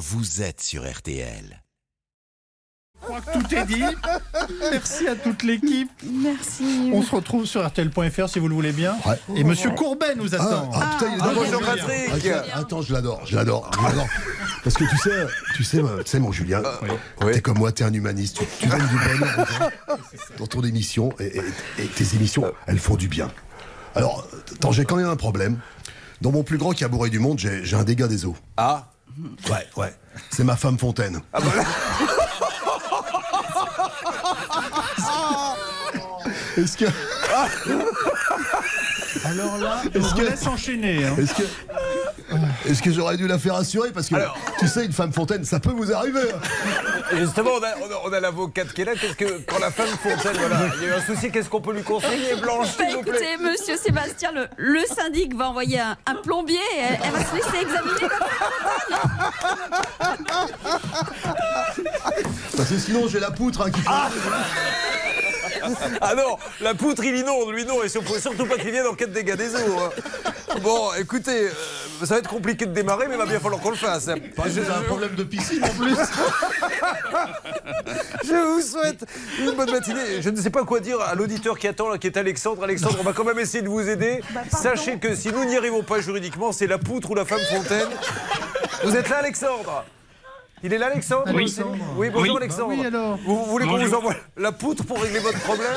vous êtes sur RTL. Je crois que tout est dit. Merci à toute l'équipe. Merci. On se retrouve sur RTL.fr si vous le voulez bien. Ouais. Et Monsieur Courbet nous Ah, attend. ah, putain, il est Ah, bonjour, mon Patrick. Julien. Attends, Attends, je l'adore, je l'adore, je l'adore. Parce que tu sais, tu sais, tu sais mon Julien, t'es comme moi, t'es un humaniste. Tu, tu donnes du bonheur dans ton émission et, et- et tes émissions, elles font du bien. Alors, attends, j'ai quand même un problème. Dans mon plus grand cabaret du monde, j'ai j'ai un dégât des eaux. Ah Ouais, ouais. C'est ma femme Fontaine. Est-ce que. Alors là, on vous laisse enchaîner. hein. Est-ce que. Est-ce que j'aurais dû la faire assurer Parce que, tu sais, une femme fontaine, ça peut vous arriver. hein. Justement, on a, on a- on a l'avocate qui est là. Qu'est-ce que quand la femme Fontaine, voilà, il y a eu un souci, qu'est-ce qu'on peut lui conseiller, Blanche, Bah, vous plaît? écoutez, monsieur Sébastien, le, le syndic va envoyer un, un plombier et elle, elle va se laisser examiner. Parce que sinon, j'ai la poutre hein, qui fait. Ah non, la poutre il inonde, lui non, et surtout pas qu'il vienne en quête des dégâts des eaux. hein. Bon, écoutez, euh, ça va être compliqué de démarrer, mais il va bien falloir qu'on le fasse. hein. Parce que j'ai un problème de piscine en plus. Je vous souhaite une bonne matinée. Je ne sais pas quoi dire à l'auditeur qui attend, là, qui est Alexandre. Alexandre, on va quand même essayer de vous aider. Sachez que si nous n'y arrivons pas juridiquement, c'est la poutre ou la femme fontaine. Vous êtes là, Alexandre? Il est là, Alexandre Oui. Oui, bonjour, Alexandre. Bah oui, alors. Vous, vous voulez qu'on vous envoie la poutre pour régler votre problème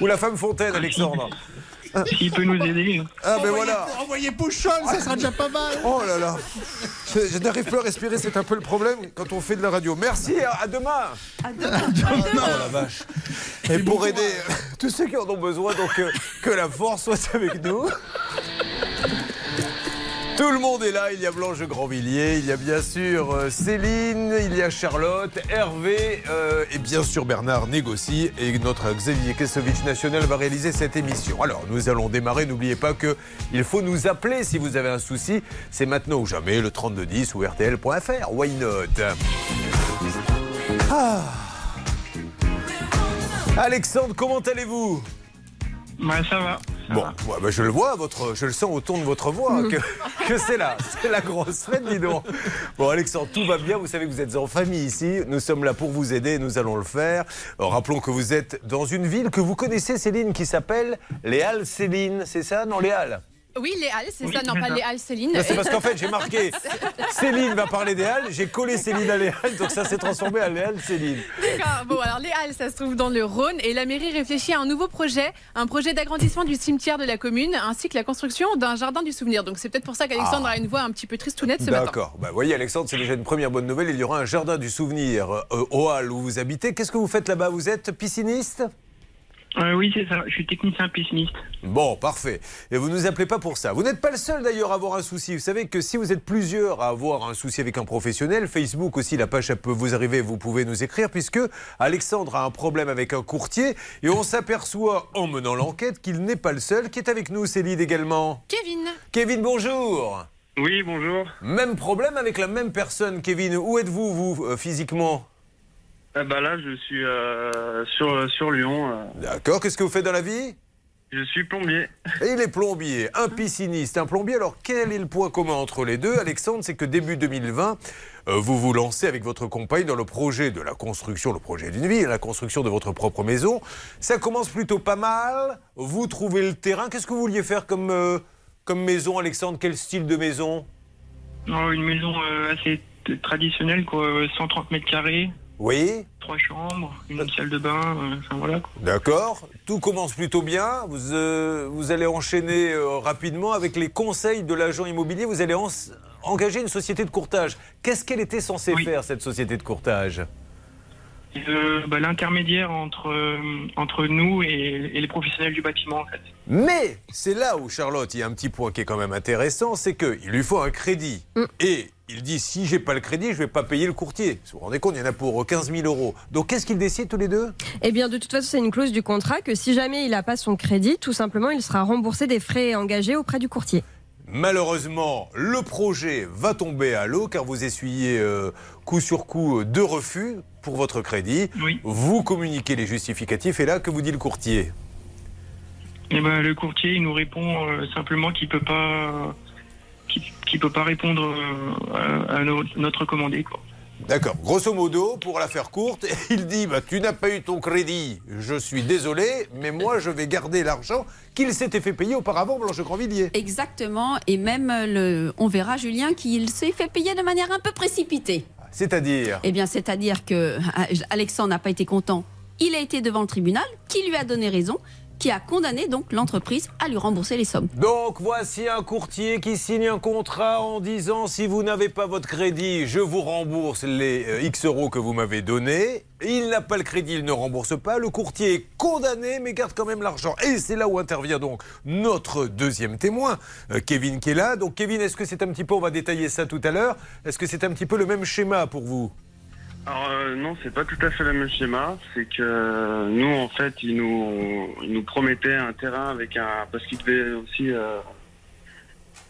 Ou la femme fontaine, Alexandre S'il peut nous aider. Ah, ben voilà Envoyez Pouchol, ça sera déjà pas mal. Oh là là Je, je n'arrive plus à respirer, c'est un peu le problème quand on fait de la radio. Merci, à, à demain À demain. Oh la vache Et pour aider tous ceux qui en ont besoin, donc euh, que la force soit avec nous. Tout le monde est là, il y a Blanche Grandvilliers, il y a bien sûr euh, Céline, il y a Charlotte, Hervé euh, et bien sûr Bernard négocie et notre Xavier Kessovic national va réaliser cette émission. Alors nous allons démarrer, n'oubliez pas que il faut nous appeler si vous avez un souci, c'est maintenant ou jamais le 3210 ou rtl.fr. Why not? Ah. Alexandre, comment allez-vous? Ouais, ça va. ça Bon, va. ouais, bah, je le vois, votre, je le sens au ton de votre voix, que, que c'est là, c'est la grosse fête, dis donc. Bon, Alexandre, tout va bien, vous savez que vous êtes en famille ici, nous sommes là pour vous aider, nous allons le faire. Euh, rappelons que vous êtes dans une ville que vous connaissez, Céline, qui s'appelle Les Halles Céline, c'est ça? Non, Les Halles Oui, les Halles, c'est Oui, ça, non pas les Halles Céline. C'est parce qu'en fait, j'ai marqué Céline va parler des Halles, j'ai collé Céline à Les Halles, donc ça s'est transformé à Les Halles Céline. D'accord. Bon, alors les Halles, ça se trouve dans le Rhône et la mairie réfléchit à un nouveau projet, un projet d'agrandissement du cimetière de la commune ainsi que la construction d'un jardin du souvenir. Donc c'est peut-être pour ça qu'Alexandre a une voix un petit peu tristounette ce matin. D'accord. Bah, voyez, Alexandre, c'est déjà une première bonne nouvelle. Il y aura un jardin du souvenir euh, au Halles où vous habitez. Qu'est-ce que vous faites là-bas? Vous êtes pisciniste? Euh, oui, c'est ça. Je suis technicien pisciniste. Bon, parfait. Et vous nous appelez pas pour ça. Vous n'êtes pas le seul d'ailleurs à avoir un souci. Vous savez que si vous êtes plusieurs à avoir un souci avec un professionnel, Facebook aussi, la page elle peut vous arriver, vous pouvez nous écrire, puisque Alexandre a un problème avec un courtier et on s'aperçoit en menant l'enquête qu'il n'est pas le seul, qui est avec nous, Céline également. Kevin, Kevin, bonjour. Oui, bonjour. Même problème avec la même personne, Kevin. Où êtes-vous, vous, euh, physiquement? Ah bah là, je suis euh, sur, sur Lyon. euh. D'accord. Qu'est-ce que vous faites dans la vie? Je suis plombier. Et il est plombier, un pisciniste, un plombier. Alors quel est le point commun entre les deux, Alexandre C'est que début 2020, euh, vous vous lancez avec votre compagne dans le projet de la construction, le projet d'une vie, la construction de votre propre maison. Ça commence plutôt pas mal. Vous trouvez le terrain. Qu'est-ce que vous vouliez faire comme, euh, comme maison, Alexandre? Quel style de maison? Non, une maison euh, assez t- traditionnelle, quoi. euh, 130 mètres carrés, Oui trois chambres, une salle de bain. euh, Enfin voilà. D'accord. Tout commence plutôt bien. Vous, euh, vous allez enchaîner euh, rapidement avec les conseils de l'agent immobilier. Vous allez en- engager une société de courtage. Qu'est-ce qu'elle était censée Oui. faire, cette société de courtage? Euh, bah, L'intermédiaire entre, euh, entre nous et, et les professionnels du bâtiment, en fait. Mais c'est là où, Charlotte, il y a un petit point qui est quand même intéressant, c'est qu'il lui faut un crédit. Et il dit, si j'ai pas le crédit, je vais pas payer le courtier. Vous vous rendez compte, il y en a pour 15 000 euros. Donc qu'est-ce qu'ils décident tous les deux? Eh bien, de toute façon, c'est une clause du contrat que si jamais il n'a pas son crédit, tout simplement, il sera remboursé des frais engagés auprès du courtier. Malheureusement, le projet va tomber à l'eau car vous essuyez euh, coup sur coup euh, deux refus pour votre crédit. Oui. Vous communiquez les justificatifs et là, que vous dit le courtier? Et ben, le courtier, il nous répond euh, simplement qu'il peut pas, qui ne peut pas répondre euh, à, à no- notre commandé. Quoi. D'accord. Grosso modo, pour la faire courte, il dit bah, Tu n'as pas eu ton crédit, je suis désolé, mais moi je vais garder l'argent qu'il s'était fait payer auparavant, Blanche Grandvilliers. Exactement. Et même, le, on verra Julien qu'il s'est fait payer de manière un peu précipitée. C'est-à-dire Eh bien, c'est-à-dire que euh, Alexandre n'a pas été content. Il a été devant le tribunal, qui lui a donné raison, qui a condamné donc l'entreprise à lui rembourser les sommes. Donc voici un courtier qui signe un contrat en disant si vous n'avez pas votre crédit, je vous rembourse les euh, X euros que vous m'avez donnés. Il n'a pas le crédit, il ne rembourse pas. Le courtier est condamné mais garde quand même l'argent. Et c'est là où intervient donc notre deuxième témoin, euh, Kevin qui. Donc Kevin, est-ce que c'est un petit peu, on va détailler ça tout à l'heure, est-ce que c'est un petit peu le même schéma pour vous? Alors euh, non, c'est pas tout à fait le même schéma. C'est que euh, nous, en fait, ils nous, ils nous promettaient un terrain avec un, parce qu'ils devaient aussi euh,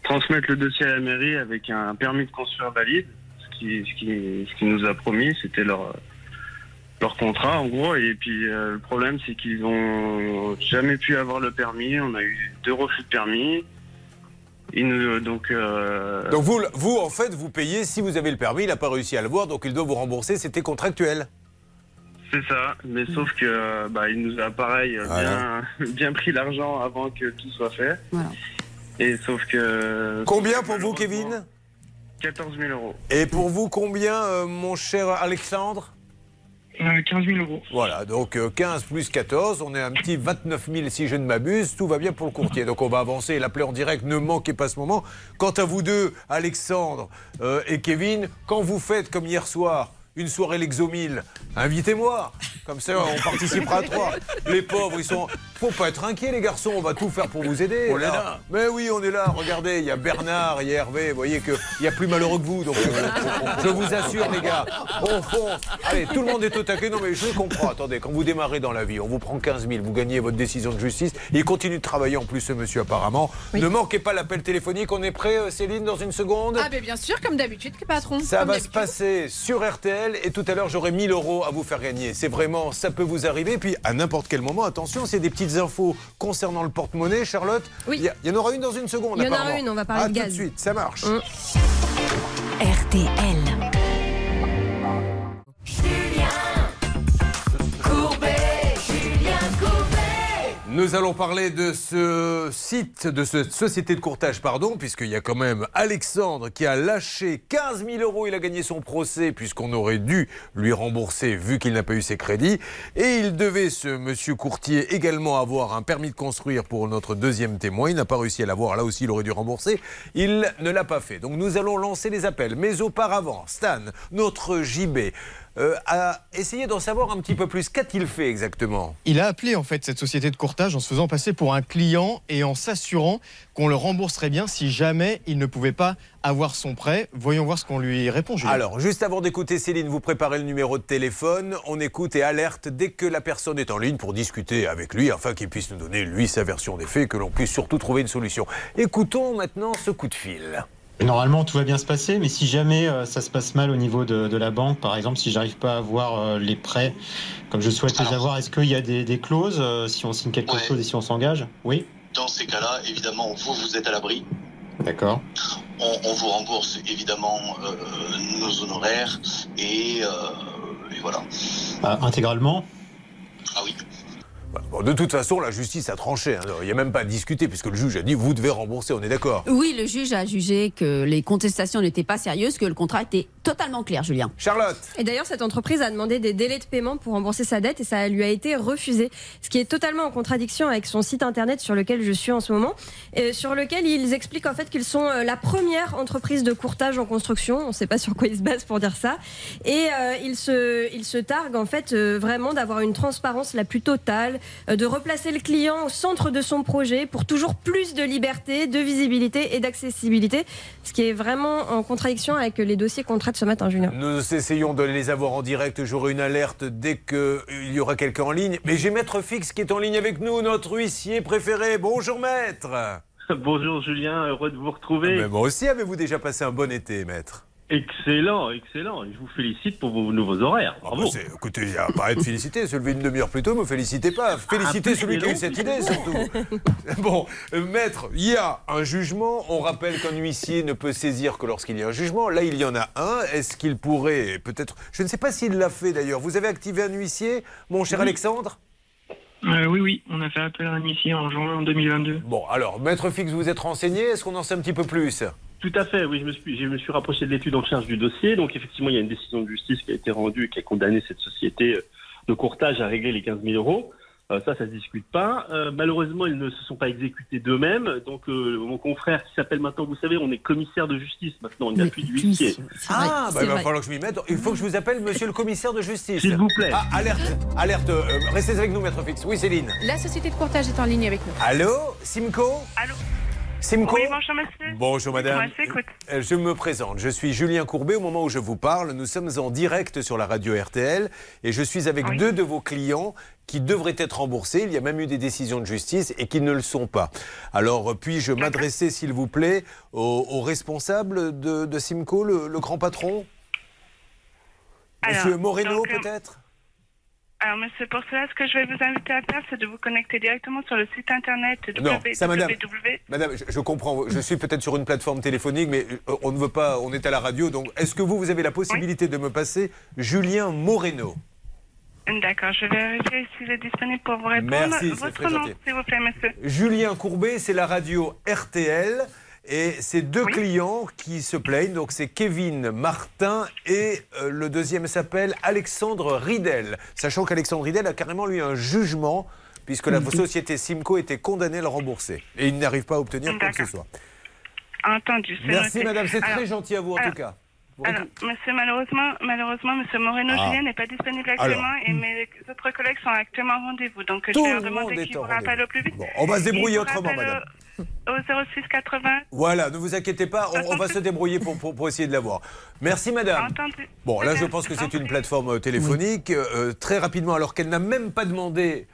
transmettre le dossier à la mairie avec un permis de construire valide. Ce qui, ce nous a promis, c'était leur leur contrat en gros. Et puis euh, le problème, c'est qu'ils ont jamais pu avoir le permis. On a eu deux refus de permis. Nous, donc euh, Donc vous, vous, en fait, vous payez si vous avez le permis, il n'a pas réussi à le voir, donc il doit vous rembourser, c'était contractuel. C'est ça, mais sauf que euh, bah, il nous a pareil euh, Voilà. bien, bien pris l'argent avant que tout soit fait. Voilà. Et sauf que. Combien pour vous, Kevin? 14 000 euros. Et pour vous, combien, euh, mon cher Alexandre? Euh, 15 000 euros. Voilà, donc euh, 15 plus 14, on est un petit 29 000 si je ne m'abuse, tout va bien pour le courtier. Donc on va avancer et l'appeler en direct, ne manquez pas ce moment. Quant à vous deux, Alexandre euh, et Kevin, quand vous faites comme hier soir, une soirée Lexomil, invitez-moi. Comme ça, on participera à trois. Les pauvres, ils sont. Faut pas être inquiets, les garçons, on va tout faire pour vous aider. On est là. Mais oui, on est là. Regardez, il y a Bernard, il y a Hervé. Vous voyez qu'il y a plus malheureux que vous. Donc, euh, je vous assure, les gars, on fonce. Allez, tout le monde est au taquet. Non, mais je comprends. Attendez, quand vous démarrez dans la vie, on vous prend 15 000, vous gagnez votre décision de justice. Il continue de travailler en plus, ce monsieur, apparemment. Oui. Ne manquez pas l'appel téléphonique. On est prêt, euh, Céline, dans une seconde? Ah, ben bien sûr, comme d'habitude, patron. ça Comme va se passer sur RTL et tout à l'heure j'aurai 1000 euros à vous faire gagner. C'est vraiment, ça peut vous arriver. Puis à n'importe quel moment, attention, c'est des petites infos concernant le porte-monnaie. Charlotte, Oui. il y, a- il y en aura une dans une seconde. Il y en aura une, on va parler Ah, de tout gaz. de suite, ça marche. Hum. RTL. Nous allons parler de ce site, de cette société de courtage, pardon, puisqu'il y a quand même Alexandre qui a lâché 15 000 euros. Il a gagné son procès puisqu'on aurait dû lui rembourser vu qu'il n'a pas eu ses crédits. Et il devait, ce monsieur courtier, également avoir un permis de construire pour notre deuxième témoin. Il n'a pas réussi à l'avoir. Là aussi, il aurait dû rembourser. Il ne l'a pas fait. Donc nous allons lancer les appels. Mais auparavant, Stan, notre JB, euh, a essayé d'en savoir un petit peu plus. Qu'a-t-il fait exactement? Il a appelé en fait cette société de courtage en se faisant passer pour un client et en s'assurant qu'on le rembourserait bien si jamais il ne pouvait pas avoir son prêt. Voyons voir ce qu'on lui répond. Julien. Alors, juste avant d'écouter Céline, vous préparez le numéro de téléphone. On écoute et alerte dès que la personne est en ligne pour discuter avec lui, afin qu'il puisse nous donner, lui, sa version des faits et que l'on puisse surtout trouver une solution. Écoutons maintenant ce coup de fil. Normalement, tout va bien se passer, mais si jamais euh, ça se passe mal au niveau de, de la banque, par exemple, si j'arrive pas à avoir euh, les prêts comme je souhaite les avoir, est-ce qu'il y a des, des clauses euh, si on signe quelque Ouais. chose et si on s'engage? Oui, Dans ces cas-là, évidemment, vous, vous êtes à l'abri. d'accord. On, on vous rembourse évidemment nos honoraires et, et voilà. Ah, intégralement? Ah oui. Bon, de toute façon, la justice a tranché. hein. Il n'y a même pas à discuter, puisque le juge a dit vous devez rembourser, on est d'accord. Oui, le juge a jugé que les contestations n'étaient pas sérieuses, que le contrat était totalement clair, Julien. Charlotte Et d'ailleurs, cette entreprise a demandé des délais de paiement pour rembourser sa dette et ça lui a été refusé. Ce qui est totalement en contradiction avec son site internet sur lequel je suis en ce moment, et sur lequel ils expliquent en fait qu'ils sont euh, la première entreprise de courtage en construction. On ne sait pas sur quoi ils se basent pour dire ça. Et euh, ils, se, ils se targuent en fait euh, vraiment d'avoir une transparence la plus totale, de replacer le client au centre de son projet pour toujours plus de liberté, de visibilité et d'accessibilité. Ce qui est vraiment en contradiction avec les dossiers qu'on traite ce matin, Julien. Nous essayons de les avoir en direct. J'aurai une alerte dès qu'il y aura quelqu'un en ligne. Mais j'ai Maître Fix qui est en ligne avec nous, notre huissier préféré. Bonjour Maître Bonjour Julien, heureux de vous retrouver. Mais moi aussi, avez-vous déjà passé un bon été, Maître? Excellent, excellent. Je vous félicite pour vos nouveaux horaires. Ah Bravo. bah, écoutez, il n'y a pas à être félicité. Se lever une demi-heure plus tôt, me félicitez pas. Félicitez Ah, celui qui a eu cette idée, surtout. Bon, euh, maître, il y a un jugement. On rappelle qu'un huissier ne peut saisir que lorsqu'il y a un jugement. Là, il y en a un. Est-ce qu'il pourrait peut-être. Je ne sais pas s'il l'a fait d'ailleurs. Vous avez activé un huissier, mon cher Oui. Alexandre? Euh, oui, oui, on a fait appel à un huissier en juin en 2022. Bon, alors, maître fixe, vous êtes renseigné. Est-ce qu'on en sait un petit peu plus? Tout à fait, oui, je me suis, je me suis rapproché de l'étude en charge du dossier. Donc, effectivement, il y a une décision de justice qui a été rendue et qui a condamné cette société euh, de courtage à régler les 15 000 euros. Euh, ça, ça se discute pas. Euh, malheureusement, ils ne se sont pas exécutés d'eux-mêmes. Donc, euh, mon confrère qui s'appelle maintenant, vous savez, on est commissaire de justice maintenant, on n'a plus de huissier. Ah, bah, il va falloir que je m'y mette. Il faut que je vous appelle monsieur le commissaire de justice. S'il vous plaît. Ah, alerte, alerte. euh, restez avec nous, maître fixe. Oui, Céline. La société de courtage est en ligne avec nous. Allô, Simco? Allô? Simco Oui, bonjour monsieur. Bonjour madame. Moi. Euh, Je me présente, je suis Julien Courbet. Au moment où je vous parle, nous sommes en direct sur la radio RTL et je suis avec deux de vos clients qui devraient être remboursés. Il y a même eu des décisions de justice et qui ne le sont pas. Alors, euh, puis-je m'adresser, s'il vous plaît, au, au responsable de, de Simco, le, le grand patron? Monsieur Alors, Moreno, euh, peut-être? Alors, monsieur, pour cela, ce que je vais vous inviter à faire, c'est de vous connecter directement sur le site internet Non, ça, madame. www. Madame, je, je comprends. Je suis peut-être sur une plateforme téléphonique, mais euh, on ne veut pas. On est à la radio, donc est-ce que vous, vous avez la possibilité de me passer Julien Moreno? D'accord, je vais vérifier s'il est disponible pour vous répondre. Merci, Votre nom, s'il vous plaît, monsieur. Julien Courbet, c'est la radio RTL. Et c'est deux clients qui se plaignent. Donc c'est Kevin Martin et euh, le deuxième s'appelle Alexandre Ridel. Sachant qu'Alexandre Ridel a carrément lui un jugement puisque la Mhm. société Simco était condamnée à le rembourser. Et il n'arrive pas à obtenir quoi que ce soit. Entendu, Merci noté. madame, c'est très gentil à vous en tout cas. Alors, monsieur, malheureusement, malheureusement, monsieur Moreno Ah. Julien n'est pas disponible actuellement et mes autres collègues sont actuellement en rendez-vous. Donc, Tout je vais le leur demander qu'ils vous rappellent au plus vite. on va se débrouiller autrement, madame. Au, au 06 80. Voilà, ne vous inquiétez pas, on, on va se débrouiller pour, pour, pour essayer de l'avoir. Merci madame. Entendu. Bon, là je pense que c'est une plateforme euh, téléphonique. Euh, très rapidement, alors qu'elle n'a même pas demandé,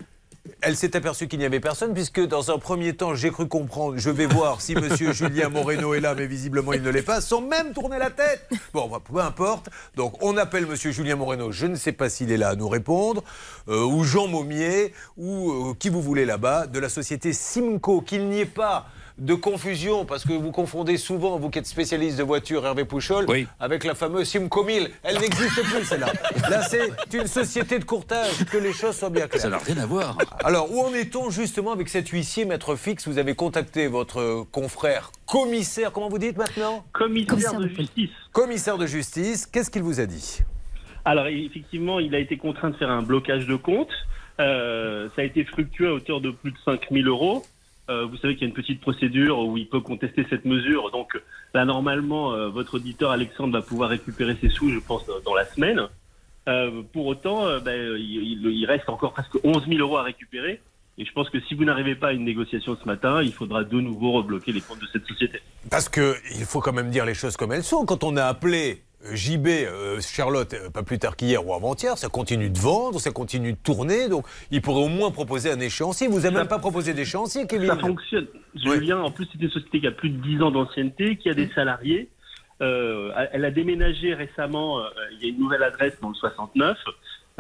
elle s'est aperçue qu'il n'y avait personne, puisque dans un premier temps, j'ai cru comprendre, je vais voir si monsieur Julien Moreno est là, mais visiblement il ne l'est pas, sans même tourner la tête. Bon, bah, peu importe. Donc on appelle monsieur Julien Moreno, je ne sais pas s'il est là à nous répondre, euh, ou Jean Maumier, ou euh, qui vous voulez là-bas, de la société Simco, qu'il n'y ait pas de confusion, parce que vous confondez souvent, vous qui êtes spécialiste de voitures, Hervé Pouchol, avec la fameuse Simco 1000. Elle n'existe plus, celle-là. Là, c'est une société de courtage, que les choses soient bien claires. Ça n'a rien à voir. Alors, où en est-on justement avec cet huissier, maître fixe Vous avez contacté votre confrère commissaire, comment vous dites maintenant? Commissaire de justice. Commissaire de justice, qu'est-ce qu'il vous a dit? Alors, effectivement, il a été contraint de faire un blocage de compte. Euh, ça a été fructueux à hauteur de plus de 5 000 euros. Euh, vous savez qu'il y a une petite procédure où il peut contester cette mesure. Donc là, normalement, euh, votre auditeur Alexandre va pouvoir récupérer ses sous, je pense, dans- dans la semaine. Euh, pour autant, euh, ben, il, il- reste encore presque 11 000 euros à récupérer. Et je pense que si vous n'arrivez pas à une négociation ce matin, il faudra de nouveau rebloquer les comptes de cette société. Parce qu'il faut quand même dire les choses comme elles sont. Quand on a appelé euh, JB, euh, Charlotte, euh, pas plus tard qu'hier ou avant-hier, ça continue de vendre, ça continue de tourner. Donc il pourrait au moins proposer un échéancier. Vous n'avez même pas proposé d'échéancier, Kevin Ça fonctionne. Julien, en plus, c'est une société qui a plus de 10 ans d'ancienneté, qui a des salariés. Euh, elle a déménagé récemment. euh, il y a une nouvelle adresse dans le 69.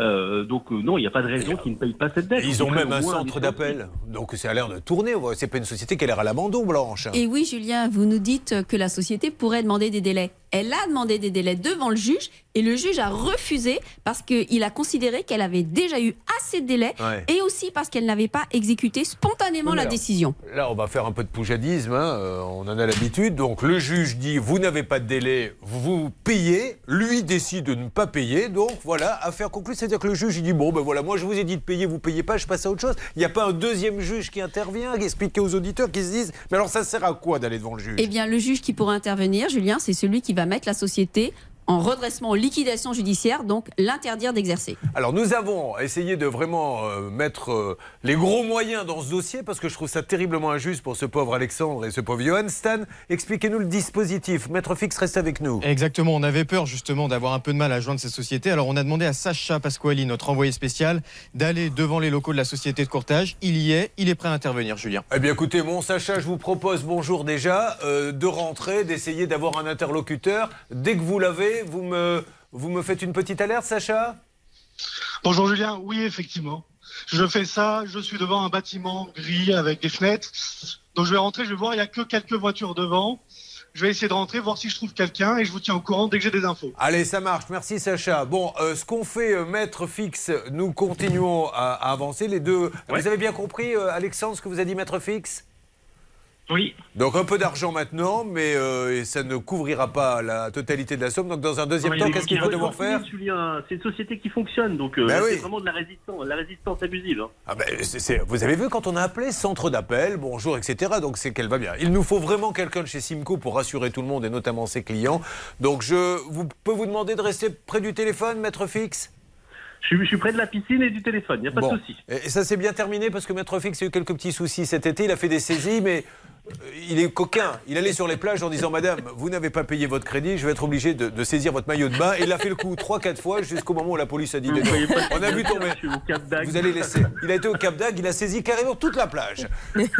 Euh, donc euh, non, il n'y a pas de raison qu'ils ne payent pas cette dette. Et ils ont même un centre d'appel. Donc ça a l'air de tourner. C'est pas une société qui a l'air à l'abandon, Blanche. Et oui, Julien, vous nous dites que la société pourrait demander des délais. Elle a demandé des délais devant le juge et le juge a refusé parce qu'il a considéré qu'elle avait déjà eu assez de délais Ouais. et aussi parce qu'elle n'avait pas exécuté spontanément Oui, la alors, décision. Là, on va faire un peu de poujadisme, hein, euh, on en a l'habitude. Donc le juge dit, vous n'avez pas de délai, vous payez. Lui décide de ne pas payer. Donc voilà, affaire conclue. C'est-à-dire que le juge, il dit, bon, ben voilà, moi je vous ai dit de payer, vous payez pas, je passe à autre chose. Il n'y a pas un deuxième juge qui intervient, qui explique aux auditeurs, qui se disent, mais alors ça sert à quoi d'aller devant le juge? Eh bien, le juge qui pourra intervenir, Julien, c'est celui qui va mettre la société en redressement, en liquidation judiciaire, donc l'interdire d'exercer. Alors nous avons essayé de vraiment euh, mettre euh, les gros moyens dans ce dossier parce que je trouve ça terriblement injuste pour ce pauvre Alexandre et ce pauvre Johan. Stan, expliquez-nous le dispositif. Maître Fix, reste avec nous. Exactement, on avait peur justement d'avoir un peu de mal à joindre ces sociétés. Alors on a demandé à Sacha Pasquali, notre envoyé spécial, d'aller devant les locaux de la société de courtage. Il y est, il est prêt à intervenir, Julien. Eh bien écoutez, mon Sacha, je vous propose, bonjour déjà, euh, de rentrer, d'essayer d'avoir un interlocuteur. Dès que vous l'avez, vous me, vous me faites une petite alerte, Sacha? Bonjour Julien, oui effectivement. Je fais ça, je suis devant un bâtiment gris avec des fenêtres. Donc je vais rentrer, je vais voir, il n'y a que quelques voitures devant. Je vais essayer de rentrer, voir si je trouve quelqu'un et je vous tiens au courant dès que j'ai des infos. Allez, ça marche. Merci Sacha. Bon, euh, ce qu'on fait, euh, maître fixe, nous continuons à, à avancer. Les deux. Vous avez bien compris, euh, Alexandre, ce que vous a dit maître fixe Oui. Donc un peu d'argent maintenant, mais euh, et ça ne couvrira pas la totalité de la somme. Donc dans un deuxième temps, qu'est-ce qu'il va devoir faire? C'est une société qui fonctionne, donc euh, Ben oui. c'est vraiment de la résistance, la résistance abusive. hein. Ah ben, vous avez vu quand on a appelé centre d'appel, bonjour, etc. Donc c'est qu'elle va bien. Il nous faut vraiment quelqu'un de chez Simco pour rassurer tout le monde et notamment ses clients. Donc je vous, peux vous demander de rester près du téléphone, maître fixe Je suis, je suis près de la piscine et du téléphone, il n'y a pas Bon. de souci. Et ça s'est bien terminé parce que Maître Fix a eu quelques petits soucis cet été. Il a fait des saisies, mais il est coquin. Il allait sur les plages en disant Madame, vous n'avez pas payé votre crédit, je vais être obligé de, de saisir votre maillot de bain. Et il a fait le coup 3-4 fois jusqu'au moment où la police a dit Vous Désolé. voyez pas On a vu tomber. je suis au Cap d'Agde. Vous allez laisser. Il a été au Cap d'Agde, il a saisi carrément toute la plage.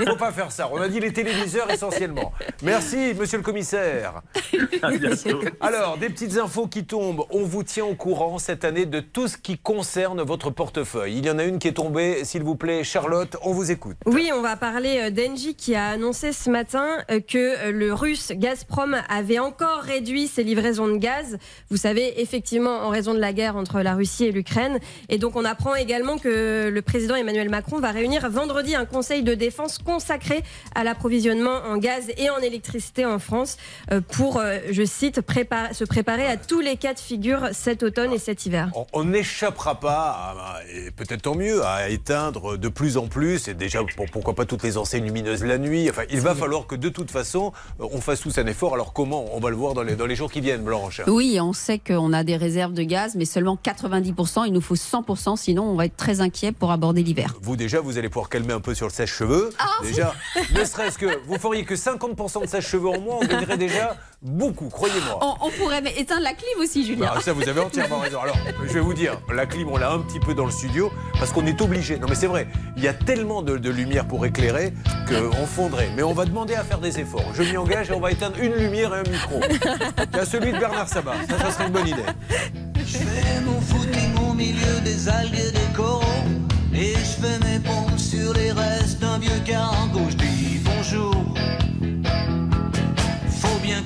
Faut pas faire ça. On a dit les téléviseurs essentiellement. Merci, monsieur le commissaire. À bientôt. Alors, des petites infos qui tombent. On vous tient au courant cette année de tout ce qui concerne votre portefeuille. Il y en a une qui est tombée, s'il vous plaît, Charlotte, on vous écoute. Oui, on va parler euh, d'Engie qui a annoncé ce matin euh, que euh, le russe Gazprom avait encore réduit ses livraisons de gaz. Vous savez, effectivement, en raison de la guerre entre la Russie et l'Ukraine. Et donc, on apprend également que le président Emmanuel Macron va réunir vendredi un conseil de défense consacré à l'approvisionnement en gaz et en électricité en France euh, pour, je cite, se préparer à tous les cas de figure cet automne et cet hiver. On- n'échappera pas, et peut-être tant mieux, à éteindre de plus en plus, et déjà pour- pourquoi pas toutes les enseignes lumineuses la nuit. Enfin, il va falloir que de toute façon, euh, on fasse tous un effort. Alors comment On va le voir dans les, dans les jours qui viennent, Blanche. Oui, on sait qu'on a des réserves de gaz, mais seulement 90%. Il nous faut 100%, sinon on va être très inquiet pour aborder l'hiver. Vous déjà, vous allez pouvoir calmer un peu sur le sèche-cheveux. Ah, déjà, ne serait-ce que vous feriez que 50% de sèche-cheveux en moins, on gagnerait déjà beaucoup, croyez-moi. On, on pourrait éteindre la clim aussi, Julien. Ah, ça, vous avez entièrement raison. Alors, je vais vous dire, la clim, on l'a un petit peu dans le studio parce qu'on est obligé. Non, mais c'est vrai, il y a tellement de, de lumière pour éclairer qu'on fondrait. Mais on va demander à faire des efforts. Je m'y engage et on va éteindre une lumière et un micro. Il y a celui de Bernard Sabat. Ça, ça serait une bonne idée. Je fais mon footing au milieu des algues et des coraux. Et je fais mes pompes sur les restes d'un vieux cargo. Je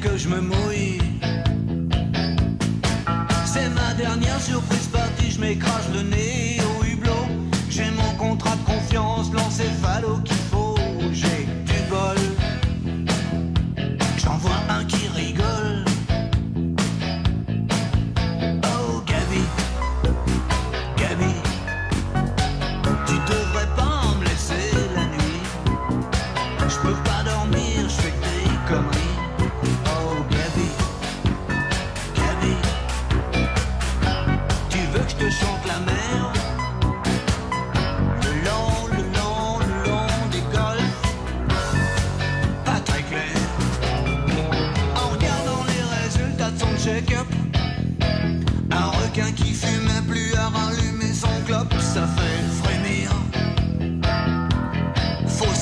que je me mouille. C'est ma dernière surprise partie. Je m'écrase le nez au hublot. J'ai mon contrat de confiance, l'encéphalo qu'il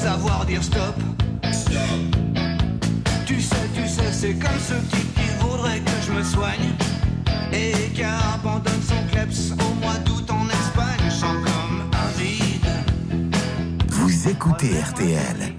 savoir dire stop. Tu sais, tu sais, c'est comme ce type qui voudrait que je me soigne et qui abandonne son kleps au mois d'août en Espagne. Sens comme un vide. Vous écoutez RTL.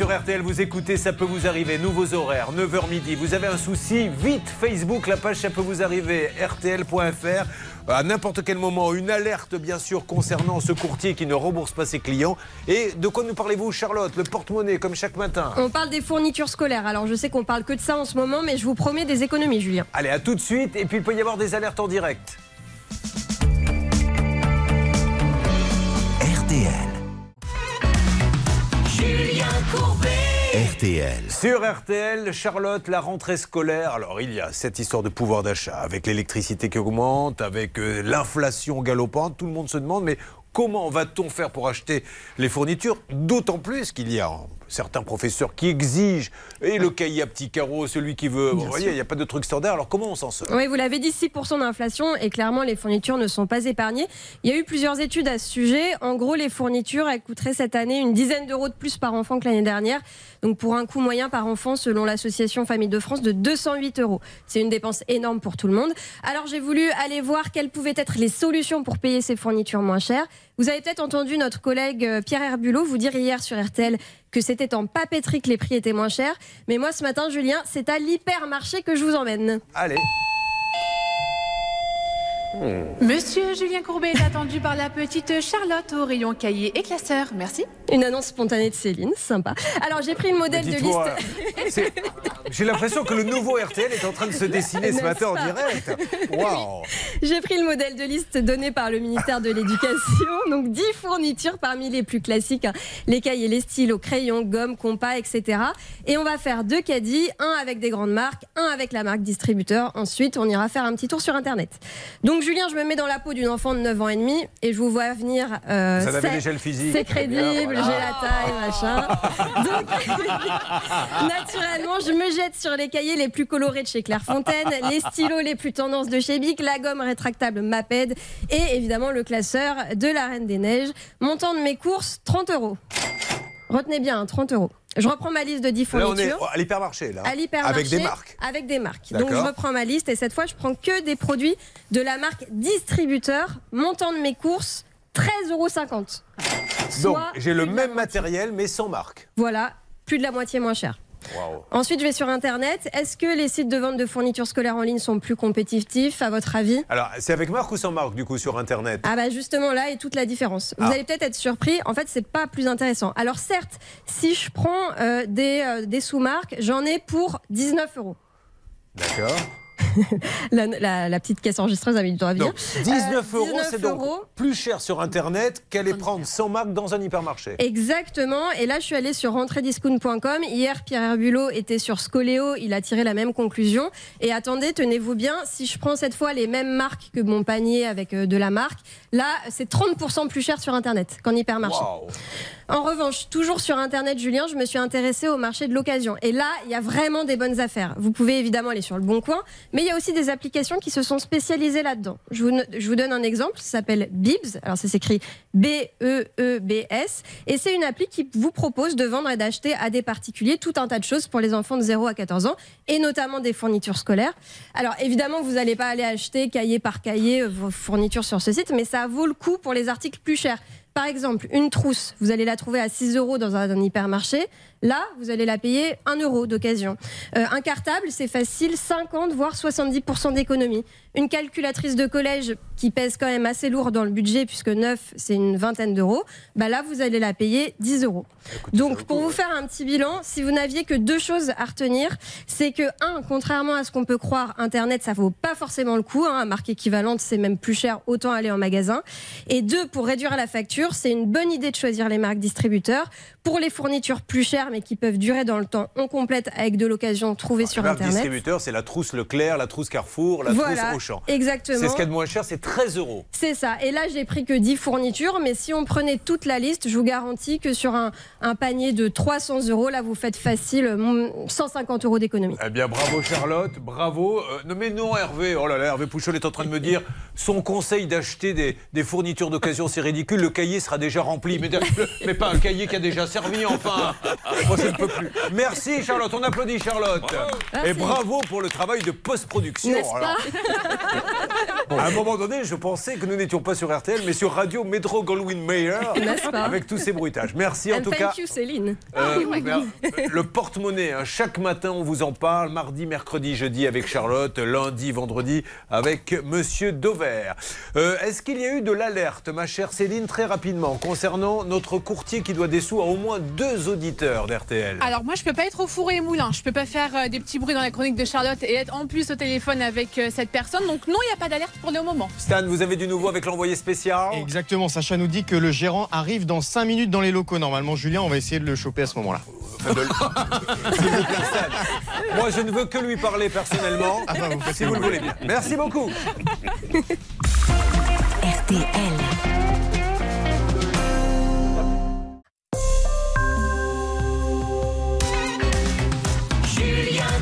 Sur RTL, vous écoutez, ça peut vous arriver. Nouveaux horaires, 9h midi. Vous avez un souci, vite Facebook, la page ça peut vous arriver, rtl.fr. À n'importe quel moment, une alerte bien sûr concernant ce courtier qui ne rembourse pas ses clients. Et de quoi nous parlez-vous, Charlotte Le porte-monnaie, comme chaque matin? On parle des fournitures scolaires. Alors je sais qu'on parle que de ça en ce moment, mais je vous promets des économies, Julien. Allez, à tout de suite. Et puis il peut y avoir des alertes en direct. Sur RTL, Charlotte, la rentrée scolaire. Alors, il y a cette histoire de pouvoir d'achat, avec l'électricité qui augmente, avec euh, l'inflation galopante. Tout le monde se demande, mais comment va-t-on faire pour acheter les fournitures? D'autant plus qu'il y a euh, certains professeurs qui exigent, et le cahier à petits carreaux, celui qui veut. Vous voyez, il n'y a pas de truc standard. Alors, comment on s'en sort? Oui, vous l'avez dit, 6% d'inflation et clairement les fournitures ne sont pas épargnées. Il y a eu plusieurs études à ce sujet. En gros, les fournitures, elles coûteraient cette année une dizaine d'euros de plus par enfant que l'année dernière. Donc pour un coût moyen par enfant, selon l'association Famille de France, de 208 euros. C'est une dépense énorme pour tout le monde. Alors j'ai voulu aller voir quelles pouvaient être les solutions pour payer ces fournitures moins chères. Vous avez peut-être entendu notre collègue euh, Pierre Herbulot vous dire hier sur RTL que c'était en papeterie que les prix étaient moins chers. Mais moi ce matin, Julien, c'est à l'hypermarché que je vous emmène. Allez. Monsieur Julien Courbet est attendu par la petite Charlotte au rayon cahier et classeur. Merci. Une annonce spontanée de Céline, sympa. Alors j'ai pris le modèle de liste. J'ai l'impression que le nouveau RTL est en train de se dessiner ce matin en direct. Waouh J'ai pris le modèle de liste donné par le ministère de l'Éducation. Donc 10 fournitures parmi les plus classiques. hein. Les cahiers, les stylos, crayons, gommes, compas, etc. Et on va faire deux caddies, un avec des grandes marques, un avec la marque distributeur. Ensuite, on ira faire un petit tour sur Internet. Donc Julien, je me mets dans la peau d'une enfant de 9 ans et demi et je vous vois venir. euh, Ça avait déjà le physique. C'est crédible, voilà. j'ai la taille, machin. Donc, naturellement, je me jette sur les cahiers les plus colorés de chez Clairefontaine, les stylos les plus tendances de chez Bic, la gomme rétractable Maped et évidemment le classeur de la Reine des Neiges. Montant de mes courses, 30 euros. Retenez bien, hein, 30 euros. Je reprends ma liste de 10 Là, on est fournitures. à l'hypermarché, là. À l'hypermarché. Avec des marques. Avec des marques. Donc je reprends ma liste et cette fois je prends que des produits de la marque distributeur. Montant de mes courses, 13,50 euros. Donc, j'ai le même matériel, mais sans marque. Voilà, plus de la moitié moins cher. Ensuite, je vais sur Internet. Est-ce que les sites de vente de fournitures scolaires en ligne sont plus compétitifs, à votre avis? Alors, c'est avec marque ou sans marque, du coup, sur Internet? Ah bah justement là est toute la différence. Vous Ah. allez peut-être être surpris, en fait c'est pas plus intéressant. Alors certes, si je prends euh, des, euh, des sous-marques, j'en ai pour 19 euros. D'accord. La, la- la petite caisse enregistreuse a mis du temps à venir. Donc, 19 Euh, euros, 19 c'est donc euros. plus cher sur Internet qu'aller prendre sans marque dans un hypermarché. Exactement. Et là, je suis allée sur rentrediscount.com. Hier, Pierre Herbulot était sur Scoléo. Il a tiré la même conclusion. Et attendez, tenez-vous bien, si je prends cette fois les mêmes marques que mon panier avec euh, de la marque, là, c'est 30% plus cher sur Internet qu'en hypermarché. En revanche, toujours sur Internet, Julien, je me suis intéressée au marché de l'occasion. Et là, il y a vraiment des bonnes affaires. Vous pouvez évidemment aller sur le Bon Coin, mais il y a aussi des applications qui se sont spécialisées là-dedans. Je vous, je vous donne un exemple, ça s'appelle Bibs. Alors ça s'écrit B-E-E-B-S. Et c'est une appli qui vous propose de vendre et d'acheter à des particuliers tout un tas de choses pour les enfants de 0 à 14 ans, et notamment des fournitures scolaires. Alors évidemment, vous n'allez pas aller acheter cahier par cahier euh, vos fournitures sur ce site, mais ça vaut le coup pour les articles plus chers. Par exemple, une trousse, vous allez la trouver à 6 euros dans un, un hypermarché. Là, vous allez la payer 1 euro d'occasion. Euh, un cartable, c'est facile, 50 voire 70% d'économie. Une calculatrice de collège qui pèse quand même assez lourd dans le budget, puisque neuf, c'est une vingtaine d'euros. Bah là, vous allez la payer 10 euros. Donc, pour vous faire un petit bilan, si vous n'aviez que deux choses à retenir, c'est que, un, contrairement à ce qu'on peut croire, Internet, ça vaut pas forcément le coup. Hein, marque équivalente, c'est même plus cher, autant aller en magasin. Et deux, pour réduire la facture, c'est une bonne idée de choisir les marques distributeurs. Pour les fournitures plus chères, mais qui peuvent durer dans le temps. On complète avec de l'occasion trouvée sur Les marques Internet. distributeurs, c'est la trousse Leclerc, la trousse Carrefour, la Voilà, trousse Auchan. exactement. C'est ce qu'il y a de moins cher, c'est 13 euros. C'est ça. Et là, j'ai pris que 10 fournitures, mais si on prenait toute la liste, je vous garantis que sur un, un panier de 300 euros, là, vous faites facile mm, 150 euros d'économie. Eh bien, bravo Charlotte, bravo. Euh, non, mais non, Hervé. Oh là là, Hervé Pouchol est en train de me dire son conseil d'acheter des, des fournitures d'occasion, c'est ridicule. Le cahier sera déjà rempli. Mais, mais pas un cahier qui a déjà servi, enfin. Moi, je ne peux plus. Merci Charlotte, on applaudit Charlotte. Et bravo pour le travail de post-production. À un moment donné, je pensais que nous n'étions pas sur RTL, mais sur Radio Metro Goldwyn Mayer, avec tous ces bruitages. Merci en And tout thank cas. you, Céline. Euh, mer- le porte-monnaie, hein, chaque matin on vous en parle, mardi, mercredi, jeudi avec Charlotte, lundi, vendredi avec Monsieur Dover. Euh, Est-ce qu'il y a eu de l'alerte, ma chère Céline, très rapidement, concernant notre courtier qui doit des sous à au moins deux auditeurs d'RTL Alors moi je peux pas être au four et moulin, je peux pas faire euh, des petits bruits dans la chronique de Charlotte et être en plus au téléphone avec euh, cette personne. Donc non, il n'y a pas d'alerte pour le moment. Stan, vous avez du nouveau avec l'envoyé spécial? Exactement, Sacha nous dit que le gérant arrive dans 5 minutes dans les locaux. Normalement, Julien, on va essayer de le choper à ce moment-là. Moi, je ne veux que lui parler personnellement, Ah bah, vous si vous le voulez bien. Merci beaucoup. RTL.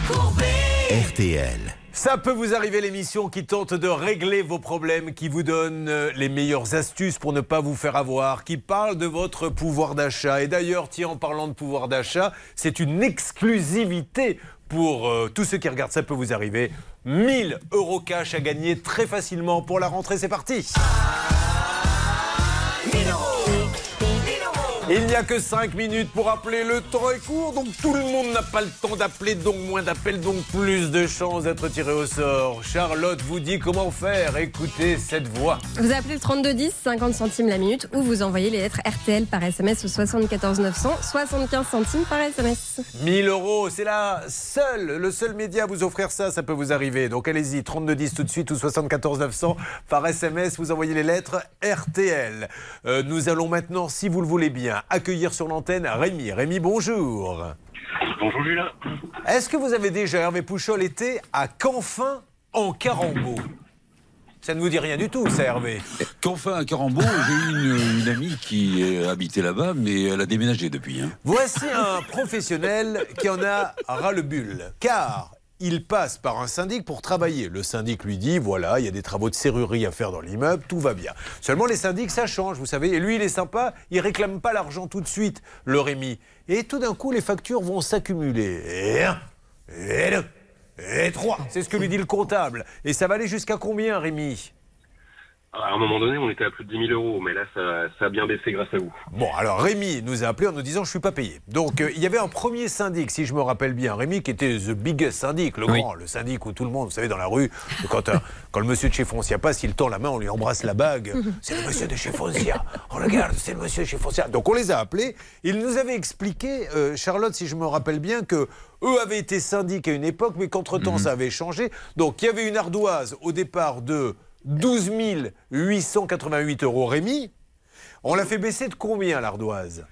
RTL. Ça peut vous arriver l'émission qui tente de régler vos problèmes, qui vous donne euh, les meilleures astuces pour ne pas vous faire avoir, qui parle de votre pouvoir d'achat. Et d'ailleurs, tiens, en parlant de pouvoir d'achat, c'est une exclusivité pour euh, tous ceux qui regardent Ça peut vous arriver. 1000 euros cash à gagner très facilement pour la rentrée. C'est parti. Il n'y a que 5 minutes pour appeler. Le temps est court, donc tout le monde n'a pas le temps d'appeler, donc moins d'appels, donc plus de chances d'être tiré au sort. Charlotte vous dit comment faire. Écoutez cette voix. Vous appelez le 3210, 50 centimes la minute, ou vous envoyez les lettres RTL par SMS au 74 900, 75 centimes par SMS. 1000 euros, c'est la seule, le seul média à vous offrir ça, ça peut vous arriver. Donc allez-y, 3210 tout de suite ou 74 900 par SMS, vous envoyez les lettres RTL. Euh, nous allons maintenant, si vous le voulez bien, accueillir sur l'antenne Rémi. Rémi, bonjour. Bonjour Julien. Est-ce que vous avez déjà, Hervé Pouchol, été à Canfin en Carambeau? Ça ne vous dit rien du tout, ça, Hervé. Qu'enfin à Carambeau, j'ai eu une, une amie qui habitait là-bas, mais elle a déménagé depuis. hein. Voici un professionnel qui en a ras le bulle. Car il passe par un syndic pour travailler. Le syndic lui dit voilà, il y a des travaux de serrurerie à faire dans l'immeuble, tout va bien. Seulement les syndics, ça change, vous savez. Et lui, il est sympa, il réclame pas l'argent tout de suite, le Rémi. Et tout d'un coup, les factures vont s'accumuler. Et un, et deux, et trois. C'est ce que lui dit le comptable. Et ça va aller jusqu'à combien, Rémi? À un moment donné, on était à plus de 10 000 euros, mais là, ça, ça a bien baissé grâce à vous. Bon, alors Rémi nous a appelé en nous disant je suis pas payé. Donc euh, il y avait un premier syndic, si je me rappelle bien, Rémi, qui était the biggest syndic, le Oui. grand, le syndic où tout le monde, vous savez, dans la rue, quand, un- quand le monsieur de chez Foncia passe, il tend la main, on lui embrasse la bague. C'est le monsieur de chez Foncia. On regarde, c'est le monsieur de chez Foncia. Donc on les a appelés. Ils nous avaient expliqué, euh, Charlotte, si je me rappelle bien, que eux avaient été syndics à une époque, mais qu'entre-temps ça avait changé. Donc il y avait une ardoise au départ de 12 888 euros, Rémi. On l'a fait baisser de combien l'ardoise?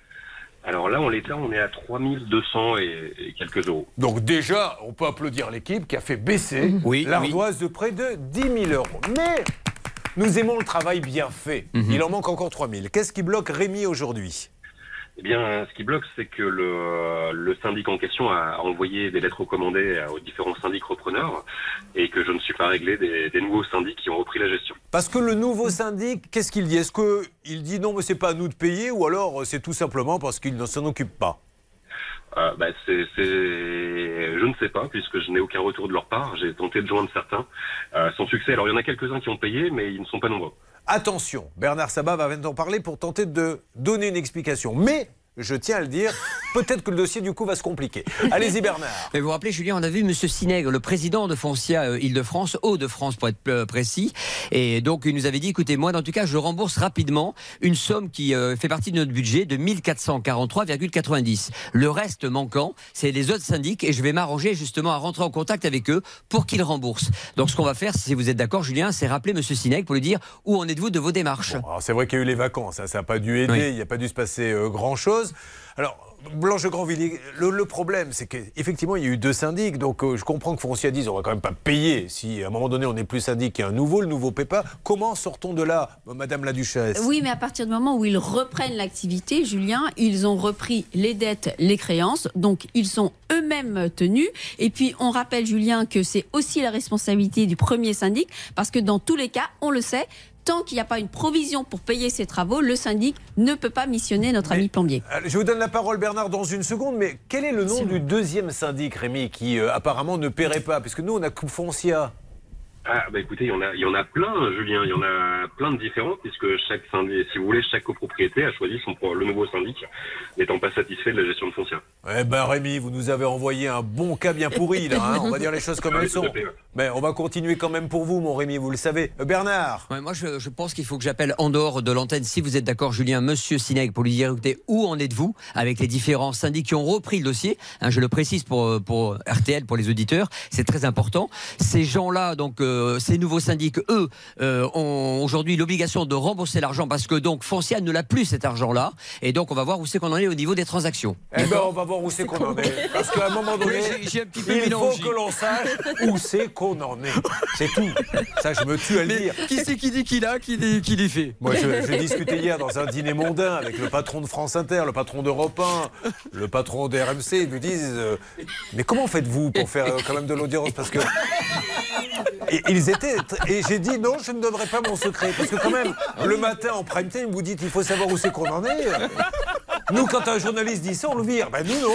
Alors là, on là, on est à 3200 et, et quelques euros. Donc déjà, on peut applaudir l'équipe qui a fait baisser l'ardoise de près de 10 000 euros. Mais nous aimons le travail bien fait. Il en manque encore 3 000. Qu'est-ce qui bloque Rémi aujourd'hui? Eh bien, ce qui bloque, c'est que le, le syndic en question a envoyé des lettres recommandées aux différents syndics repreneurs et que je ne suis pas réglé des, des nouveaux syndics qui ont repris la gestion. Parce que le nouveau syndic, qu'est-ce qu'il dit? Est-ce qu'il dit non, mais c'est pas à nous de payer ou alors euh, c'est tout simplement parce qu'il ne s'en occupe pas? Euh, bah, c'est, c'est- je ne sais pas, puisque je n'ai aucun retour de leur part. J'ai tenté de joindre certains, euh, sans succès. Alors, il y en a quelques-uns qui ont payé, mais ils ne sont pas nombreux. Attention, Bernard Sabat va maintenant parler pour tenter de donner une explication. Mais, je tiens à le dire, peut-être que le dossier du coup va se compliquer. Allez-y Bernard. Mais vous vous rappelez, Julien, on a vu M. Sinègre, le président de Foncia euh, Île-de-France, Hauts-de-France pour être euh, précis. Et donc, il nous avait dit écoutez, moi, en tout cas, je rembourse rapidement une somme qui euh, fait partie de notre budget de 1443,90. Le reste manquant, c'est les autres syndics et je vais m'arranger justement à rentrer en contact avec eux pour qu'ils remboursent. Donc, ce qu'on va faire, si vous êtes d'accord, Julien, c'est rappeler M. Sinègre pour lui dire où en êtes-vous de vos démarches. Alors c'est vrai qu'il y a eu les vacances, hein, ça n'a pas dû aider, Oui. il n'y a pas dû se passer grand-chose. Alors Blanche Grandvilliers, le, problème, c'est qu'effectivement, il y a eu deux syndics. Donc, euh, je comprends que Foncia dise on va quand même pas payer si à un moment donné, on n'est plus syndic et un nouveau, le nouveau paie pas. Comment sortons de là, Madame la Duchesse? Oui, mais à partir du moment où ils reprennent l'activité, Julien, ils ont repris les dettes, les créances, donc ils sont eux-mêmes tenus. Et puis, on rappelle, Julien, que c'est aussi la responsabilité du premier syndic, parce que dans tous les cas, on le sait, tant qu'il n'y a pas une provision pour payer ses travaux, le syndic ne peut pas missionner notre ami plombier. Euh, Je vous donne la parole, Bernard, dans une seconde, mais quel est le nom du deuxième syndic, Rémi, qui euh, apparemment ne paierait pas? Puisque nous, on a Coupe Foncia. Ah, bah écoutez, il y, en a, il y en a plein, Julien. Il y en a plein de différents, puisque chaque syndic, si vous voulez, chaque copropriété a choisi son, le nouveau syndic, n'étant pas satisfait de la gestion de foncière. Eh ben Rémi, vous nous avez envoyé un bon cas bien pourri, là. hein. on va dire les choses comme Ah elles sont. à fait, ouais. Mais on va continuer quand même pour vous, mon Rémi, vous le savez. Euh, Bernard Ouais, moi, je, je pense qu'il faut que j'appelle en dehors de l'antenne, si vous êtes d'accord, Julien, Monsieur Sineg, pour lui dire, écoutez, où en êtes-vous avec les différents syndics qui ont repris le dossier? Hein, Je le précise pour, euh, pour RTL, pour les auditeurs, c'est très important. Ces gens-là, donc euh, ces nouveaux syndics, eux, euh, ont aujourd'hui l'obligation de rembourser l'argent parce que donc Foncia ne l'a plus cet argent-là, et donc on va voir où c'est qu'on en est au niveau des transactions. Eh ben, on va voir où c'est qu'on en est. Parce qu'à un moment donné, Oui, j'ai- j'ai un petit peu il faut que l'on sache où c'est qu'on en est. C'est tout. Ça, je me tue à le dire. Qui c'est qui dit qu'il a, qui dit qu'il est fait Moi, je- j'ai discuté hier dans un dîner mondain avec le patron de France Inter, le patron d'Europe 1, le patron de RMC. Ils me disent euh, Mais comment faites-vous pour faire euh, quand même de l'audience? Parce que. Et ils étaient. Et j'ai dit non, je ne donnerai pas mon secret. Parce que, quand même, le matin en prime time, vous dites il faut savoir où c'est qu'on en est. Nous, quand un journaliste dit ça, on le vire. Ben, nous, non.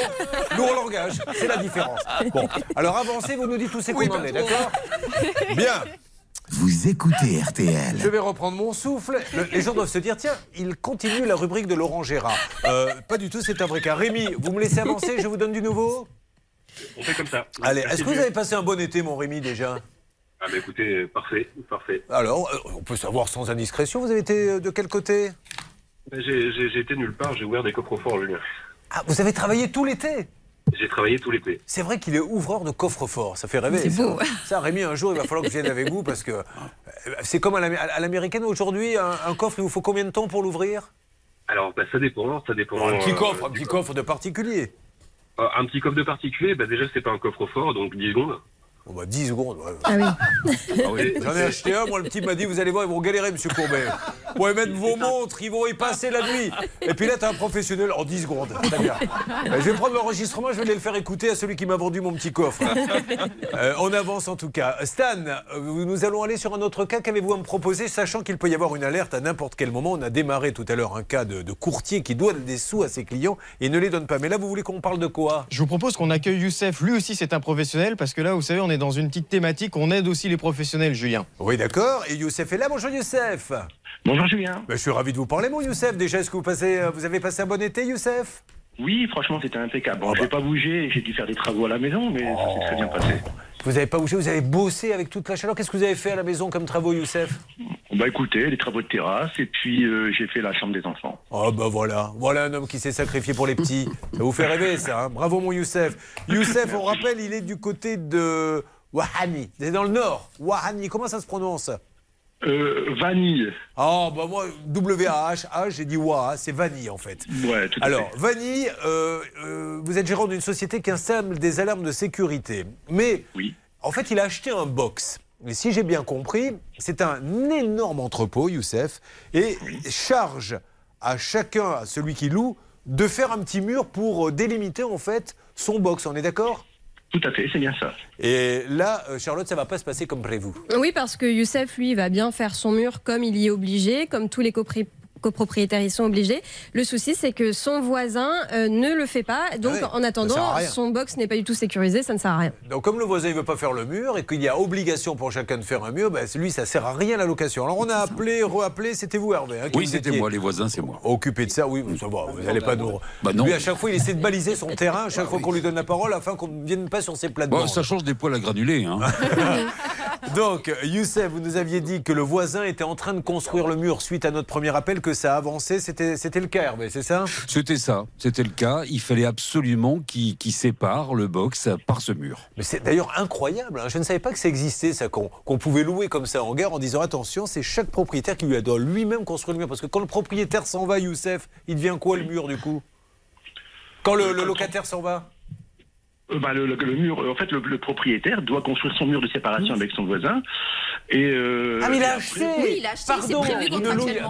Nous, on l'engage. C'est la différence. Bon, alors avancez, vous nous dites où c'est qu'on en est, d'accord? Bien. Vous écoutez RTL. Je vais reprendre mon souffle. Le- les gens doivent se dire tiens, il continue la rubrique de Laurent Gérard. Euh, pas du tout, c'est un vrai cas. Rémi, vous me laissez avancer, je vous donne du nouveau? On fait comme ça. Allez, est-ce que vous avez passé un bon été, mon Rémi, déjà? Ah, bah écoutez, parfait, parfait. Alors, euh, on peut savoir sans indiscrétion, vous avez été euh, de quel côté? Bah, J'ai été nulle part, j'ai ouvert des coffres-forts, Julien. Ah, vous avez travaillé tout l'été? J'ai travaillé tout l'été. C'est vrai qu'il est ouvreur de coffre-fort, ça fait rêver. C'est ça. beau. Ça, Rémi, un jour, il va falloir que je vienne avec vous parce que euh, c'est comme à l'amé- à l'américaine aujourd'hui, un, un coffre, il vous faut combien de temps pour l'ouvrir? Alors, bah, ça dépend, ça dépend. Un petit euh, coffre, un petit coffre de particulier. euh, un petit coffre de particulier, bah, déjà, c'est pas un coffre-fort, donc 10 secondes. Bon, bah 10 secondes. ouais. Ah oui. Ah oui, J'en ai acheté un, moi le petit m'a dit vous allez voir, ils vont galérer, monsieur Courbet. Vous pouvez mettre vos montres, ils vont y passer la nuit. Et puis là, t'as un professionnel en 10 secondes. Très bien. Euh, Je vais prendre l'enregistrement, je vais aller le faire écouter à celui qui m'a vendu mon petit coffre. Euh, on avance en tout cas. Stan, euh, nous allons aller sur un autre cas. Qu'avez-vous à me proposer, sachant qu'il peut y avoir une alerte à n'importe quel moment? On a démarré tout à l'heure un cas de, de courtier qui doit des sous à ses clients et ne les donne pas. Mais là, vous voulez qu'on parle de quoi? Je vous propose qu'on accueille Youssef. Lui aussi, c'est un professionnel parce que là, vous savez, on est dans une petite thématique. On aide aussi les professionnels, Julien. Oui, d'accord. Et Youssef est là. Bonjour Youssef. Bonjour Julien. Ben, je suis ravi de vous parler, mon Youssef. Déjà, est-ce que vous, passez, euh, vous avez passé un bon été, Youssef? Oui, franchement, c'était impeccable. Oh, Bon, bah. je n'ai pas bougé, j'ai dû faire des travaux à la maison, mais ça s'est très bien passé. Vous n'avez pas bougé, vous avez bossé avec toute la chaleur. Qu'est-ce que vous avez fait à la maison comme travaux, Youssef? Bah écoutez, les travaux de terrasse, et puis euh, j'ai fait la chambre des enfants. Oh bah voilà, voilà un homme qui s'est sacrifié pour les petits. Ça vous fait rêver ça, hein? Bravo mon Youssef. Youssef, on rappelle, il est du côté de Wahani, c'est dans le nord. Wahani, comment ça se prononce? Euh, vanille. Oh bah moi, W-A-H, H, j'ai dit Wa, c'est Vanille en fait. Ouais, tout à Alors, fait. Vanille, euh, euh, vous êtes gérant d'une société qui installe des alarmes de sécurité. Mais, en fait, il a acheté un box. Et si j'ai bien compris, c'est un énorme entrepôt, Youssef, et charge à chacun, à celui qui loue, de faire un petit mur pour euh, délimiter en fait son box. On est d'accord? Tout à fait, c'est bien ça. Et là, euh, Charlotte, ça va pas se passer comme prévu. Oui, parce que Youssef, lui, va bien faire son mur comme il y est obligé, comme tous les copri- copropriétaires y sont obligés. Le souci, c'est que son voisin euh, ne le fait pas. Donc, Ah ouais, en attendant, son box n'est pas du tout sécurisé, ça ne sert à rien. Donc comme le voisin ne veut pas faire le mur et qu'il y a obligation pour chacun de faire un mur, ben, lui ça sert à rien la location. Alors on a appelé, reappelé, c'était vous Hervé hein, Oui, c'était moi, les voisins, c'est moi. Occupé de ça, oui, ça va, vous n'allez pas nous... Bah non. Lui à chaque fois il essaie de baliser son terrain, à chaque fois qu'on lui donne la parole afin qu'on ne vienne pas sur ses plates Bon, ça change des poils à granulés. Hein. Donc Youssef, vous nous aviez dit que le voisin était en train de construire le mur suite à notre premier appel, que ça avançait, c'était c'était le cas Hervé, c'est ça? C'était ça, c'était le cas. Il fallait absolument qu'il sépare le box par ce mur. Mais c'est d'ailleurs incroyable. hein. Je ne savais pas que ça existait, ça, qu'on pouvait louer comme ça en gare en disant attention, c'est chaque propriétaire qui lui doit lui-même construire le mur. Parce que quand le propriétaire s'en va, Youssef, il devient quoi le mur du coup? Quand le, le locataire s'en va? Euh, bah, le, le- le mur, en fait, le, le propriétaire doit construire son mur de séparation avec son voisin. Et, euh, Ah, mais il a après- acheté Oui, il a acheté, Pardon, prévu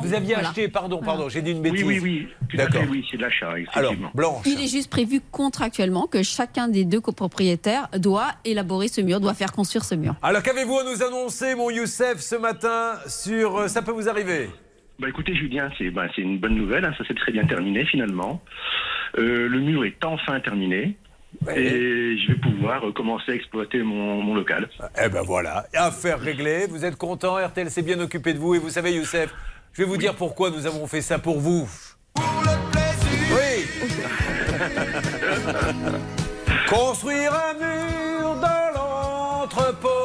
vous, aviez Voilà. acheté, pardon, pardon, j'ai dit une Oui, bêtise. oui, oui. À D'accord. oui, c'est de l'achat, Alors. Blanche, Il est juste prévu contractuellement que chacun des deux copropriétaires doit élaborer ce mur, doit faire construire ce mur. alors qu'avez-vous à nous annoncer, mon Youssef, ce matin sur euh, Ça peut vous arriver? Bah écoutez Julien, c'est bah, c'est une bonne nouvelle, hein, ça s'est très bien terminé finalement. Euh, le mur est enfin terminé et je vais pouvoir euh, commencer à exploiter mon, mon local. Eh ben voilà, affaire réglée. Vous êtes content, RTL s'est bien occupé de vous. Et vous savez, Youssef, je vais vous dire pourquoi nous avons fait ça pour vous. Oui Construire un mur dans l'entrepôt.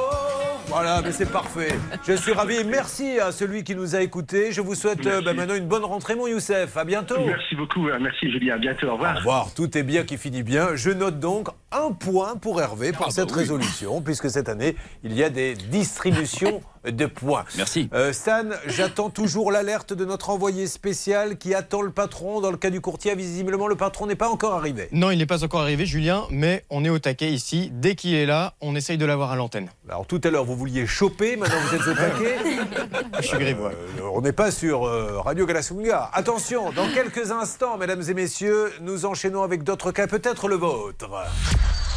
Voilà, mais c'est parfait. Je suis ravi. Merci à celui qui nous a écoutés. Je vous souhaite euh, bah, maintenant une bonne rentrée, mon Youssef. À bientôt. Merci beaucoup, euh, merci Julien, à bientôt, au revoir. Au revoir. Tout est bien qui finit bien. Je note donc un point pour Hervé pour cette résolution, puisque cette année, il y a des distributions de points. Merci. Euh, Stan, j'attends toujours l'alerte de notre envoyé spécial qui attend le patron. Dans le cas du courtier, visiblement, le patron n'est pas encore arrivé. Non, il n'est pas encore arrivé, Julien, mais on est au taquet ici. Dès qu'il est là, on essaye de l'avoir à l'antenne. Alors tout à l'heure, vous vouliez choper, maintenant vous êtes au taquet. Je suis grivois. Euh, on n'est pas sur euh, Radio Galasunga. Attention, dans quelques instants, mesdames et messieurs, nous enchaînons avec d'autres cas, peut-être le vôtre.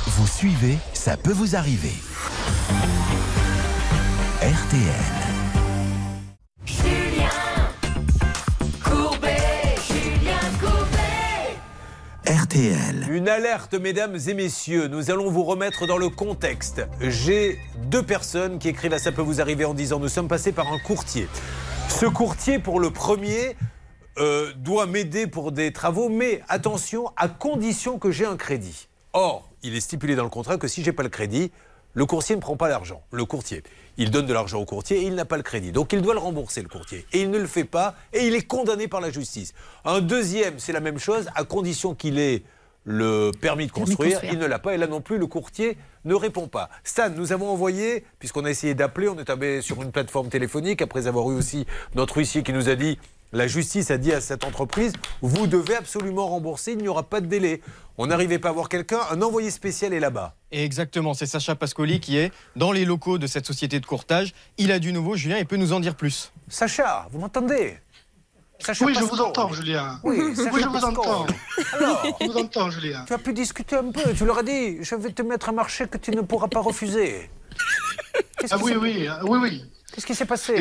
Vous suivez, ça peut vous arriver. RTL. RTL. Une alerte, mesdames et messieurs. Nous allons vous remettre dans le contexte. J'ai deux personnes qui écrivent à Ça peut vous arriver en disant Nous sommes passés par un courtier. Ce courtier, pour le premier, euh, doit m'aider pour des travaux, mais attention, à condition que j'ai un crédit. Or, il est stipulé dans le contrat que si j'ai pas le crédit, le courtier ne prend pas l'argent. Le courtier. Il donne de l'argent au courtier et il n'a pas le crédit. Donc il doit le rembourser, le courtier. Et il ne le fait pas et il est condamné par la justice. Un deuxième, c'est la même chose, à condition qu'il ait le permis de construire. construire. Il ne l'a pas et là non plus, le courtier ne répond pas. Stan, nous avons envoyé, puisqu'on a essayé d'appeler, on est tombé sur une plateforme téléphonique, après avoir eu aussi notre huissier qui nous a dit la justice a dit à cette entreprise, vous devez absolument rembourser, il n'y aura pas de délai. On n'arrivait pas à voir quelqu'un, un envoyé spécial est là-bas. Et exactement, c'est Sacha Pascoli qui est dans les locaux de cette société de courtage. Il a du nouveau, Julien, il peut nous en dire plus. Sacha, vous m'entendez? Sacha Oui, je vous entends, Julien. Oui, Sacha oui je vous entends. Alors, Je vous entends, Julien. tu as pu discuter un peu, tu leur as dit, je vais te mettre un marché que tu ne pourras pas refuser. Ah oui, oui, ah, oui, oui. Qu'est-ce qui s'est passé?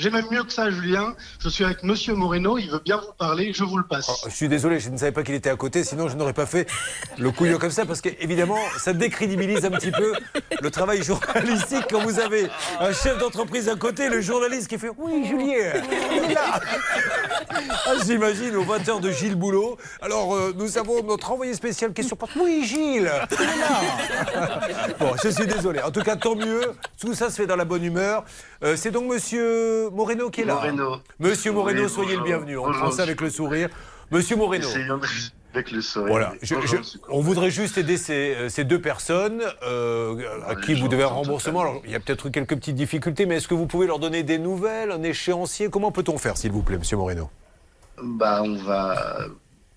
J'ai même, mieux que ça, Julien. Je suis avec Monsieur Moreno, il veut bien vous parler, je vous le passe. Oh, Je suis désolé, je ne savais pas qu'il était à côté, sinon je n'aurais pas fait le couillon comme ça, parce qu'évidemment, ça décrédibilise un petit peu le travail journalistique quand vous avez un chef d'entreprise à côté, le journaliste qui fait Oui, Julien, Ah, J'imagine aux 20h de Gilles Boulot. Alors, euh, nous avons notre envoyé spécial qui est sur. Oui, Gilles, Bon, je suis désolé. En tout cas, tant mieux. Tout ça se fait dans la bonne humeur. Euh, C'est donc Monsieur Moreno qui est là. Moreno. Monsieur Moreno, Oui, soyez le bienvenu. On prend ça avec le sourire. Monsieur Moreno. Avec le sourire. Voilà, je- je- on voudrait juste aider ces, euh, ces deux personnes euh, à qui vous devez un remboursement. Alors, il y a peut-être eu quelques petites difficultés, mais est-ce que vous pouvez leur donner des nouvelles, un échéancier? Comment peut-on faire, s'il vous plaît, Monsieur Moreno? Bah, on va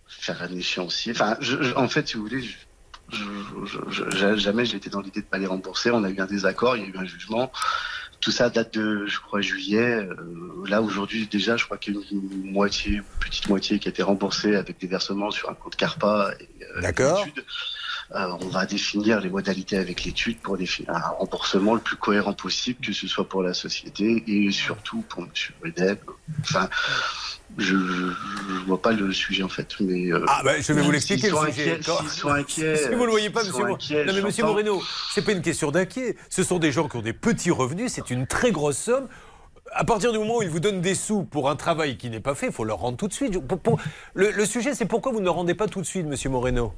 faire un échéancier. Enfin, je- je- en fait, si vous voulez, jamais été dans l'idée de pas les rembourser. On a eu un désaccord, il y a eu un jugement. Tout ça date de, je crois, juillet. Euh, là, aujourd'hui, déjà, je crois qu'il y a une moitié, une petite moitié qui a été remboursée avec des versements sur un compte Carpa. et, euh, D'accord. Euh, on va définir les modalités avec l'étude pour définir un remboursement le plus cohérent possible, que ce soit pour la société et surtout pour M. Redeb. Enfin, je ne vois pas le sujet en fait. Mais, euh, Ah, ben, je vais vous l'expliquer, le sujet. inquiets- sont inquiets. Si vous le voyez pas, monsieur, inquiets, non, mais monsieur. Moreno, c'est pas une question d'inquiet. Ce sont des gens qui ont des petits revenus, c'est une très grosse somme. À partir du moment où ils vous donnent des sous pour un travail qui n'est pas fait, il faut leur rendre tout de suite. Le sujet, c'est pourquoi vous ne le rendez pas tout de suite, monsieur Moreno?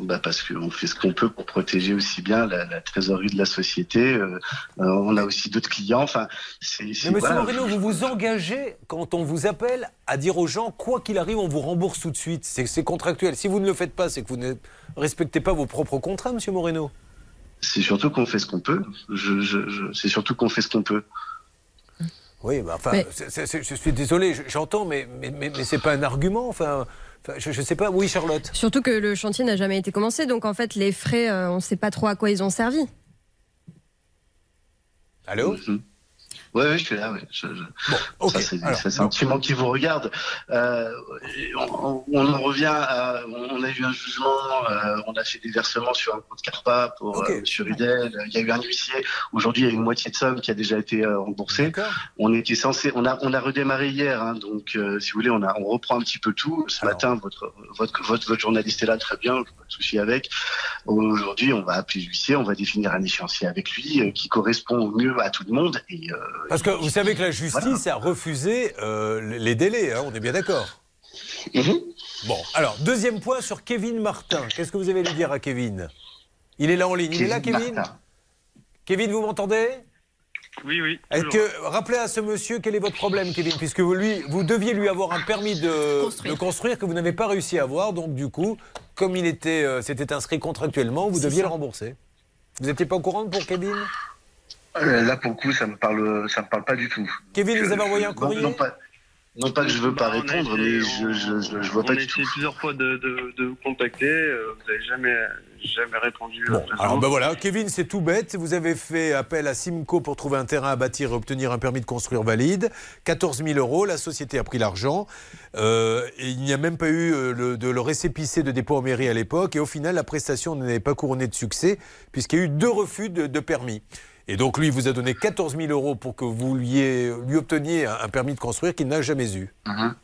Bah parce qu'on fait ce qu'on peut pour protéger aussi bien la, la trésorerie de la société. euh, euh, on a aussi d'autres clients. Enfin, c'est. Mais c'est- monsieur voilà. Moreno, vous vous engagez, quand on vous appelle, à dire aux gens, quoi qu'il arrive, on vous rembourse tout de suite. C'est c'est contractuel. Si vous ne le faites pas, c'est que vous ne respectez pas vos propres contrats, monsieur Moreno. C'est surtout qu'on fait ce qu'on peut. Je, je, je- c'est surtout qu'on fait ce qu'on peut. Oui, mais enfin, Mais- c'est- c'est- c'est- je suis désolé, je- j'entends, mais, mais, mais, mais c'est pas un argument. Enfin, je, je sais pas. Oui, Charlotte. Surtout que le chantier n'a jamais été commencé, donc en fait les frais, euh, on ne sait pas trop à quoi ils ont servi. Allô? Oui, oui, je suis là. Ouais. Je- je- ok, Ça, c'est alors, ça, c'est un petit moment qui vous regarde. Euh, on, on en revient à. On a eu un jugement, euh, on a fait des versements sur un compte Carpa pour euh, M. Ridel. Il y a eu un huissier. Aujourd'hui, il y a une moitié de somme qui a déjà été euh, remboursée. On était censé. On a, on a redémarré hier. hein, donc, euh, si vous voulez, on, a, on reprend un petit peu tout. Ce matin, votre, votre, votre, votre journaliste est là, très bien, pas de souci avec. Aujourd'hui, on va appeler l'huissier, on va définir un échéancier avec lui euh, qui correspond au mieux à tout le monde. Et, euh, Parce que vous savez que la justice a refusé euh, les délais, hein, on est bien d'accord Bon, alors, deuxième point sur Kevin Martin. Qu'est-ce que vous avez à lui dire à Kevin? Il est là en ligne. Il est là, Kevin Kevin? Martin. Kevin, vous m'entendez? Oui, oui. Est-ce que, rappelez à ce monsieur quel est votre problème, Kevin, puisque vous, lui, vous deviez lui avoir un permis de construire, de construire que vous n'avez pas réussi à avoir, donc du coup, comme il était, euh, s'était inscrit contractuellement, vous deviez le rembourser. Vous n'étiez pas au courant pour Kevin? Là, pour le coup, ça me parle, ça me parle pas du tout. Kevin, vous avez envoyé un courrier non, pas, non pas que je veux pas Bah, on a répondre, essayé, mais je, je, je, je vois on pas a du tout. essayé plusieurs fois de, de, de vous contacter. euh, Vous n'avez jamais, jamais répondu. euh, Alors ben voilà, Kevin, c'est tout bête. Vous avez fait appel à Simco pour trouver un terrain à bâtir et obtenir un permis de construire valide. 14 000 euros, la société a pris l'argent. Euh, et il n'y a même pas eu euh, le, de le récépissé de dépôt en mairie à l'époque. Et au final, la prestation n'est pas couronnée de succès puisqu'il y a eu deux refus de, de permis. Et donc lui, il vous a donné 14 000 euros pour que vous lui, obteniez un un permis de construire qu'il n'a jamais eu. Mhm.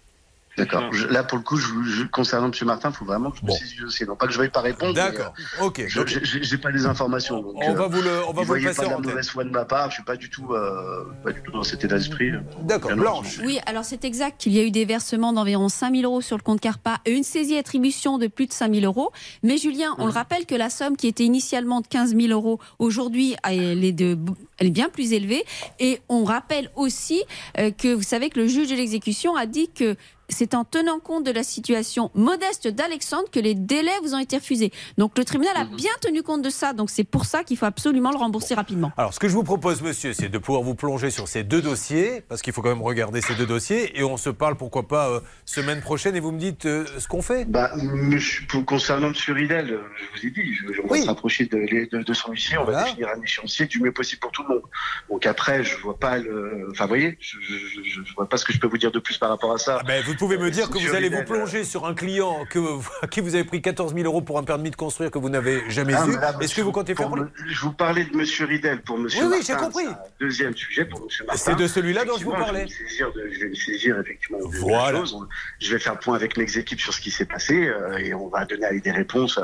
D'accord. Je- Là, pour le coup, je, je- concernant M. Martin, il faut vraiment que je me saisisse du dossier. Non pas que je veuille pas répondre. D'accord. euh, Ok. je- je- J'ai j'ai pas les informations. donc, On va vous le- on va ne vous le voyez passer pas de la mauvaise foi de ma part. Je suis pas du tout, euh, pas du tout dans cet état d'esprit. D'accord. Bien Blanche. Oui, alors c'est exact. Il y a eu des versements d'environ 5 000 euros sur le compte Carpa et une saisie attribution de plus de 5 000 euros. Mais Julien, on le rappelle que la somme qui était initialement de 15 000 euros, aujourd'hui, elle est, de, elle est bien plus élevée. Et on rappelle aussi euh, que vous savez que le juge de l'exécution a dit que c'est en tenant compte de la situation modeste d'Alexandre que les délais vous ont été refusés. Donc le tribunal a bien tenu compte de ça. Donc c'est pour ça qu'il faut absolument le rembourser rapidement. Alors, ce que je vous propose, monsieur, c'est de pouvoir vous plonger sur ces deux dossiers, parce qu'il faut quand même regarder ces deux dossiers, et on se parle, pourquoi pas, euh, semaine prochaine, et vous me dites euh, ce qu'on fait. Bah, monsieur- concernant M. Ridel, euh, je vous ai dit, je, on va se rapprocher de, de- de son huissier, on va définir un échéancier du mieux possible pour tout le monde. Donc après, je vois pas le. Enfin, vous voyez, je, je, je- je vois pas ce que je peux vous dire de plus par rapport à ça. Ben, vous pouvez me dire que vous allez vous plonger sur un client que, à qui vous avez pris 14 000 euros pour un permis de construire que vous n'avez jamais Ah, eu. Est-ce que vous comptez faire pour me- Je vous parlais de Monsieur Ridel pour Monsieur Oui, oui, Martin, j'ai compris. Deuxième sujet pour Monsieur Martin. C'est de celui-là dont je vous parlais. Je vais me saisir, de- je vais me saisir effectivement de Voilà. chose. Je vais faire le point avec mes équipes sur ce qui s'est passé euh, et on va donner des réponses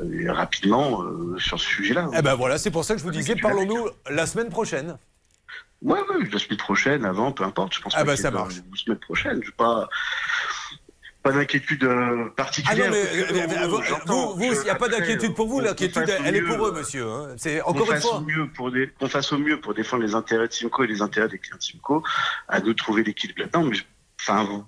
euh, rapidement euh, sur ce sujet-là. Eh ben voilà, c'est pour ça que je vous disais, parlons-nous la semaine prochaine. Ouais, ouais, la semaine prochaine, avant, peu importe. Je pense Ah bah, ça marche. La semaine prochaine, je pas. Pas d'inquiétude euh, Ah particulière. non, mais que, euh, euh, vous, vous, il n'y a pas d'inquiétude pour vous, l'inquiétude, elle est pour eux, monsieur. hein. C'est encore une fois. mieux pour des- qu'on fasse au mieux pour défendre les intérêts de Simco et les intérêts des clients de Simco, à nous de trouver l'équilibre là-dedans. Mais enfin, bon,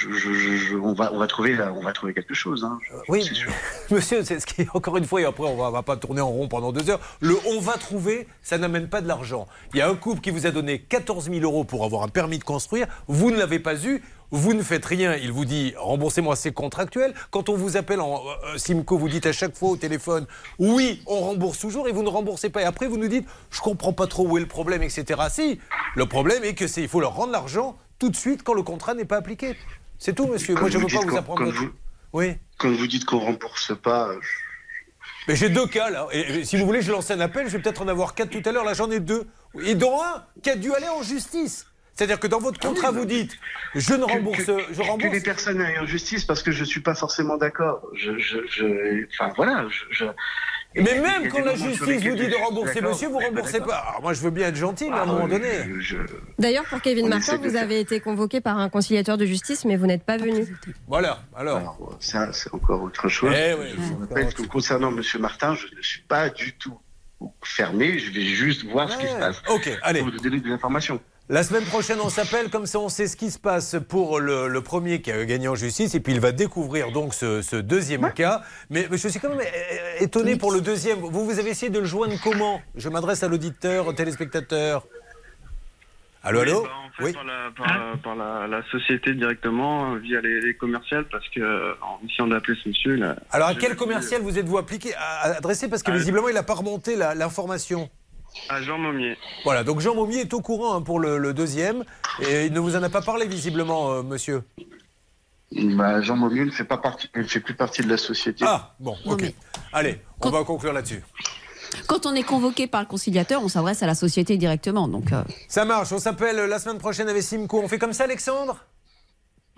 je, je- je- je- on va, on va trouver, on va trouver quelque chose. Hein, Oui, sûr. monsieur, c'est ce qui, encore une fois, et après on va, va pas tourner en rond pendant deux heures. Le on va trouver, ça n'amène pas de l'argent. Il y a un couple qui vous a donné 14 000 euros pour avoir un permis de construire, vous ne l'avez pas eu. Vous ne faites rien, il vous dit remboursez-moi, c'est contractuel. Quand on vous appelle en euh, Simco, vous dites à chaque fois au téléphone oui, on rembourse toujours et vous ne remboursez pas. Et après, vous nous dites je comprends pas trop où est le problème, etc. Si, le problème est que c'est il faut leur rendre l'argent tout de suite quand le contrat n'est pas appliqué. C'est tout, monsieur. Quand Moi, je ne vous veux pas vous apprendre. quand vous- Oui. Quand vous dites qu'on rembourse pas, euh, Mais j'ai deux cas là. Et, si vous voulez, je lance un appel. Je vais peut-être en avoir quatre tout à l'heure. Là, j'en ai deux. Et dont un qui a dû aller en justice. C'est-à-dire que dans votre contrat, vous dites je ne que- rembourse, que, je que rembourse. les personnes aillent en justice parce que je suis pas forcément d'accord. Je, je, je- enfin voilà. Je, Mais même quand la justice vous dit de rembourser monsieur, vous mais remboursez pas. Alors moi, je veux bien être gentil, mais à un Ah, moment donné. D'ailleurs, pour Kevin Martin, vous avez été convoqué par un conciliateur de justice, mais vous n'êtes pas venu. Voilà, alors. Ça, c'est encore autre chose. Je vous rappelle que concernant M. Martin, je ne suis pas du tout fermé. Je vais juste voir ce qui se passe. Ok, allez. Pour vous donner des informations. La semaine prochaine, on s'appelle, comme ça on sait ce qui se passe pour le, le premier qui a gagné en justice, et puis il va découvrir donc ce, ce deuxième cas. Mais, mais je suis quand même euh, étonné pour le deuxième. Vous, vous avez essayé de le joindre comment? Je m'adresse à l'auditeur, au téléspectateur. Allô, Oui, allô? bah, en fait, Oui. Par, la, par, par la, la société directement, euh, via les, les commerciales, parce que euh, en mission d'appeler ce monsieur. là, Alors, à quel commercial vous êtes-vous appliqué, adressé Parce que Ah, visiblement, il n'a pas remonté la- l'information. À Jean Momier. Voilà, donc Jean Momier est au courant hein, pour le, le deuxième. Et il ne vous en a pas parlé, visiblement, euh, monsieur. Bah, Jean Momieux ne fait, pas partie, ne fait plus partie de la société. Ah, bon, ok. Allez, on va conclure là-dessus. Quand on est convoqué par le conciliateur, on s'adresse à la société directement. Donc, euh, Ça marche, on s'appelle la semaine prochaine avec Simco. On fait comme ça, Alexandre?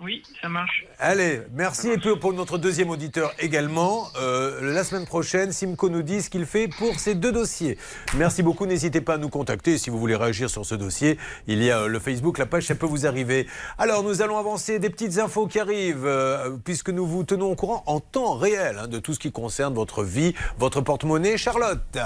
Oui, ça marche. Allez, merci. Et puis pour notre deuxième auditeur également, euh, la semaine prochaine, Simco nous dit ce qu'il fait pour ces deux dossiers. Merci beaucoup. N'hésitez pas à nous contacter si vous voulez réagir sur ce dossier. Il y a euh, le Facebook, la page, ça peut vous arriver. Alors, nous allons avancer des petites infos qui arrivent, euh, puisque nous vous tenons au courant en temps réel hein, de tout ce qui concerne votre vie, votre porte-monnaie. Charlotte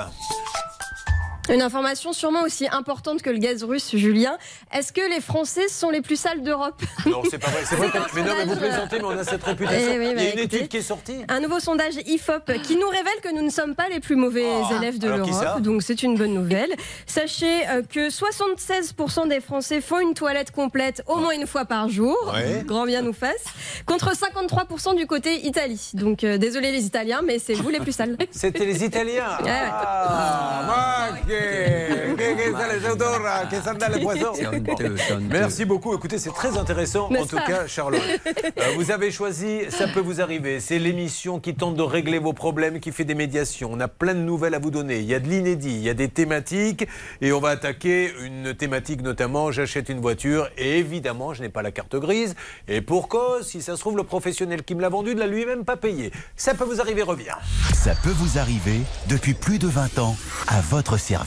Une information sûrement aussi importante que le gaz russe, Julien. Est-ce que les Français sont les plus sales d'Europe? Non, c'est pas vrai. C'est vrai que- mais non, mais vous plaisantez, mais on a cette réputation. Eh oui, Il y bah, a une écoutez. étude qui est sortie. Un nouveau sondage IFOP qui nous révèle que nous ne sommes pas les plus mauvais élèves de l'Europe, donc c'est une bonne nouvelle. Sachez euh, que 76% des Français font une toilette complète au moins une fois par jour, Ouais. grand bien nous fasse, contre 53% du côté Italie. Donc euh, désolé les Italiens, mais c'est vous les plus sales. C'était les Italiens. Ah, ma che- che- che sale Teodora, che s'andale le poisson. C'est honteux, c'est honteux. Merci beaucoup. Écoutez, c'est très intéressant, en tout cas, Charlotte. Euh, vous avez choisi Ça peut vous arriver. C'est l'émission qui tente de régler vos problèmes, qui fait des médiations. On a plein de nouvelles à vous donner. Il y a de l'inédit, il y a des thématiques. Et on va attaquer une thématique notamment j'achète une voiture. Et évidemment, je n'ai pas la carte grise. Et pour cause, si ça se trouve, le professionnel qui me l'a vendu ne l'a lui-même pas payé. Ça peut vous arriver, revient. Ça peut vous arriver depuis plus de 20 ans à votre service.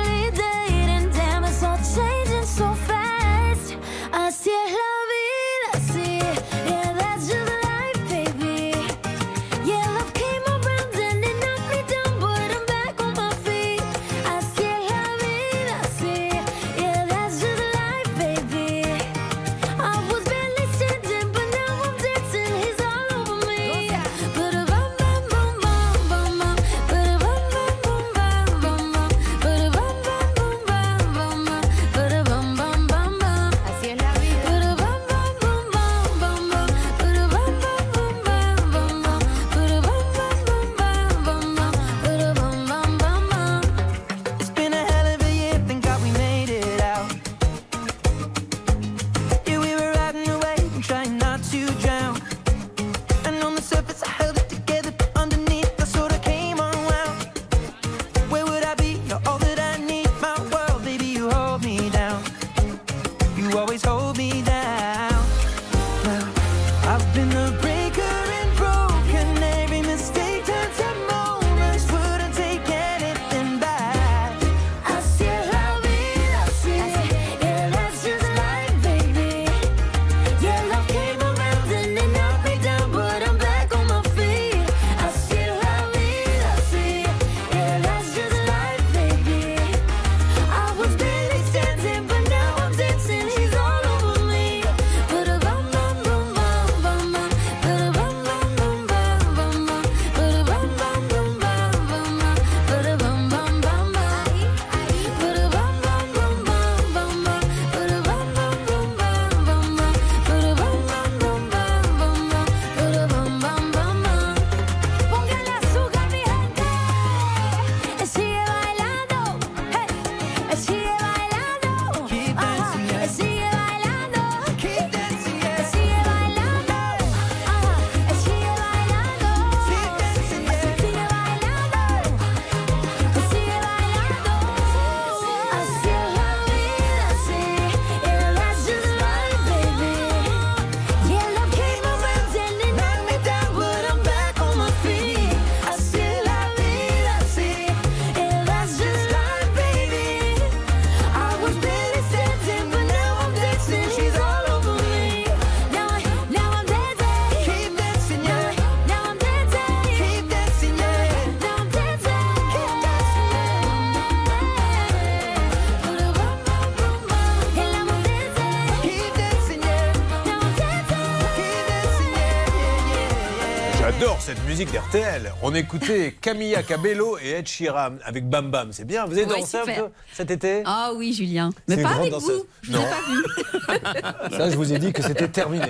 On écoutait Camilla Cabello et Ed Sheeran avec Bam Bam. C'est bien. Vous avez Ouais, dansé un peu cet été? Ah oui, Julien. Mais pas avec vous. danseuse. Non. pas vu. Ça, je vous ai dit que c'était terminé.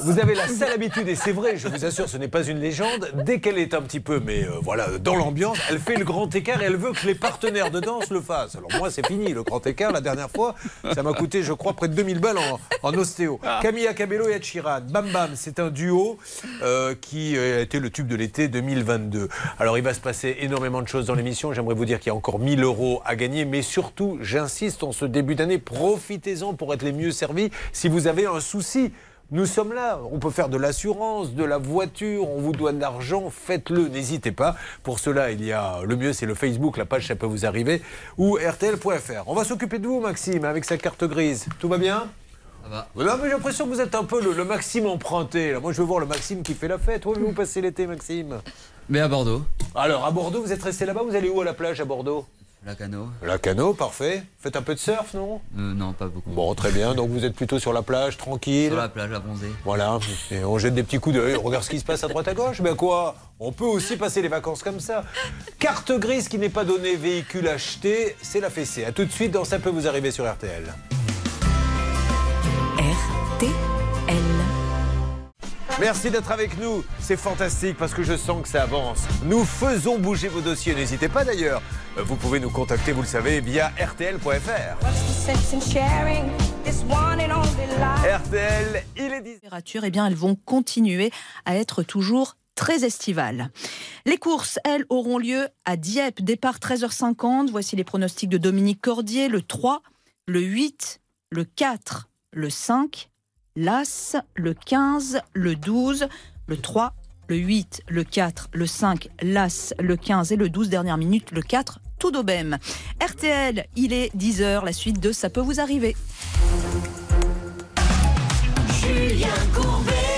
Vous avez la sale habitude, et c'est vrai, je vous assure, ce n'est pas une légende. Dès qu'elle est un petit peu, mais euh, voilà, dans l'ambiance, elle fait le grand écart et elle veut que les partenaires de danse le fassent. Alors moi, c'est fini, le grand écart. La dernière fois, ça m'a coûté, je crois, près de 2000 balles en, en ostéo. Camilla Cabello et Ed Sheeran. Bam Bam, c'est un duo euh, qui euh, a été le tube de l'été 2022. Alors, il va se passer énormément de choses dans l'émission. J'aimerais vous dire qu'il y a encore 1000 euros à gagner, mais surtout, j'insiste, en ce début d'année, profitez-en pour être les mieux servis si vous avez un souci. Nous sommes là, on peut faire de l'assurance, de la voiture, on vous doit de l'argent, faites-le, n'hésitez pas. Pour cela, il y a le mieux, c'est le Facebook, la page, ça peut vous arriver, ou rtl.fr. On va s'occuper de vous, Maxime, avec sa carte grise. Tout va bien? Ça va. non, mais j'ai l'impression que vous êtes un peu le, le Maxime emprunté. Là. Moi, je veux voir le Maxime qui fait la fête. Où avez-vous passé l'été, Maxime? Mais à Bordeaux. Alors, à Bordeaux, vous êtes resté là-bas? Vous allez où à la plage à Bordeaux? La cano. La cano, parfait. Faites un peu de surf, non? Euh, non, pas beaucoup. Bon, très bien. Donc, vous êtes plutôt sur la plage, tranquille. Sur la plage à bronzer. Voilà, et on jette des petits coups d'œil, on regarde ce qui se passe à droite à gauche. Ben quoi? On peut aussi passer les vacances comme ça. Carte grise qui n'est pas donnée, véhicule acheté, c'est la fessée. A tout de suite dans Ça peut vous arriver sur. RTL. Merci d'être avec nous, c'est fantastique parce que je sens que ça avance. Nous faisons bouger vos dossiers, n'hésitez pas d'ailleurs. Euh, Vous pouvez nous contacter, vous le savez, via rtl.fr. RTL, il est 10 températures, eh bien, elles vont continuer à être toujours très estivales. Les courses, elles, auront lieu à Dieppe, départ 13h50. Voici les pronostics de Dominique Cordier, le 3, le 8, le 4, le 5, l'As, le 15, le 12, le 3, le 8, le 4, le 5, l'As, le 15 et le 12, dernière minute, le 4, tout d'Aubem. RTL, il est 10h, la suite de Ça peut vous arriver. Julien Courbet.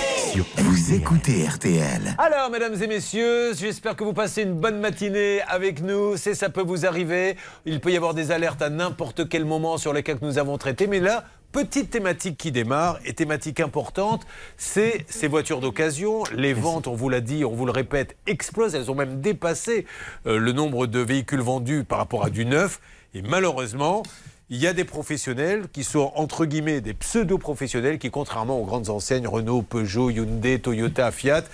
Vous écoutez RTL. Alors, mesdames et messieurs, j'espère que vous passez une bonne matinée avec nous. C'est ça peut vous arriver. Il peut y avoir des alertes à n'importe quel moment sur les cas que nous avons traités. Mais là, petite thématique qui démarre et thématique importante, c'est ces voitures d'occasion. Les ventes, on vous l'a dit, on vous le répète, explosent. Elles ont même dépassé euh, le nombre de véhicules vendus par rapport à du neuf. Et malheureusement, il y a des professionnels qui sont entre guillemets des pseudo-professionnels qui, contrairement aux grandes enseignes Renault, Peugeot, Hyundai, Toyota, Fiat,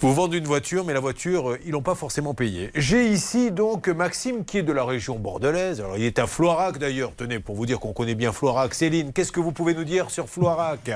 vous vendez une voiture, mais la voiture, euh, ils l'ont pas forcément payée. J'ai ici donc Maxime qui est de la région bordelaise. Alors il est à Floirac d'ailleurs. Tenez, pour vous dire qu'on connaît bien Floirac. Céline, qu'est-ce que vous pouvez nous dire sur Floirac?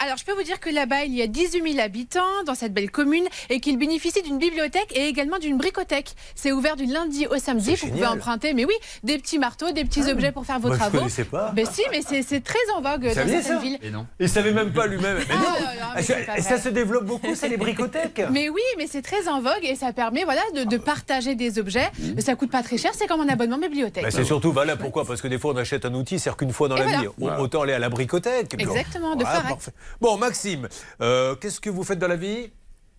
Alors, je peux vous dire que là-bas, il y a 18 000 habitants dans cette belle commune et qu'ils bénéficient d'une bibliothèque et également d'une bricothèque. C'est ouvert du lundi au samedi. Vous pouvez emprunter, mais oui, des petits marteaux, des petits objets pour faire vos Moi, je travaux. connaissais pas. Ben si, mais c'est très en vogue dans certaines ça villes. Et non. Il savait même pas lui-même. Mais non. Ah, mais Et ça vrai. se développe beaucoup, c'est les bricothèques? Mais oui, mais c'est très en vogue et ça permet voilà, de, de partager des objets. Mmh. Ça coûte pas très cher, c'est comme un abonnement bibliothèque. Bah, c'est surtout valable. Pourquoi? Parce que des fois, on achète un outil, sert qu'une fois dans Et la voilà. vie. Au- Autant aller à la bricothèque. Exactement, de parfait. Bon, Maxime, euh, qu'est-ce que vous faites dans la vie?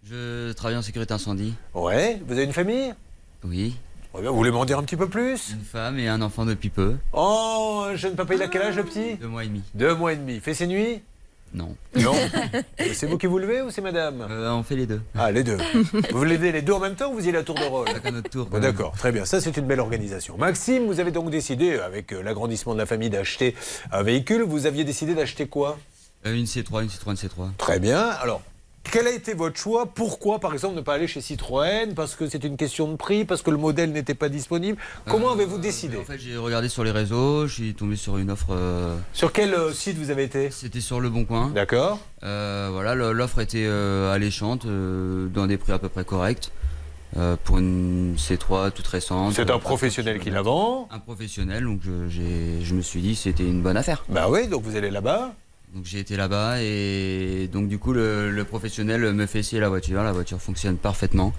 Je travaille en sécurité incendie. Ouais, vous avez une famille? Oui. Ouais, Vous voulez m'en dire un petit peu plus? Une femme et un enfant depuis peu. Oh, un jeune papa, il a quel âge le petit? Deux mois et demi. Deux mois et demi. Fait ses nuits? Non. Non. c'est vous qui vous levez ou c'est madame? Euh, on fait les deux. Ah, les deux. vous l'aidez les deux en même temps ou vous y allez à tour de rôle? Chacun notre tour. Bon, D'accord, très bien. Ça, c'est une belle organisation. Maxime, vous avez donc décidé, avec euh, l'agrandissement de la famille, d'acheter un véhicule. Vous aviez décidé d'acheter quoi? Euh, une C3, une Citroën C3. Très bien. Alors, quel a été votre choix? Pourquoi, par exemple, ne pas aller chez Citroën? Parce que c'est une question de prix Parce que le modèle n'était pas disponible Comment avez-vous décidé? En fait, j'ai regardé sur les réseaux, je suis tombé sur une offre. euh, Sur quel euh, site vous avez été? C'était sur Le Bon Coin. D'accord. Euh, voilà, l'offre était euh, alléchante, euh, dans des prix à peu près corrects. euh, pour une C3 toute récente. C'est un Euh, professionnel qui la vend Un professionnel, donc je, je me suis dit c'était une bonne affaire. Bah oui, donc vous allez là-bas Donc j'ai été là-bas et donc du coup le, le professionnel me fait essayer la voiture, la voiture fonctionne parfaitement.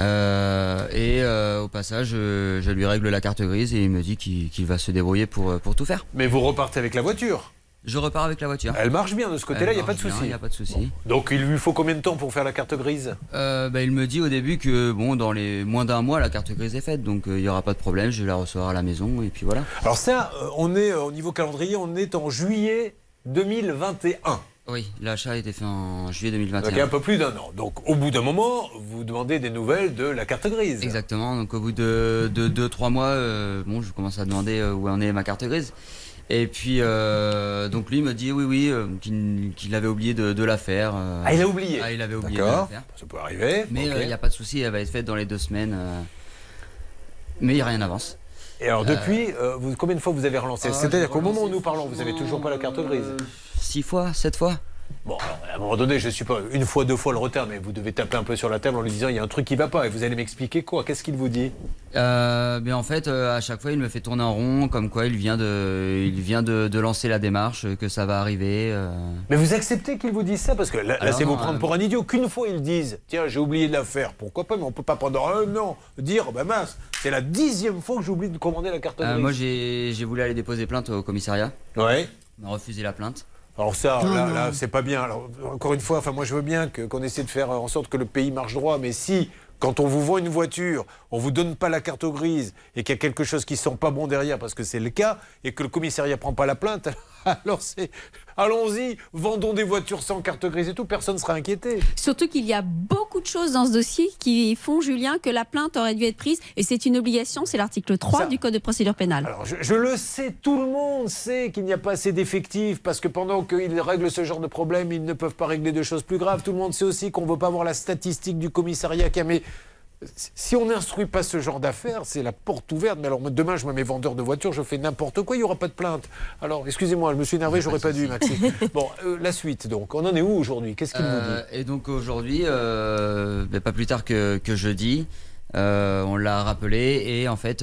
Euh, et euh, au passage, je, je lui règle la carte grise et il me dit qu'il va se débrouiller pour, pour tout faire. Mais vous repartez avec la voiture? Je repars avec la voiture. Elle marche bien de ce côté-là, il n'y a pas de souci. Il a pas de souci. Donc il lui faut combien de temps pour faire la carte grise? Euh, bah, il me dit au début que bon, dans les moins d'un mois, la carte grise est faite, donc euh, il n'y aura pas de problème, je vais la recevoir à la maison et puis voilà. Alors ça, euh, on est euh, au niveau calendrier, on est en juillet 2021. Oui, l'achat a été fait en juillet 2021. Donc il y a un peu plus d'un an. Donc au bout d'un moment, vous demandez des nouvelles de la carte grise. Exactement. Donc au bout de 2-3 mois, euh, bon, je commence à demander euh, où en est ma carte grise. Et puis, euh, donc lui me dit oui, oui, euh, qu'il avait oublié de, de la faire. Ah, il a oublié Ah, il avait oublié de la faire. Ça peut arriver. Mais il n'y a pas de souci, elle va être faite dans les deux semaines. Mais rien n'avance. Et alors depuis, euh, vous, combien de fois vous avez relancé Ah, C'est-à-dire qu'au moment où nous parlons, vous avez toujours pas la carte grise Six fois, sept fois Bon, alors, à un moment donné, je suis pas une fois, deux fois le retard, mais vous devez taper un peu sur la table en lui disant il y a un truc qui va pas et vous allez m'expliquer quoi Qu'est-ce qu'il vous dit? Euh, mais en fait, euh, à chaque fois, il me fait tourner en rond, comme quoi il vient de, il vient de, de lancer la démarche, euh, que ça va arriver. euh. Mais vous acceptez qu'ils vous disent ça? Parce que là, là, Alors c'est vous prendre pour un idiot. Qu'une fois ils disent tiens, j'ai oublié de la faire, pourquoi pas Mais on peut pas pendant un an dire bah mince, c'est la dixième fois que j'oublie de commander la carte moi, j'ai j'ai voulu aller déposer plainte au commissariat. Ouais. On m'a refusé la plainte. Alors ça, Non, là, là, c'est pas bien. Alors, encore une fois, enfin, moi je veux bien qu'on essaie de faire en sorte que le pays marche droit, mais si, quand on vous vend une voiture, on vous donne pas la carte grise et qu'il y a quelque chose qui sent pas bon derrière, parce que c'est le cas, et que le commissariat prend pas la plainte, alors c'est, allons-y, vendons des voitures sans carte grise et tout, personne sera inquiété. Surtout qu'il y a beaucoup de choses dans ce dossier qui font, Julien, que la plainte aurait dû être prise. Et c'est une obligation, c'est l'article 3 Ça- du Code de procédure pénale. Alors, je, je le sais, tout le monde sait qu'il n'y a pas assez d'effectifs parce que pendant qu'ils règlent ce genre de problème, ils ne peuvent pas régler de choses plus graves. Tout le monde sait aussi qu'on ne veut pas avoir la statistique du commissariat qui a. Mais si on n'instruit pas ce genre d'affaires, c'est la porte ouverte. Mais alors, demain, je me mets vendeur de voitures, je fais n'importe quoi, il n'y aura pas de plainte. Alors, excusez-moi, je me suis énervé, j'aurais pas dû, Maxime. Bon, euh, la suite, donc. On en est où aujourd'hui? Qu'est-ce qu'il Euh, dit? Et donc aujourd'hui, euh, ben, pas plus tard que, que jeudi, euh, on l'a rappelé et en fait,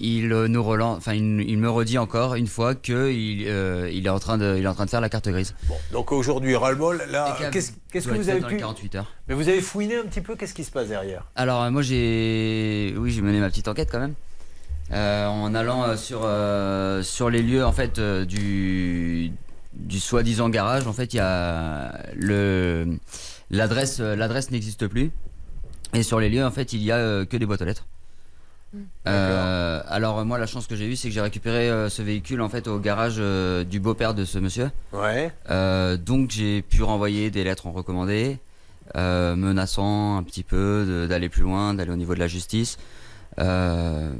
il nous relance, enfin, il, il me redit encore une fois que il, euh, il est en train de, il est en train de faire la carte grise. Donc aujourd'hui, ras-le-bol, là, qu'est-ce que vous avez dans les pu. 48 heures. Mais vous avez fouiné un petit peu, qu'est-ce qui se passe derrière? Alors euh, moi j'ai, oui, j'ai mené ma petite enquête quand même. Euh, en allant euh, sur euh, sur les lieux en fait euh, du du soi-disant garage, en fait il y a le l'adresse euh, l'adresse n'existe plus et sur les lieux en fait il y a euh, que des boîtes aux lettres. Euh, alors moi la chance que j'ai eue c'est que j'ai récupéré euh, ce véhicule en fait au garage euh, du beau-père de ce monsieur. Ouais. Donc j'ai pu renvoyer des lettres en recommandé, menaçant un petit peu d'aller plus loin, d'aller au niveau de la justice. Euh,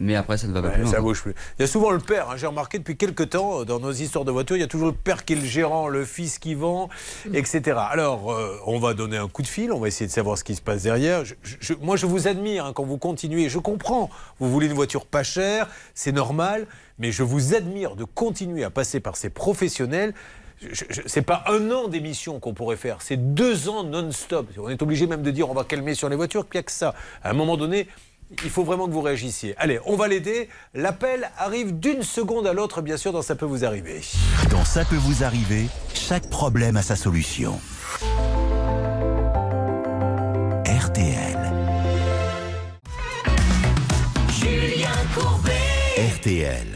mais après ça ne va pas Ouais, plus ça bouge plus. Il y a souvent le père, hein, j'ai remarqué depuis quelques temps, euh, dans nos histoires de voitures, il y a toujours le père qui est le gérant, le fils qui vend, etc. Alors, euh, on va donner un coup de fil, on va essayer de savoir ce qui se passe derrière. Je- je- moi, je vous admire hein, quand vous continuez, je comprends, vous voulez une voiture pas chère, c'est normal, mais je vous admire de continuer à passer par ces professionnels. C'est pas un an d'émission qu'on pourrait faire, c'est deux ans non-stop. On est obligé même de dire on va calmer sur les voitures, qu'il n'y a que ça. À un moment donné, il faut vraiment que vous réagissiez. Allez, on va l'aider. L'appel arrive d'une seconde à l'autre, bien sûr, dans Ça peut vous arriver. Dans Ça peut vous arriver, chaque problème a sa solution.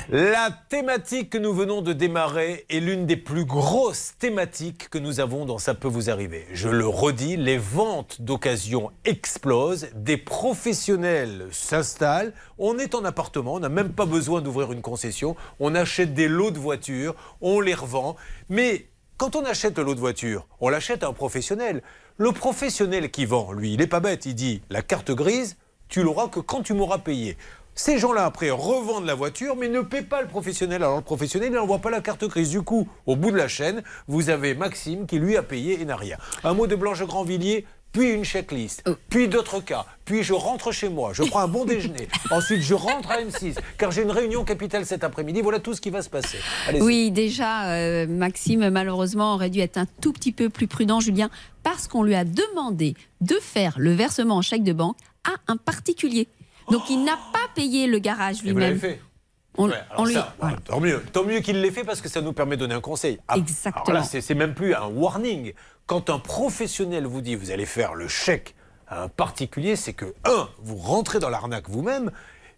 La thématique que nous venons de démarrer est l'une des plus grosses thématiques que nous avons dans Ça peut vous arriver. Je le redis, les ventes d'occasion explosent, des professionnels s'installent, on est en appartement, on n'a même pas besoin d'ouvrir une concession, on achète des lots de voitures, on les revend, mais quand on achète un lot de voiture, on l'achète à un professionnel. Le professionnel qui vend, lui, il n'est pas bête, il dit la carte grise, tu l'auras que quand tu m'auras payé. Ces gens-là, après, revendent la voiture, mais ne paient pas le professionnel. Alors le professionnel, il n'envoie pas la carte grise. Du coup, au bout de la chaîne, vous avez Maxime qui, lui, a payé et n'a rien. Un mot de Blanche Grandvilliers, puis une checklist, puis d'autres cas, puis je rentre chez moi, je prends un bon déjeuner, ensuite je rentre à M6, car j'ai une réunion capitale cet après-midi. Voilà tout ce qui va se passer. Oui, déjà, euh, Maxime, malheureusement, aurait dû être un tout petit peu plus prudent, Julien, parce qu'on lui a demandé de faire le versement en chèque de banque à un particulier. Donc, il n'a pas payé le garage lui-même. fait On, Ouais, on lui- ça, Tant mieux, tant mieux qu'il l'ait fait parce que ça nous permet de donner un conseil. Ah, Exactement. Alors là, c'est c'est même plus un warning. Quand un professionnel vous dit vous allez faire le chèque à un particulier, c'est que, un, vous rentrez dans l'arnaque vous-même,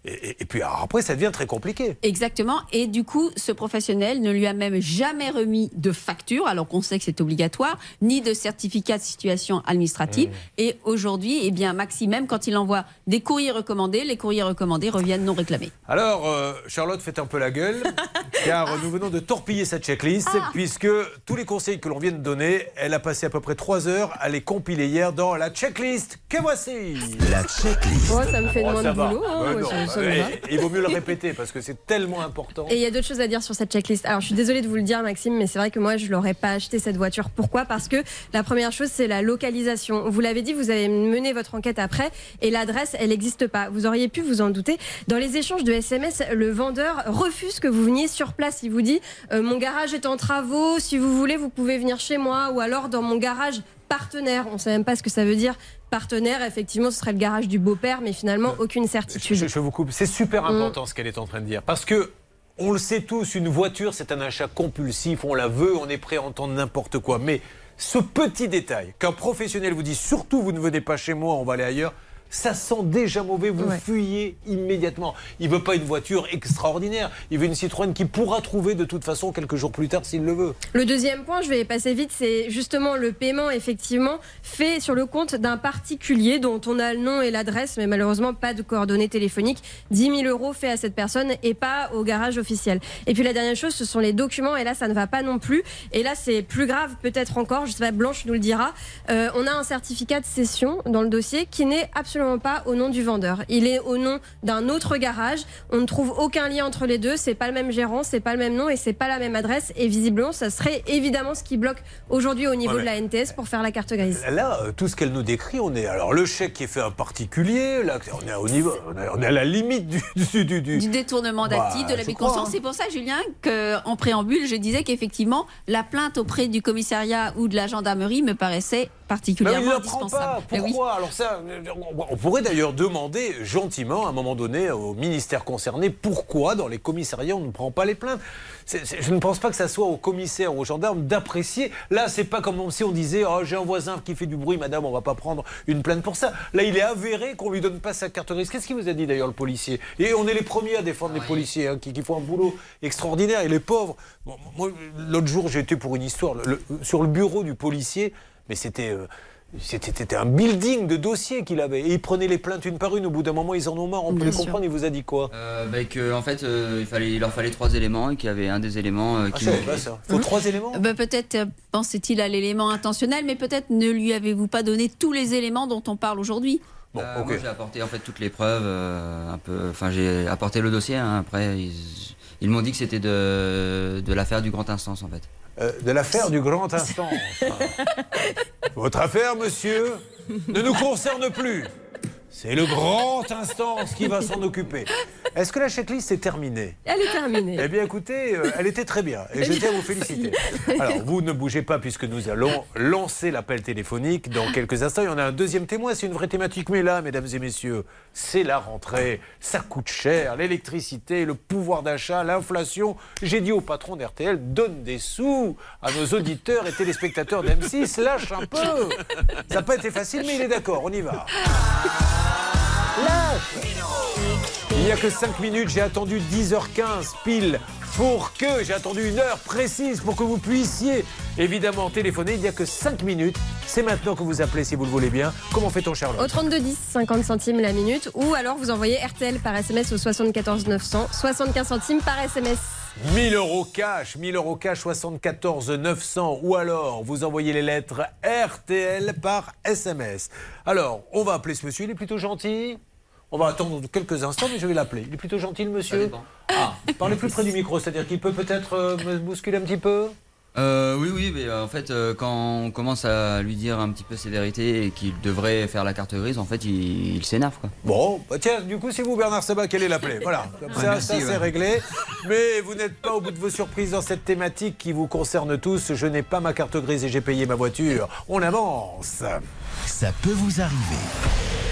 et, et- et puis après, ça devient très compliqué. Exactement. Et du coup, ce professionnel ne lui a même jamais remis de facture, alors qu'on sait que c'est obligatoire, ni de certificat de situation administrative. Et aujourd'hui, eh bien, Maxime, même quand il envoie des courriers recommandés, les courriers recommandés reviennent non réclamés. Alors, euh, Charlotte, faites un peu la gueule. car nous venons de torpiller cette checklist, Ah. puisque tous les conseils que l'on vient de donner, elle a passé à peu près 3 heures à les compiler hier dans la checklist que voici? La checklist. Oh, ça me fait Oh, moins de va. boulot. hein, ouais, non, va. il vaut mieux le répéter parce que c'est tellement important. Et il y a d'autres choses à dire sur cette checklist. Alors, je suis désolée de vous le dire, Maxime, mais c'est vrai que moi, je l'aurais pas acheté cette voiture. Pourquoi? Parce que la première chose, c'est la localisation. Vous l'avez dit, vous avez mené votre enquête après, et l'adresse, elle n'existe pas. Vous auriez pu vous en douter. Dans les échanges de SMS, le vendeur refuse que vous veniez sur place. Il vous dit euh, mon garage est en travaux. Si vous voulez, vous pouvez venir chez moi, ou alors dans mon garage partenaire. On sait même pas ce que ça veut dire. Partenaire, effectivement, ce serait le garage du beau-père, mais finalement, aucune certitude. Je, je vous coupe. C'est super Mm. important ce qu'elle est en train de dire. Parce que, on le sait tous, une voiture, c'est un achat compulsif. On la veut, on est prêt à entendre n'importe quoi. Mais ce petit détail, qu'un professionnel vous dit surtout vous ne venez pas chez moi, on va aller ailleurs. Ça sent déjà mauvais, vous Ouais. fuyez immédiatement. Il veut pas une voiture extraordinaire, il veut une Citroën qui pourra trouver de toute façon quelques jours plus tard s'il le veut. Le deuxième point, je vais passer vite, c'est justement le paiement effectivement fait sur le compte d'un particulier dont on a le nom et l'adresse, mais malheureusement pas de coordonnées téléphoniques. 10 000 euros fait à cette personne et pas au garage officiel. Et puis la dernière chose, ce sont les documents et là ça ne va pas non plus. Et là c'est plus grave peut-être encore, je sais pas, Blanche nous le dira. Euh, on a un certificat de cession dans le dossier qui n'est absolument pas au nom du vendeur. Il est au nom d'un autre garage. On ne trouve aucun lien entre les deux. C'est pas le même gérant, c'est pas le même nom et c'est pas la même adresse. Et visiblement, ça serait évidemment ce qui bloque aujourd'hui au niveau Ouais, de la NTS pour faire la carte grise. Là, euh, tout ce qu'elle nous décrit, on est. Alors, le chèque qui est fait à un particulier, là, on est au niveau. On est, on est à la limite du. du, du- du- du détournement d'actifs, Bah, de je de crois, conscience. hein. C'est pour ça, Julien, qu'en préambule, je disais qu'effectivement, la plainte auprès du commissariat ou de la gendarmerie me paraissait Mais particulièrement il le prend indispensable. pas. Mais oui. Pourquoi? Alors ça, on- pourrait d'ailleurs demander gentiment, à un moment donné, au ministère concerné, pourquoi dans les commissariats on ne prend pas les plaintes. Je ne pense pas que ça soit au commissaire ou aux gendarmes d'apprécier. Là, c'est pas comme si on disait, oh, j'ai un voisin qui fait du bruit, madame, on va pas prendre une plainte pour ça. Là, il est avéré qu'on lui donne pas sa carte grise. Qu'est-ce qu'il vous a dit d'ailleurs le policier? Et on est les premiers à défendre les policiers hein, qui, qui font un boulot extraordinaire. Et les pauvres. Bon, moi, l'autre jour, j'ai été pour une histoire le- le- sur le bureau du policier, mais c'était. euh, c'était un building de dossiers qu'il avait. Et il prenait les plaintes une par une. Au bout d'un moment, ils en ont marre. On peut Bien les sûr. comprendre. Il vous a dit quoi? Euh, bah, que, en fait, euh, il, fallait, il leur fallait trois éléments et qu'il y avait un des éléments euh, Ah, qui manquait. pas ça. Faut trois éléments? Ben, peut-être euh, pensait-il à l'élément intentionnel, mais peut-être ne lui avez-vous pas donné tous les éléments dont on parle aujourd'hui? Euh, moi, j'ai apporté en fait toutes les preuves, euh, un peu. Enfin, j'ai apporté le dossier. hein. Après, ils, ils m'ont dit que c'était de, de l'affaire du grand instance en fait. Euh, de l'affaire du grand instant. Votre affaire, monsieur, ne nous concerne plus. C'est le grand instance qui va s'en occuper. Est-ce que la checklist est terminée? Elle est terminée. Eh bien, écoutez, euh, elle était très bien. Et je tiens à vous féliciter. Alors, vous ne bougez pas puisque nous allons lancer l'appel téléphonique dans quelques instants. Il y en a un deuxième témoin. C'est une vraie thématique. Mais là, mesdames et messieurs, c'est la rentrée. Ça coûte cher. L'électricité, le pouvoir d'achat, l'inflation. J'ai dit au patron d'RTL, donne des sous à nos auditeurs et téléspectateurs d'M6. Lâche un peu. Ça n'a pas été facile, mais il est d'accord. On y va. Il n'y a que 5 minutes, j'ai attendu 10h15 pile pour que, j'ai attendu une heure précise pour que vous puissiez évidemment téléphoner. Il n'y a que 5 minutes. C'est maintenant que vous appelez si vous le voulez bien. Comment fait-on Charlotte Au 32 10, 50 centimes la minute, ou alors vous envoyez RTL par SMS au 74 900, 75 centimes par SMS. 1000 euros cash, 1000 euros cash, 74 900. Ou alors, vous envoyez les lettres RTL par SMS. Alors, on va appeler ce monsieur, il est plutôt gentil. On va attendre quelques instants, mais je vais l'appeler. Il est plutôt gentil, le monsieur Ah, parlez plus près du micro, c'est-à-dire qu'il peut peut-être euh, me bousculer un petit peu Euh, oui, oui, mais euh, en fait, euh, quand on commence à lui dire un petit peu ses vérités et qu'il devrait faire la carte grise, en fait, il, il s'énerve quoi. Bon, bah tiens, du coup, c'est vous, Bernard Sabat, qui allez l'appeler. Voilà, comme Ouais, ça, merci, ça c'est réglé. Mais vous n'êtes pas au bout de vos surprises dans cette thématique qui vous concerne tous. Je n'ai pas ma carte grise et j'ai payé ma voiture. On avance. Ça peut vous arriver.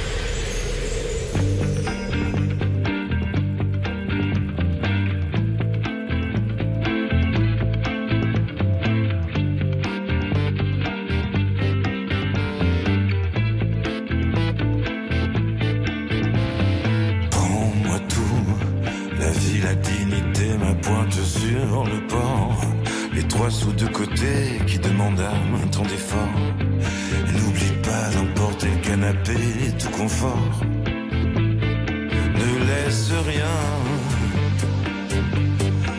Canapé, tout confort. Ne laisse rien.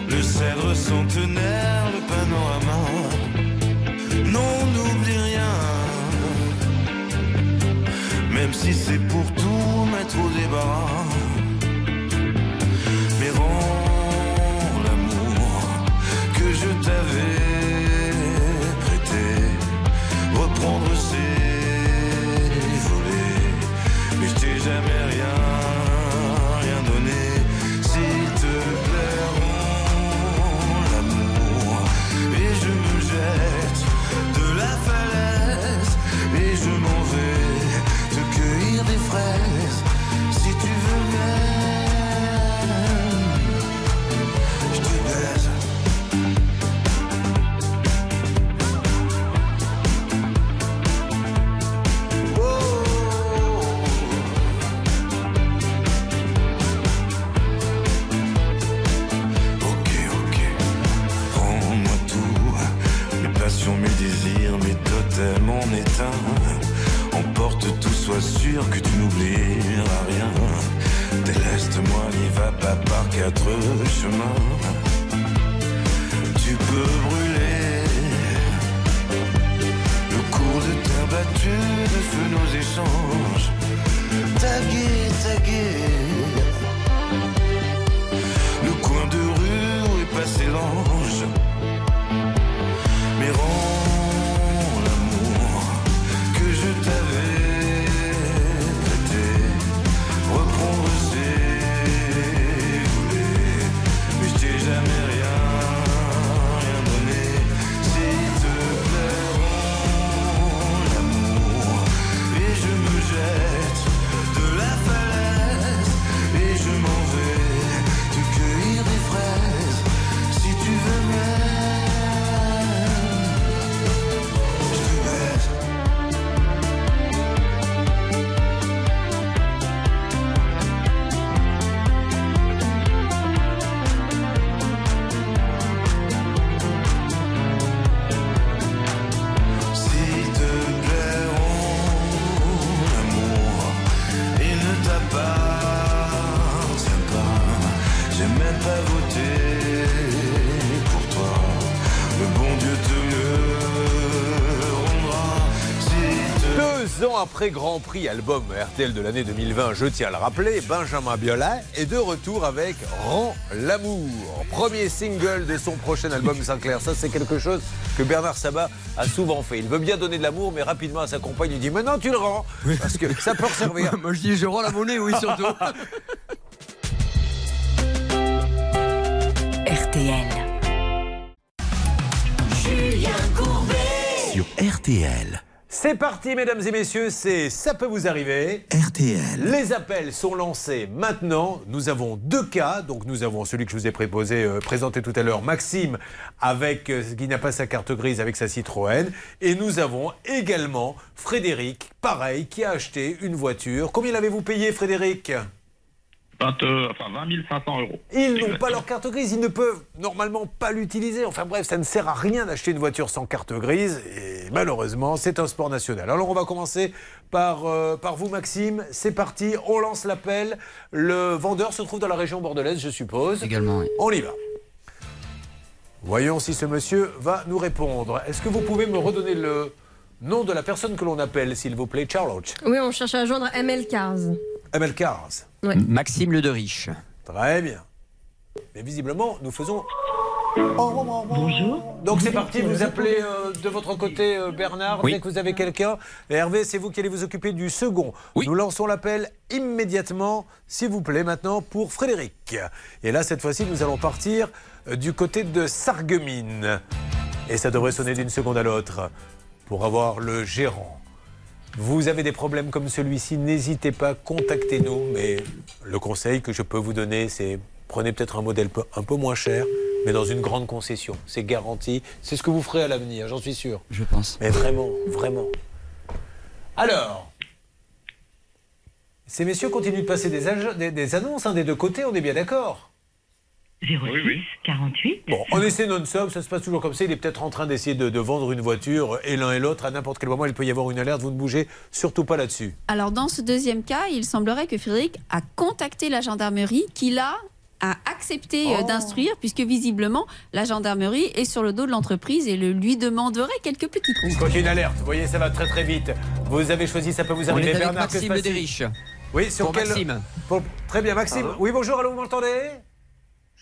Le cèdre centenaire, le panorama. Non, n'oublie rien. Même si c'est pour tout mettre au débat. Mais rends l'amour que je t'avais état. Emporte tout, sois sûr que tu n'oublieras rien. Déleste-moi, n'y va pas par quatre chemins. Tu peux brûler le cours de terre battue, de feu nos échanges. Taguer, taguer. Le coin de rue où est passé l'ange. Après Grand Prix album RTL de l'année 2020, je tiens à le rappeler, Benjamin Biolay est de retour avec Rends l'amour. Premier single de son prochain album Sinclair. Ça, c'est quelque chose que Bernard Sabat a souvent fait. Il veut bien donner de l'amour, mais rapidement à sa compagne, il dit Maintenant, tu le rends. Parce que ça peut servir. Moi je dis je rends la monnaie, oui surtout. RTL. Julien Courbet. Sur RTL. C'est parti, mesdames et messieurs, c'est Ça peut vous arriver. RTL. Les appels sont lancés maintenant. Nous avons deux cas. Donc, nous avons celui que je vous ai préposé, euh, présenté tout à l'heure, Maxime, avec euh, qui n'a pas sa carte grise avec sa Citroën. Et nous avons également Frédéric, pareil, qui a acheté une voiture. Combien l'avez-vous payé, Frédéric? 20, euh, enfin 20 500 euros. Ils n'ont pas leur carte grise, ils ne peuvent normalement pas l'utiliser. Enfin bref, ça ne sert à rien d'acheter une voiture sans carte grise. Et malheureusement, c'est un sport national. Alors on va commencer par, euh, par vous, Maxime. C'est parti, on lance l'appel. Le vendeur se trouve dans la région bordelaise, je suppose. Également, oui. On y va. Voyons si ce monsieur va nous répondre. Est-ce que vous pouvez me redonner le nom de la personne que l'on appelle, s'il vous plaît, Charlotte? Oui, on cherche à joindre ML Cars. ML Cars. Ouais. Maxime Le de Riche. Très bien. Mais visiblement, nous faisons. Bonjour. Donc c'est parti, vous appelez euh, de votre côté euh, Bernard, Oui. dès que vous avez quelqu'un. Hervé, c'est vous qui allez vous occuper du second. Nous lançons l'appel immédiatement, s'il vous plaît, maintenant pour Frédéric. Et là, cette fois-ci, nous allons partir euh, du côté de Sarreguemines. Et ça devrait sonner d'une seconde à l'autre pour avoir le gérant. Vous avez des problèmes comme celui-ci, n'hésitez pas, contactez-nous. Mais le conseil que je peux vous donner, c'est prenez peut-être un modèle un peu moins cher, mais dans une grande concession. C'est garanti. C'est ce que vous ferez à l'avenir, j'en suis sûr. Je pense. Mais vraiment, vraiment. Alors, ces messieurs continuent de passer des, ag- des- des annonces hein, des deux côtés, on est bien d'accord 06 48. Bon, on essaie non-stop, ça se passe toujours comme ça. Il est peut-être en train d'essayer de, de vendre une voiture et l'un et l'autre. À n'importe quel moment, il peut y avoir une alerte. Vous ne bougez surtout pas là-dessus. Alors dans ce deuxième cas, il semblerait que Frédéric a contacté la gendarmerie qui l'a a accepté euh, Oh. d'instruire, puisque visiblement, la gendarmerie est sur le dos de l'entreprise et le lui demanderait quelques petits coups. crois qu'il y a une alerte. Vous voyez, ça va très très vite. Vous avez choisi, ça peut vous On arriver. est avec Bernard, que se Maxime passe-t-il? Dériche. Oui, sur Pour quel... Maxime. Pour- Très bien, Maxime. Oui, bonjour, allô, vous m'entendez?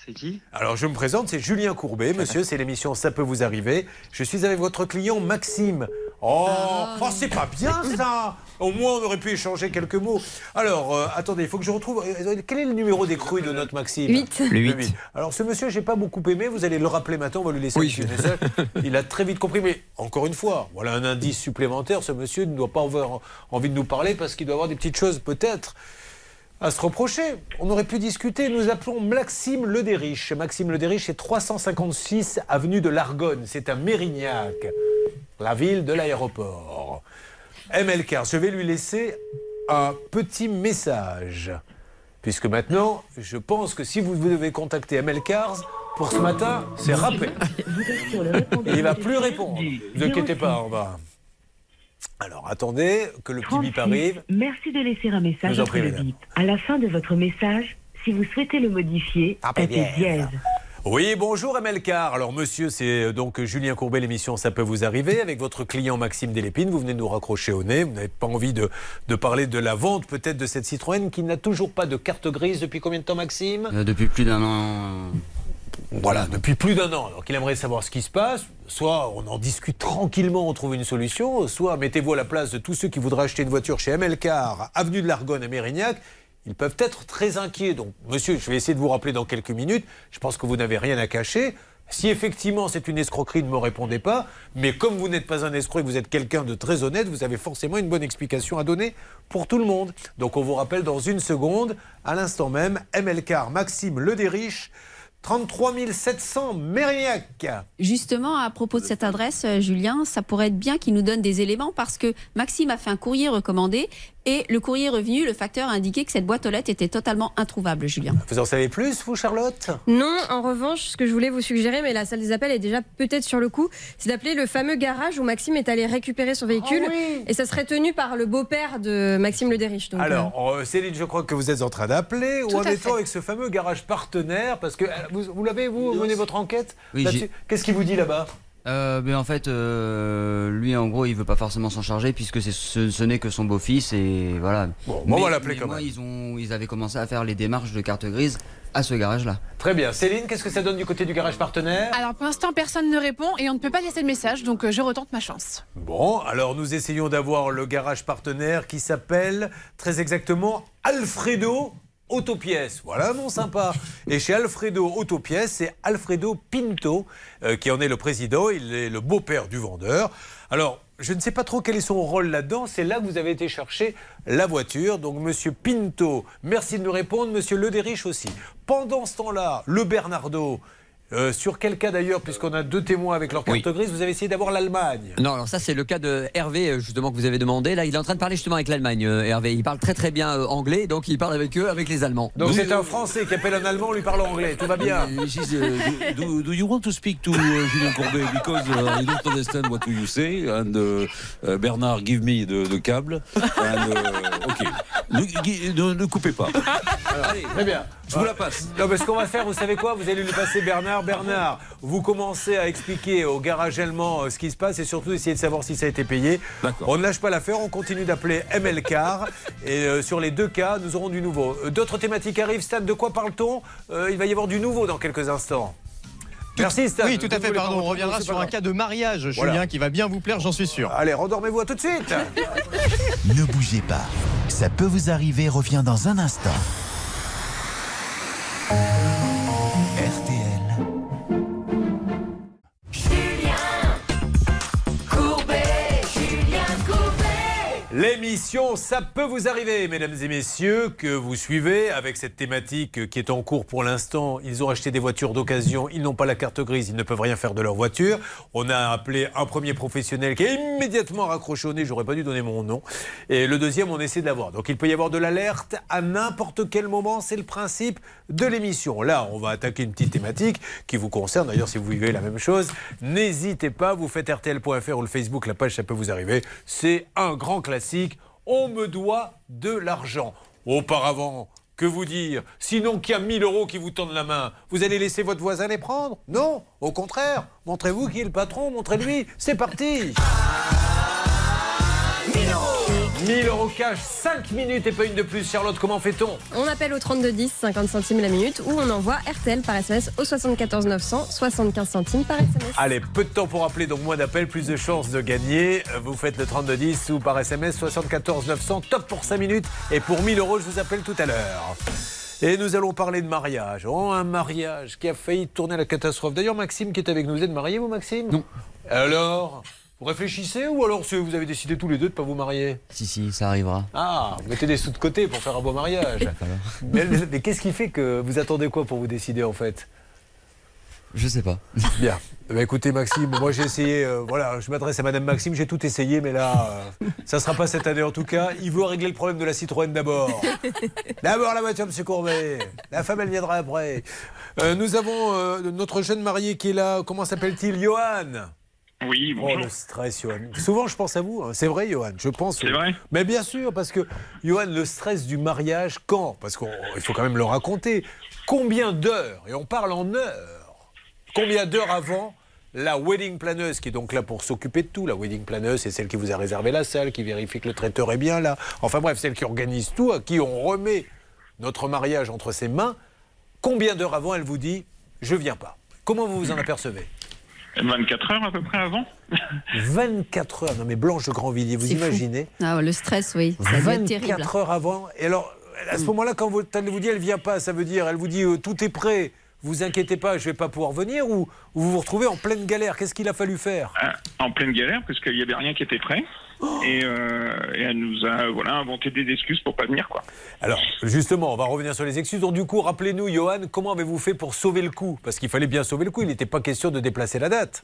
C'est qui? Alors, je me présente, c'est Julien Courbet, monsieur, c'est l'émission Ça peut vous arriver. Je suis avec votre client Maxime. Oh, oh, c'est pas bien ça Au moins, on aurait pu échanger quelques mots. Alors, euh, attendez, il faut que je retrouve. euh, Quel est le numéro d'écrue de notre Maxime? Huit. Le huit. Alors, ce monsieur, j'ai pas beaucoup aimé, vous allez le rappeler maintenant, on va lui laisser Oui. message. Il a très vite compris, mais encore une fois, voilà un indice supplémentaire. Ce monsieur ne doit pas avoir envie de nous parler parce qu'il doit avoir des petites choses, peut-être à se reprocher. On aurait pu discuter. Nous appelons Maxime Ledériche. Maxime Ledériche est 356 avenue de l'Argonne. C'est à Mérignac, la ville de l'aéroport. MLK, je vais lui laisser un petit message. Puisque maintenant, je pense que si vous devez contacter MLCars, pour ce matin, c'est râpé. Et il va plus répondre. Ne vous inquiétez pas, on va. Alors attendez que le petit bip 36. arrive. Merci de laisser un message après le bip. À la fin de votre message, si vous souhaitez le modifier, tapez dièse. dièse. Oui, bonjour MLCar. Alors monsieur, c'est euh, donc Julien Courbet, l'émission Ça peut vous arriver, avec votre client Maxime Delépine. Vous venez de nous raccrocher au nez. Vous n'avez pas envie de, de parler de la vente peut-être de cette Citroën qui n'a toujours pas de carte grise depuis combien de temps Maxime? Euh, depuis plus d'un an. Voilà, depuis plus d'un an. Donc il aimerait savoir ce qui se passe. Soit on en discute tranquillement, on trouve une solution, soit mettez-vous à la place de tous ceux qui voudraient acheter une voiture chez MLCar, avenue de l'Argonne à Mérignac. Ils peuvent être très inquiets. Donc, monsieur, je vais essayer de vous rappeler dans quelques minutes. Je pense que vous n'avez rien à cacher. Si effectivement c'est une escroquerie, ne me répondez pas. Mais comme vous n'êtes pas un escroc et que vous êtes quelqu'un de très honnête, vous avez forcément une bonne explication à donner pour tout le monde. Donc on vous rappelle dans une seconde, à l'instant même, MLCar Maxime Ledériche, 33 700 Mérignac. Justement, à propos de cette adresse, euh, Julien, ça pourrait être bien qu'il nous donne des éléments parce que Maxime a fait un courrier recommandé et le courrier revenu, le facteur a indiqué que cette boîte aux lettres était totalement introuvable, Julien. Vous en savez plus, vous, Charlotte? Non, en revanche, ce que je voulais vous suggérer, mais la salle des appels est déjà peut-être sur le coup, c'est d'appeler le fameux garage où Maxime est allé récupérer son véhicule. Et ça serait tenu par le beau-père de Maxime Le Dériche. donc, Alors, euh, Céline, je crois que vous êtes en train d'appeler. Ou en étant avec ce fameux garage partenaire Parce que euh, vous, vous l'avez, vous, mené votre enquête Oui, Qu'est-ce qu'il vous dit là-bas? Euh, mais en fait, euh, lui, en gros, il veut pas forcément s'en charger puisque c'est- ce, ce n'est que son beau-fils et voilà. Bon, on va l'appeler quand moi, même. Ils, ont, ils avaient commencé à faire les démarches de carte grise à ce garage-là. Très bien. Céline, qu'est-ce que ça donne du côté du garage partenaire? Alors pour l'instant, personne ne répond et on ne peut pas laisser de message, donc euh, je retente ma chance. Bon, alors nous essayons d'avoir le garage partenaire qui s'appelle très exactement Alfredo Autopièces. Voilà un nom sympa. Et chez Alfredo Autopièces, c'est Alfredo Pinto euh, qui en est le président. Il est le beau-père du vendeur. Alors, je ne sais pas trop quel est son rôle là-dedans. C'est là que vous avez été chercher la voiture. Donc, monsieur Pinto, merci de nous répondre. Monsieur Ledériche aussi. Pendant ce temps-là, le Bernardo. Euh, sur quel cas d'ailleurs, puisqu'on a deux témoins avec leur carte grise, vous avez essayé d'avoir l'Allemagne? Non, alors ça c'est le cas de Hervé euh, justement que vous avez demandé. Là, il est en train de parler justement avec l'Allemagne. euh, Hervé, il parle très très bien euh, anglais, donc il parle avec eux, avec les Allemands. Donc c'est un Français qui appelle un Allemand, on lui parle anglais, tout va bien. Uh, do, do, you want to speak to uh, Julien Courbet? Because uh, I don't understand what you say and uh, uh, Bernard give me the, the câble and uh, ok ne, gui- ne- ne coupez pas. Allez, très bien. Je vous la passe. Non, mais ce qu'on va faire, vous savez quoi? Vous allez lui passer Bernard. Bernard, vous commencez à expliquer au garage allemand euh, ce qui se passe et surtout essayer de savoir si ça a été payé. On ne lâche pas l'affaire, on continue d'appeler ML Car. Et euh, sur les deux cas, nous aurons du nouveau. Euh, D'autres thématiques arrivent. Stade, de quoi parle-t-on? Euh, Il va y avoir du nouveau dans quelques instants. Merci Stan. Oui, tout à fait, pardon. On reviendra sur un grave. cas de mariage, Voilà. Julien, qui va bien vous plaire, j'en suis sûr. Allez, rendormez-vous à tout de suite. Ne bougez pas. Ça peut vous arriver revient dans un instant. Ça peut vous arriver, mesdames et messieurs, que vous suivez avec cette thématique qui est en cours pour l'instant. Ils ont acheté des voitures d'occasion, ils n'ont pas la carte grise, ils ne peuvent rien faire de leur voiture. On a appelé un premier professionnel qui a immédiatement raccroché au nez, j'aurais pas dû donner mon nom. Et le deuxième, on essaie de l'avoir. Donc il peut y avoir de l'alerte à n'importe quel moment, c'est le principe de l'émission. Là, on va attaquer une petite thématique qui vous concerne, d'ailleurs si vous vivez la même chose. N'hésitez pas, vous faites RTL.fr ou le Facebook, la page Ça peut vous arriver. C'est un grand classique. On me doit de l'argent. Auparavant Que vous dire Sinon qu'il y a 1000 euros qui vous tendent la main, vous allez laisser votre voisin les prendre? Non, au contraire. Montrez-vous qui est le patron, montrez-lui. C'est parti 1000 euros cash, 5 minutes et pas une de plus. Charlotte, comment fait-on On appelle au 3210, 50 centimes la minute, ou on envoie RTL par SMS au 74 900, 75 centimes par SMS. Allez, peu de temps pour appeler, donc moins d'appels, plus de chances de gagner. Vous faites le 3210 ou par SMS 74 900, top pour 5 minutes. Et pour 1000 euros, je vous appelle tout à l'heure. Et nous allons parler de mariage. Oh, un mariage qui a failli tourner à la catastrophe. D'ailleurs, Maxime qui est avec nous, vous êtes marié, vous, Maxime? Non. Alors? Vous réfléchissez ou alors vous avez décidé tous les deux de ne pas vous marier Si, si, ça arrivera. Ah, vous mettez des sous de côté pour faire un beau mariage. mais mais qu'est-ce qui fait que vous attendez quoi pour vous décider en fait? Je sais pas. Bien. Eh ben, écoutez Maxime, moi j'ai essayé, euh, voilà, je m'adresse à Madame Maxime, j'ai tout essayé, mais là, euh, ça ne sera pas cette année en tout cas. Il veut régler le problème de la Citroën d'abord. D'abord la voiture, Monsieur Courbet. La femme, elle viendra après. Euh, nous avons euh, notre jeune marié qui est là. Comment s'appelle-t-il? Johan Oui, Oh, le stress, Johan. Souvent, je pense à vous. hein. C'est vrai, Johan. Je pense. C'est vrai Mais bien sûr, parce que, Johan, le stress du mariage, quand? Parce qu'il faut quand même le raconter. Combien d'heures Et on parle en heures. Combien d'heures avant la wedding planeuse, qui est donc là pour s'occuper de tout. La wedding planeuse, c'est celle qui vous a réservé la salle, qui vérifie que le traiteur est bien là. Enfin bref, celle qui organise tout, à qui on remet notre mariage entre ses mains. Combien d'heures avant elle vous dit je viens pas? Comment vous vous en apercevez? 24 heures à peu près avant 24 heures. Non mais Blanche de Grandvilliers, vous imaginez Ah, le stress, oui, ça doit être terrible. 24 heures avant. Et alors, à ce moment-là, quand vous, elle vous dit elle vient pas, ça veut dire elle vous dit euh, tout est prêt, vous inquiétez pas, je vais pas pouvoir venir, ou, ou vous vous retrouvez en pleine galère. Qu'est-ce qu'il a fallu faire? Euh, En pleine galère, parce qu'il n'y avait rien qui était prêt. Et, euh, et elle nous a voilà, inventé des excuses pour pas venir. quoi. Alors, justement, on va revenir sur les excuses. Donc, du coup, rappelez-nous, Johan, comment avez-vous fait pour sauver le coup? Parce qu'il fallait bien sauver le coup, il n'était pas question de déplacer la date.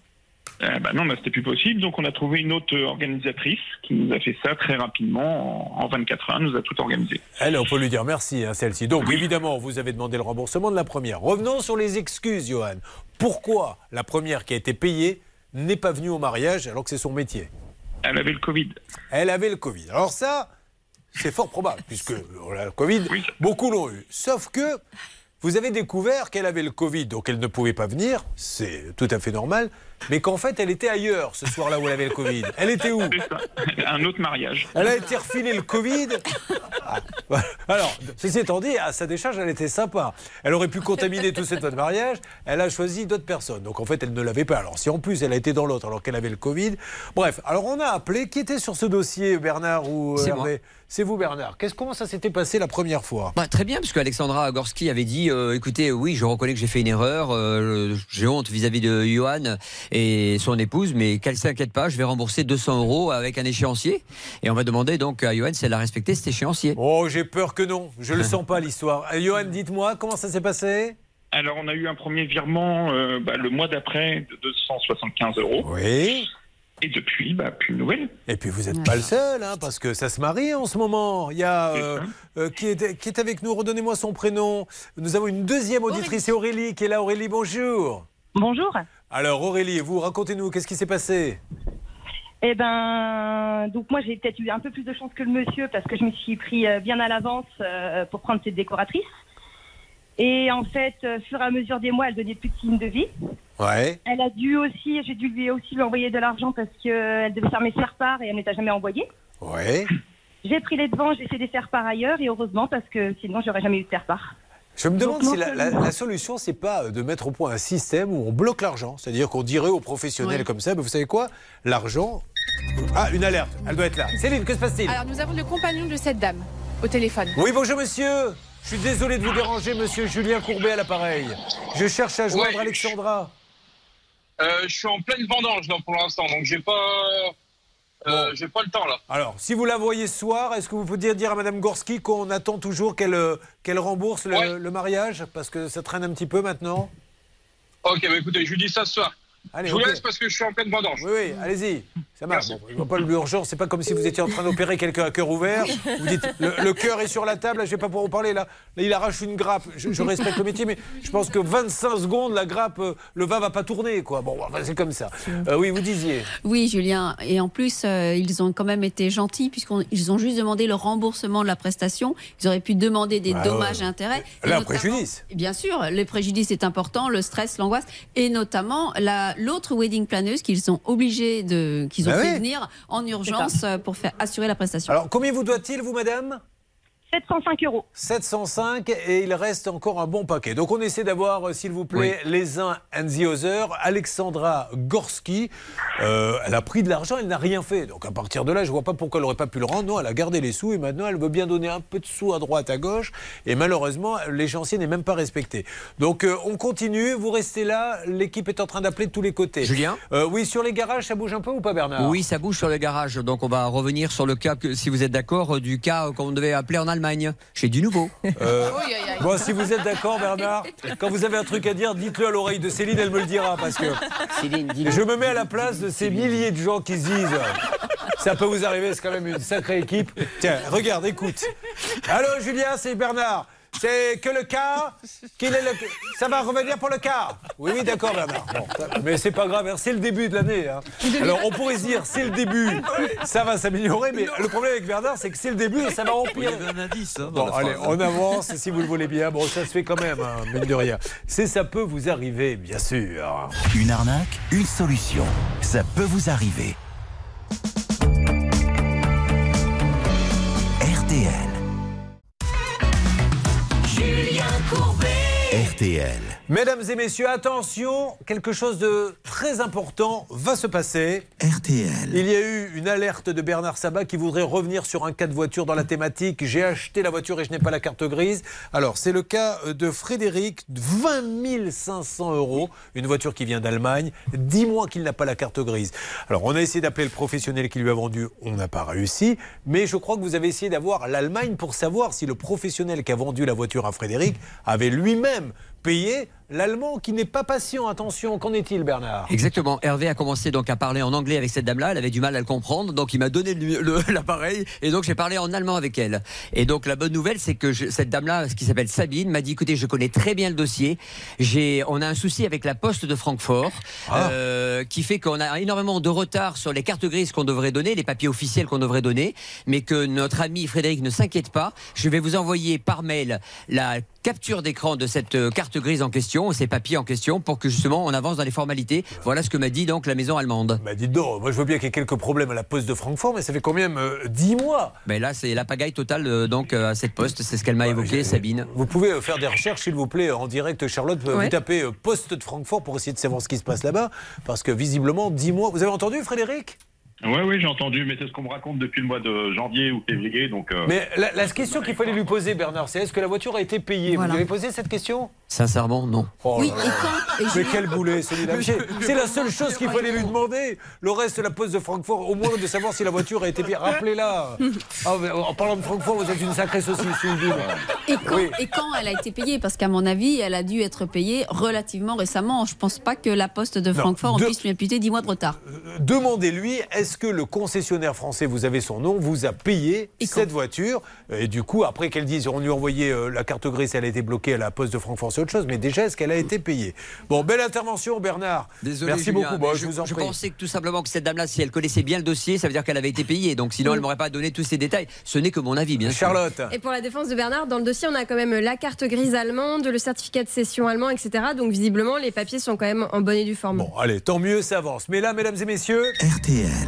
Euh, bah non, bah, c'était plus possible. Donc on a trouvé une autre organisatrice qui nous a fait ça très rapidement. En, en 24 heures, elle nous a tout organisé. Elle, on peut lui dire merci, hein, celle-ci. Donc, évidemment, vous avez demandé le remboursement de la première. Revenons sur les excuses, Johan. Pourquoi la première qui a été payée n'est pas venue au mariage alors que c'est son métier? Elle avait le Covid. Elle avait le Covid. Alors ça, c'est fort probable, puisque a le Covid, beaucoup l'ont eu. Sauf que vous avez découvert qu'elle avait le Covid, donc elle ne pouvait pas venir, c'est tout à fait normal, mais qu'en fait elle était ailleurs ce soir-là où elle avait le Covid. Elle était où Un autre mariage. Elle a été refilée le Covid. Ah. Alors, ceci étant dit, à sa décharge, elle était sympa. Elle aurait pu contaminer tout cet autre mariage. Elle a choisi d'autres personnes. Donc, en fait, elle ne l'avait pas. Alors, si en plus elle a été dans l'autre alors qu'elle avait le Covid. Bref, alors on a appelé. Qui était sur ce dossier, Bernard ou euh, C'est Hervé? Moi. C'est vous, Bernard. Qu'est-ce, comment ça s'était passé la première fois? Bah, très bien, puisque Alexandra Gorski avait dit euh, écoutez, oui, je reconnais que j'ai fait une erreur, euh, j'ai honte vis-à-vis de Johan et son épouse, mais qu'elle s'inquiète pas, je vais rembourser 200 euros avec un échéancier. Et on va demander donc à Johan si elle a respecté cet échéancier. Oh, j'ai peur que non. Je le sens pas, l'histoire. Euh, Johan, dites-moi, comment ça s'est passé? Alors on a eu un premier virement euh, bah, le mois d'après de 275 euros. Oui. Et depuis, bah, plus de nouvelles. Et puis vous n'êtes pas le seul, hein, parce que ça se marie en ce moment. Il y a euh, euh, qui, est, qui est avec nous, redonnez-moi son prénom. Nous avons une deuxième auditrice, c'est Aurélie qui est là. Aurélie, bonjour. Bonjour. Alors Aurélie, vous racontez-nous, qu'est-ce qui s'est passé? Eh ben, donc moi j'ai peut-être eu un peu plus de chance que le monsieur parce que je me suis pris euh, bien à l'avance euh, pour prendre cette décoratrice. Et en fait, euh, fur et à mesure des mois, elle donnait plus de signes de vie. Ouais. Elle a dû aussi, j'ai dû lui aussi lui envoyer de l'argent parce qu'elle devait faire mes faire-part et elle ne t'a jamais envoyé. Ouais. J'ai pris les devants, j'ai fait des faire-part ailleurs et heureusement parce que sinon j'aurais jamais eu de faire-part. Je me demande Donc, si la, la- la solution, c'est pas euh, de mettre au point un système où on bloque l'argent. C'est-à-dire qu'on dirait aux professionnels Ouais. comme ça, mais vous savez quoi? L'argent. Ah, une alerte, elle doit être là. Céline, que se passe-t-il? Alors nous avons le compagnon de cette dame au téléphone. Oui, bonjour monsieur. Je suis désolé de vous déranger, monsieur Julien Courbet à l'appareil. Je cherche à joindre Ouais. Alexandra. Euh, je suis en pleine vendange là pour l'instant, donc j'ai pas, euh, j'ai pas le temps là. Alors, si vous la voyez ce soir, est-ce que vous pouvez dire à Madame Gorski qu'on attend toujours qu'elle euh, qu'elle rembourse le, le mariage? Parce que ça traîne un petit peu maintenant. Ok, bah écoutez, je lui dis ça ce soir. Allez, je vous laisse parce que je suis en pleine vendange. Oui, oui, allez-y. Ça marche. Bon, je vois pas l'urgence. C'est pas comme si vous étiez en train d'opérer quelqu'un à cœur ouvert. Vous dites le, le cœur est sur la table. Là, je vais pas pouvoir vous parler. Là, là il arrache une grappe. Je, je respecte le métier, mais je pense que 25 secondes, la grappe, euh, le vin va pas tourner, quoi. Bon, enfin, c'est comme ça. Euh, oui, vous disiez. Oui, Julien. Et en plus, euh, ils ont quand même été gentils puisqu'ils ont juste demandé le remboursement de la prestation. Ils auraient pu demander des Bah, dommages ouais. et intérêts. Et Là, un notamment- préjudice. Bien sûr, le préjudice est important, le stress, l'angoisse, et notamment la- l'autre wedding planeuse qu'ils sont obligés de, qu'ils ont Bah fait oui. venir en urgence pour faire assurer la prestation. Alors, combien vous doit-il, vous, madame? 705 euros. 705 et il reste encore un bon paquet. Donc on essaie d'avoir, euh, s'il vous plaît, les uns and the other. Alexandra Gorski, euh, elle a pris de l'argent, elle n'a rien fait. Donc à partir de là, je vois pas pourquoi elle n'aurait pas pu le rendre. Non, elle a gardé les sous et maintenant elle veut bien donner un peu de sous à droite, à gauche. Et malheureusement, l'échéancier n'est même pas respecté. Donc euh, on continue, vous restez là. L'équipe est en train d'appeler de tous les côtés. Julien Euh, Oui, sur les garages, ça bouge un peu ou pas, Bernard? Oui, ça bouge sur le garage. Donc on va revenir sur le cas, que, si vous êtes d'accord, du cas qu'on devait appeler en Allemagne. J'ai du nouveau. Euh, Bon, si vous êtes d'accord, Bernard, quand vous avez un truc à dire, dites-le à l'oreille de Céline, elle me le dira. Parce que je me mets à la place de ces milliers de gens qui se disent ça peut vous arriver, c'est quand même une sacrée équipe. Tiens, regarde, écoute. Allô, Julien, c'est Bernard. C'est que le cas qu'il est le... Ça va revenir pour le cas Oui, oui, d'accord, Bernard. Bon, mais c'est pas grave, hein, c'est le début de l'année. hein. Alors, on pourrait se dire, c'est le début, ça va s'améliorer, mais le problème avec Bernard, c'est que c'est le début et ça va empirer. Il y avait un indice hein, dans Bon, allez, on avance si vous le voulez bien. Bon, ça se fait quand même, hein, mine de rien. C'est ça peut vous arriver, bien sûr. Une arnaque, une solution. Ça peut vous arriver. Julien Courbet. RTL. Mesdames et messieurs, attention, quelque chose de très important va se passer. RTL. Il y a eu une alerte de Bernard Sabat qui voudrait revenir sur un cas de voiture dans la thématique. J'ai acheté la voiture et je n'ai pas la carte grise. Alors, c'est le cas de Frédéric, 20 500 euros, une voiture qui vient d'Allemagne. Dix mois qu'il n'a pas la carte grise. Alors, on a essayé d'appeler le professionnel qui lui a vendu, on n'a pas réussi. Mais je crois que vous avez essayé d'avoir l'Allemagne pour savoir si le professionnel qui a vendu la voiture à Frédéric avait lui-même payé l'Allemand qui n'est pas patient. Attention, qu'en est-il, Bernard? Exactement. Hervé a commencé donc à parler en anglais avec cette dame-là. Elle avait du mal à le comprendre, donc il m'a donné l'appareil et donc j'ai parlé en allemand avec elle. Et donc la bonne nouvelle, c'est que je- cette dame-là, qui s'appelle Sabine, m'a dit écoutez, je connais très bien le dossier. On a un souci avec la poste de Francfort euh, qui fait qu'on a énormément de retard sur les cartes grises qu'on devrait donner, les papiers officiels qu'on devrait donner, mais que notre ami Frédéric ne s'inquiète pas. Je vais vous envoyer par mail la capture d'écran de cette euh, carte grise en question, ces papiers en question, pour que justement on avance dans les formalités. Voilà ce que m'a dit donc la maison allemande. Bah dites donc, moi je veux bien qu'il y ait quelques problèmes à la poste de Francfort, mais ça fait quand même euh, 10 mois. Mais là, c'est la pagaille totale euh, donc euh, à cette poste, c'est ce qu'elle m'a évoqué, Sabine. Vous pouvez euh, faire des recherches, s'il vous plaît, en direct, Charlotte. Ouais. Vous tapez euh, poste de Francfort pour essayer de savoir ce qui se passe là-bas, parce que visiblement, 10 mois. Vous avez entendu, Frédéric? Oui, oui, j'ai entendu, mais c'est ce qu'on me raconte depuis le mois de janvier ou février. Donc, euh, Mais la, la question qu'il fallait lui poser, Bernard, c'est est-ce que la voiture a été payée? Voilà. Vous lui avez posé cette question? Sincèrement, non. Oh Oui, et quand- et Mais quel boulet celui-là C'est- C'est la seule chose qu'il fallait lui demander. Le reste, la poste de Francfort, au moins de savoir si la voiture a été payée. Rappelez-la. Ah, en parlant de Francfort, vous êtes une sacrée saucisse. Et quand, Oui. et quand elle a été payée? Parce qu'à mon avis, elle a dû être payée relativement récemment. Je pense pas que la poste de Non, Francfort en de- puisse lui imputer 10 mois de retard. Demandez-lui, est-ce que le concessionnaire français, vous avez son nom, vous a payé cette voiture? Et du coup, après qu'elle dise, on lui a envoyé euh, la carte grise, elle a été bloquée à la poste de Francfort, c'est autre chose. Mais déjà, est-ce qu'elle a été payée? Bon, belle intervention, Bernard. Désolé, Merci Julien, beaucoup. Bon, je, vous en je prie. pensais que tout simplement que cette dame-là, si elle connaissait bien le dossier, ça veut dire qu'elle avait été payée. Donc sinon, elle m'aurait pas donné tous ces détails. Ce n'est que mon avis, bien sûr. Charlotte. Et pour la défense de Bernard, dans le dossier, on a quand même la carte grise allemande, le certificat de cession allemand, etc. Donc visiblement, les papiers sont quand même en bonne et due forme. Bon, allez, tant mieux, ça avance. Mais là, mesdames et messieurs,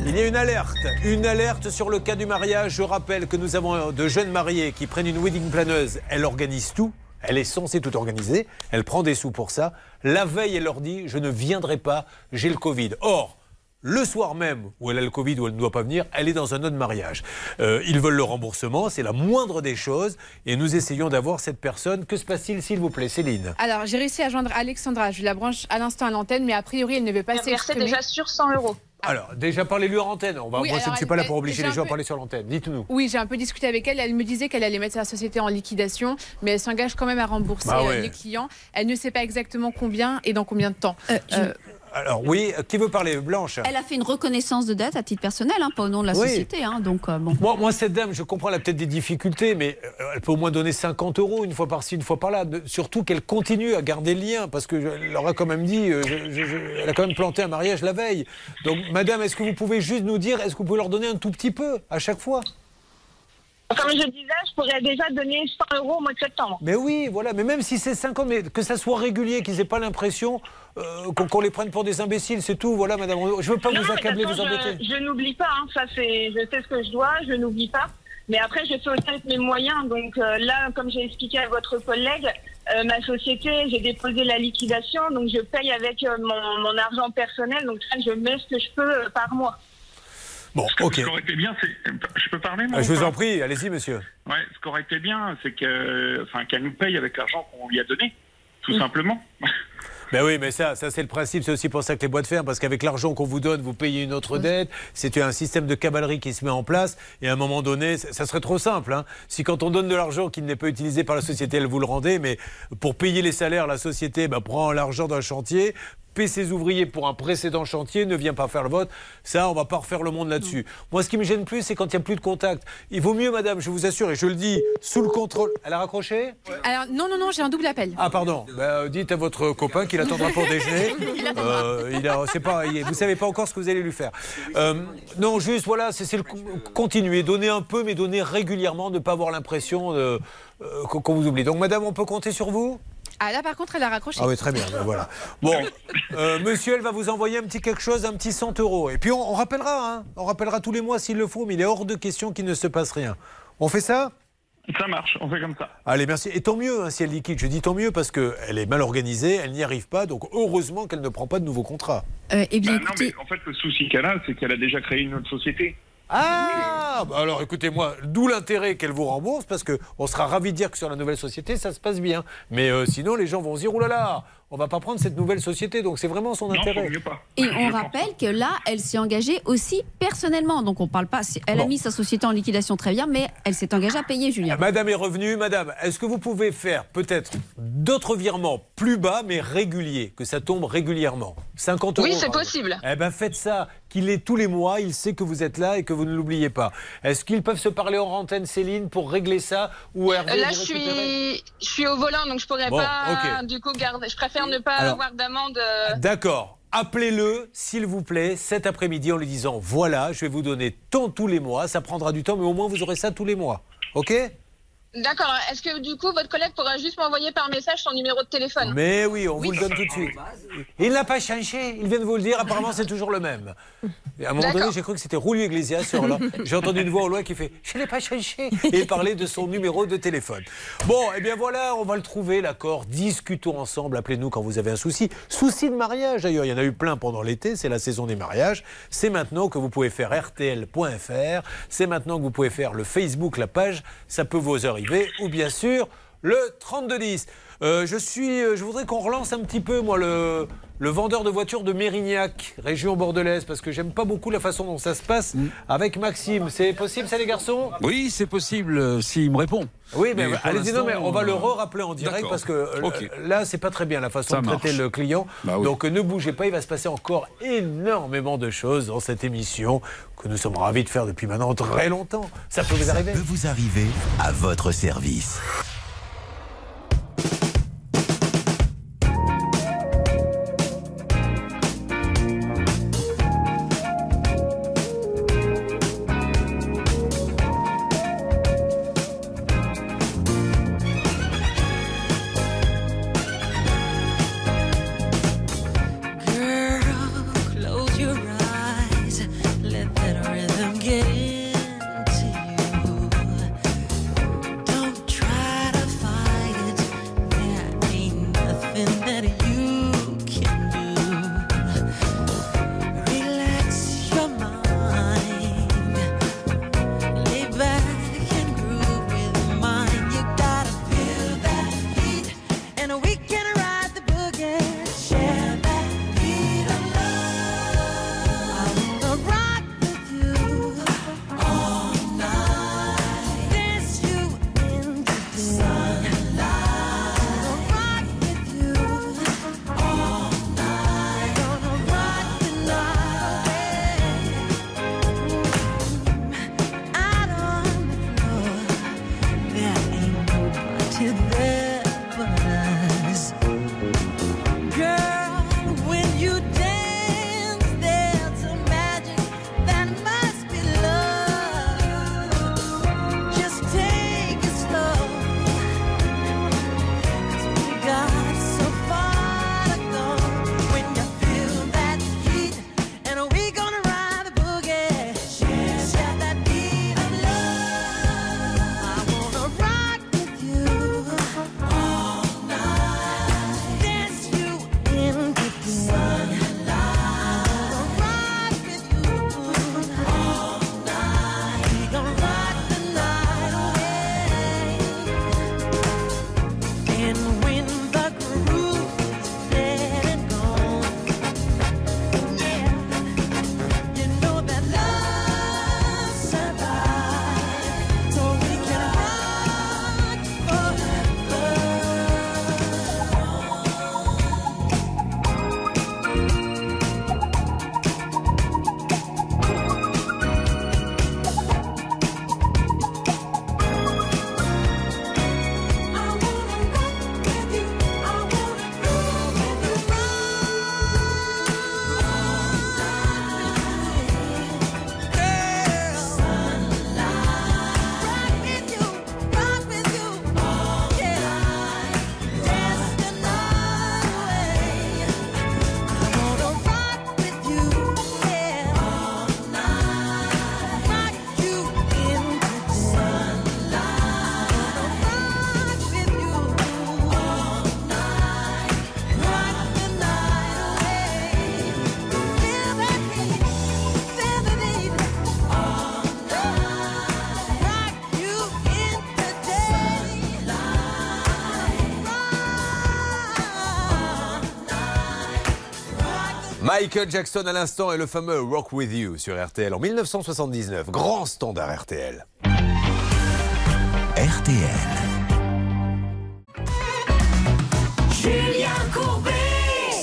il y a une alerte. Une alerte sur le cas du mariage. Je rappelle que nous avons de jeunes mariés qui prennent une wedding planeuse. Elle organise tout. Elle est censée tout organiser. Elle prend des sous pour ça. La veille, elle leur dit Je ne viendrai pas, j'ai le Covid. Or, le soir même où elle a le Covid, où elle ne doit pas venir, elle est dans un autre mariage. Euh, ils veulent le remboursement, c'est la moindre des choses. Et nous essayons d'avoir cette personne. Que se passe-t-il, s'il vous plaît, Céline? Alors, j'ai réussi à joindre Alexandra. Je la branche à l'instant à l'antenne, mais a priori, elle ne veut pas s'exprimer. déjà sur 100 euros. Alors, déjà, parlez-lui en antenne. On va, Oui, moi, je ne suis pas là pour obliger les gens à parler sur l'antenne. Dites-nous. Oui, j'ai un peu discuté avec elle. Elle me disait qu'elle allait mettre sa société en liquidation, mais elle s'engage quand même à rembourser Bah euh, ouais. les clients. Elle ne sait pas exactement combien et dans combien de temps. Euh, Alors oui, qui veut parler Blanche? Elle a fait une reconnaissance de dette à titre personnel, hein, pas au nom de la Oui. société. hein, donc, euh, bon. Moi, moi, cette dame, je comprends, elle a peut-être des difficultés, mais euh, elle peut au moins donner 50 euros une fois par-ci, une fois par-là. Surtout qu'elle continue à garder le lien, parce qu'elle leur a quand même dit, euh, je- je- je- elle a quand même planté un mariage la veille. Donc, madame, est-ce que vous pouvez juste nous dire, est-ce que vous pouvez leur donner un tout petit peu à chaque fois? Comme je disais, je pourrais déjà donner 100 euros au mois de septembre. Mais oui, voilà, mais même si c'est 50, mais que ça soit régulier, qu'ils n'aient pas l'impression euh, qu'on les prenne pour des imbéciles, c'est tout. Voilà, madame, je veux pas Non, vous accabler, vous embêter. Je, je n'oublie pas, hein, ça c'est, je sais ce que je dois, je n'oublie pas. Mais après, je fais aussi avec mes moyens. Donc euh, là, comme j'ai expliqué à votre collègue, euh, ma société, j'ai déposé la liquidation, donc je paye avec mon, mon argent personnel. Donc là, je mets ce que je peux par mois. Bon, ok. Ce qui aurait été bien, c'est. Je peux parler, moi Ah, je ou vous en prie, allez-y, monsieur. Ouais, ce qui aurait été bien, c'est enfin, qu'elle nous paye avec l'argent qu'on lui a donné, tout simplement. Ben oui, mais ça, ça c'est le principe. C'est aussi pour ça que les boîtes ferment, parce qu'avec l'argent qu'on vous donne, vous payez une autre dette. C'est un système de cavalerie qui se met en place. Et à un moment donné, ça ça serait trop simple. hein. Si quand on donne de l'argent qui n'est pas utilisé par la société, elle vous le rendez, mais pour payer les salaires, la société ben, prend l'argent d'un chantier. Ses ouvriers pour un précédent chantier, ne vient pas faire le vote. Ça, on va pas refaire le monde là-dessus. Moi, ce qui me gêne plus, c'est quand il n'y a plus de contact. Il vaut mieux, madame, je vous assure, et je le dis, sous le contrôle. Elle a raccroché? Alors, non, non, non, j'ai un double appel. ah pardon, Bah, dites à votre copain qu'il attendra pour déjeuner. Il attendra. Euh, il a- pas, vous savez pas encore ce que vous allez lui faire. Euh, non, juste voilà, c'est le con- continuer, donner un peu, mais donner régulièrement, ne pas avoir l'impression euh, qu'on vous oublie. Donc madame, on peut compter sur vous? Ah, là, par contre, elle a raccroché. Ah oui, très bien, ben voilà. Bon, euh, monsieur, elle va vous envoyer un petit quelque chose, un petit 100 euros. Et puis on, on rappellera, hein, on rappellera tous les mois s'il le faut, mais il est hors de question qu'il ne se passe rien. On fait ça? Ça marche, on fait comme ça. Allez, merci. Et tant mieux hein, si elle liquide. Je dis tant mieux parce qu'elle est mal organisée, elle n'y arrive pas. Donc heureusement qu'elle ne prend pas de nouveaux contrats. eh Bah non, mais en fait, le souci qu'elle a, c'est qu'elle a déjà créé une autre société. Ah bah Alors écoutez-moi, d'où l'intérêt qu'elle vous rembourse parce qu'on sera ravis de dire que sur la nouvelle société, ça se passe bien. Mais euh, sinon, les gens vont se dire, oh là là, on va pas prendre cette nouvelle société. Donc c'est vraiment son intérêt. Et on rappelle que là, elle s'est engagée aussi personnellement. Donc on parle pas. Elle a mis sa société en liquidation très bien, mais elle s'est engagée à payer, Julien. Madame est revenue. Madame, est-ce que vous pouvez faire peut-être d'autres virements plus bas mais réguliers, que ça tombe régulièrement? 50 euros Oui, c'est possible. Eh ben faites ça, qu'il est tous les mois, il sait que vous êtes là et que vous ne l'oubliez pas. Est-ce qu'ils peuvent se parler en antenne, Céline, pour régler ça ou Hervé Euh, là, vous je suis, je suis au volant, donc je pourrais Bon, pas, du coup, garder. Je préfère ne pas Alors- avoir d'amende. euh, D'accord. Appelez-le, s'il vous plaît, cet après-midi en lui disant voilà, je vais vous donner tant tous les mois. Ça prendra du temps, mais au moins vous aurez ça tous les mois. OK? D'accord. Est-ce que du coup, votre collègue pourra juste m'envoyer par message son numéro de téléphone? Mais oui, on vous le donne tout de suite. Il n'a pas changé, il vient de vous le dire, apparemment c'est toujours le même. Et à un moment donné, j'ai cru que c'était Roulier Iglesias sur là. J'ai entendu une voix au loin qui fait Je n'ai pas changé et il parlait de son numéro de téléphone. Bon, et bien voilà, on va le trouver, l'accord. Discutons ensemble, appelez-nous quand vous avez un souci. Souci de mariage d'ailleurs, il y en a eu plein pendant l'été, c'est la saison des mariages. C'est maintenant que vous pouvez faire RTL.fr, c'est maintenant que vous pouvez faire le Facebook, la page, ça peut vous ou bien sûr le 3210. Euh, je suis, euh, je voudrais qu'on relance un petit peu, moi, le, le vendeur de voitures de Mérignac, région bordelaise, parce que j'aime pas beaucoup la façon dont ça se passe avec Maxime. C'est possible, ça, les garçons? Oui, c'est possible euh, s'il me répond. Oui, mais, allez-y, non, mais on va le l'instant, re-rappeler en direct parce que euh, Ok. là, c'est pas très bien la façon Ça de traiter marche. le client. Bah oui. Donc euh, ne bougez pas, il va se passer encore énormément de choses dans cette émission que nous sommes ravis de faire depuis maintenant très longtemps. Ça peut vous arriver peut vous arriver à votre service. Michael Jackson à l'instant et le fameux Rock With You sur RTL en 1979. Grand standard RTL. RTL. Julien Courbet.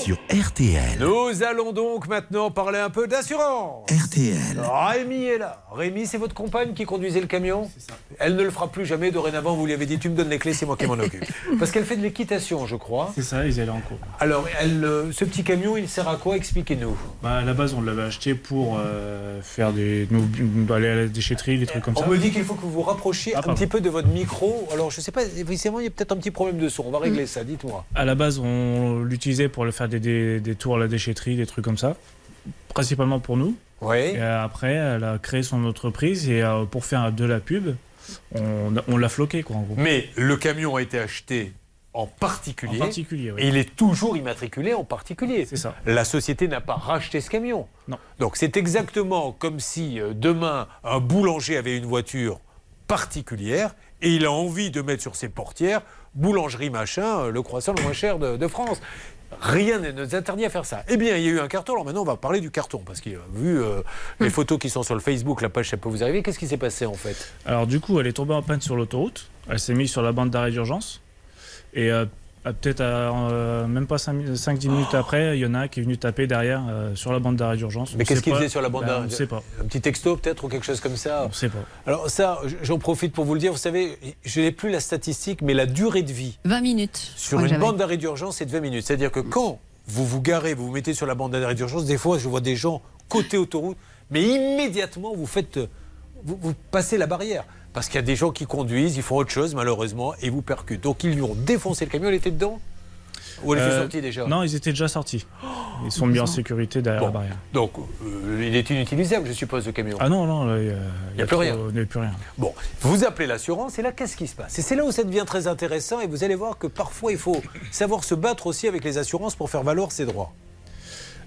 Sur RTL. Nous allons donc maintenant parler un peu d'assurance. RTL. Rémi est là. Rémi, c'est votre compagne qui conduisait le camion? C'est ça. Elle ne le fera plus jamais. Dorénavant, vous lui avez dit Tu me donnes les clés, c'est moi qui m'en occupe. Parce qu'elle fait de l'équitation, je crois. C'est ça, ils allaient en cours. Alors, elle, euh, ce petit camion, il sert à quoi Expliquez-nous. Bah, à la base, on l'avait acheté pour euh, faire des. aller à la déchetterie, des trucs comme On ça. me dit qu'il faut que vous vous rapprochiez Ah, un pardon. petit peu de votre micro. Alors, je sais pas, évidemment, il y a peut-être un petit problème de son. On va régler ça, dites-moi. À la base, on l'utilisait pour le faire des, des- des tours à la déchetterie, des trucs comme ça. Principalement pour nous. Oui. Et après, elle a créé son entreprise et euh, pour faire de la pub, on, on l'a floqué, quoi, en gros. Mais le camion a été acheté en particulier. En particulier, oui. Et il est toujours immatriculé en particulier. C'est ça. La société n'a pas racheté ce camion. Non. Donc c'est exactement comme si euh, demain un boulanger avait une voiture particulière et il a envie de mettre sur ses portières boulangerie machin, euh, le croissant le moins cher de, de France. Rien ne nous interdit à faire ça. Eh bien, il y a eu un carton. Alors maintenant, on va parler du carton. Parce que, vu euh, les photos qui sont sur le Facebook, la page, ça peut vous arriver. Qu'est-ce qui s'est passé en fait? Alors du coup, elle est tombée en panne sur l'autoroute. Elle s'est mise sur la bande d'arrêt d'urgence. Et euh, à peut-être à, euh, même pas 5-10 minutes après, il y en a un qui est venu taper derrière euh, sur la bande d'arrêt d'urgence. Mais qu'est-ce qu'il faisait sur la bande Ben, d'arrêt On ne sait pas. Un petit texto peut-être ou quelque chose comme ça On ne sait pas. Alors ça, j'en profite pour vous le dire. Vous savez, je n'ai plus la statistique, mais la durée de vie 20 minutes. sur Ouais, une bande d'arrêt d'urgence, c'est de 20 minutes. C'est-à-dire que quand vous vous garez, vous vous mettez sur la bande d'arrêt d'urgence, des fois, je vois des gens côté autoroute, mais immédiatement, vous faites, vous, vous passez la barrière. Parce qu'il y a des gens qui conduisent, ils font autre chose, malheureusement, et vous percutent. Donc ils lui ont défoncé le camion, elle était dedans? Ou elle était Euh, sortie déjà? Non, ils étaient déjà sortis. Ils sont mis en sécurité derrière la barrière. Donc, euh, il est inutilisable, je suppose, ce camion. Ah non, non, là, il n'y y a plus rien. Il n'y a plus rien. Bon, vous appelez l'assurance et là, qu'est-ce qui se passe? Et c'est là où ça devient très intéressant et vous allez voir que parfois, il faut savoir se battre aussi avec les assurances pour faire valoir ses droits.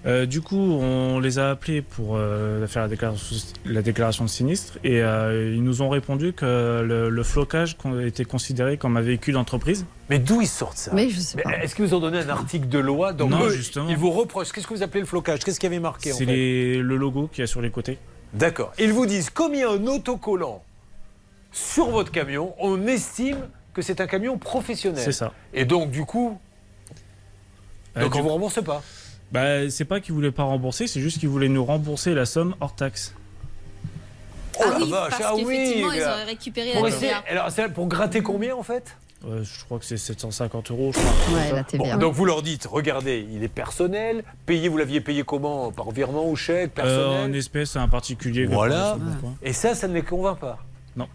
Euh, du coup, on les a appelés pour euh, faire la déclaration, la déclaration de sinistre et euh, ils nous ont répondu que le, le flocage était considéré comme un véhicule d'entreprise. Mais d'où ils sortent ça? Mais je sais pas. Est-ce qu'ils vous ont donné un article de loi? Donc, Non, eux, justement. Ils vous reprochent. Qu'est-ce que vous appelez le flocage? Qu'est-ce qui avait marqué en C'est fait? les- le logo qu'il y a sur les côtés. D'accord. Ils vous disent, comme il y a un autocollant sur votre camion, on estime que c'est un camion professionnel. C'est ça. Et donc, du coup, donc on vous rembourse pas. Bah, c'est pas qu'ils voulaient pas rembourser, c'est juste qu'ils voulaient nous rembourser la somme hors taxe. Oh ah la oui, vache, parce ah oui, qu'effectivement, ils auraient récupéré Pour la TVA. alors, c'est pour gratter combien en fait? Euh, je crois que c'est 750 euros, je crois. Ouais, la TVA. Bon, donc vous leur dites, regardez, il est personnel, payé, vous l'aviez payé comment? Par virement ou chèque, Euh, personnel? en espèce, un particulier. Voilà. Et ça, ça ne les convainc pas? Non.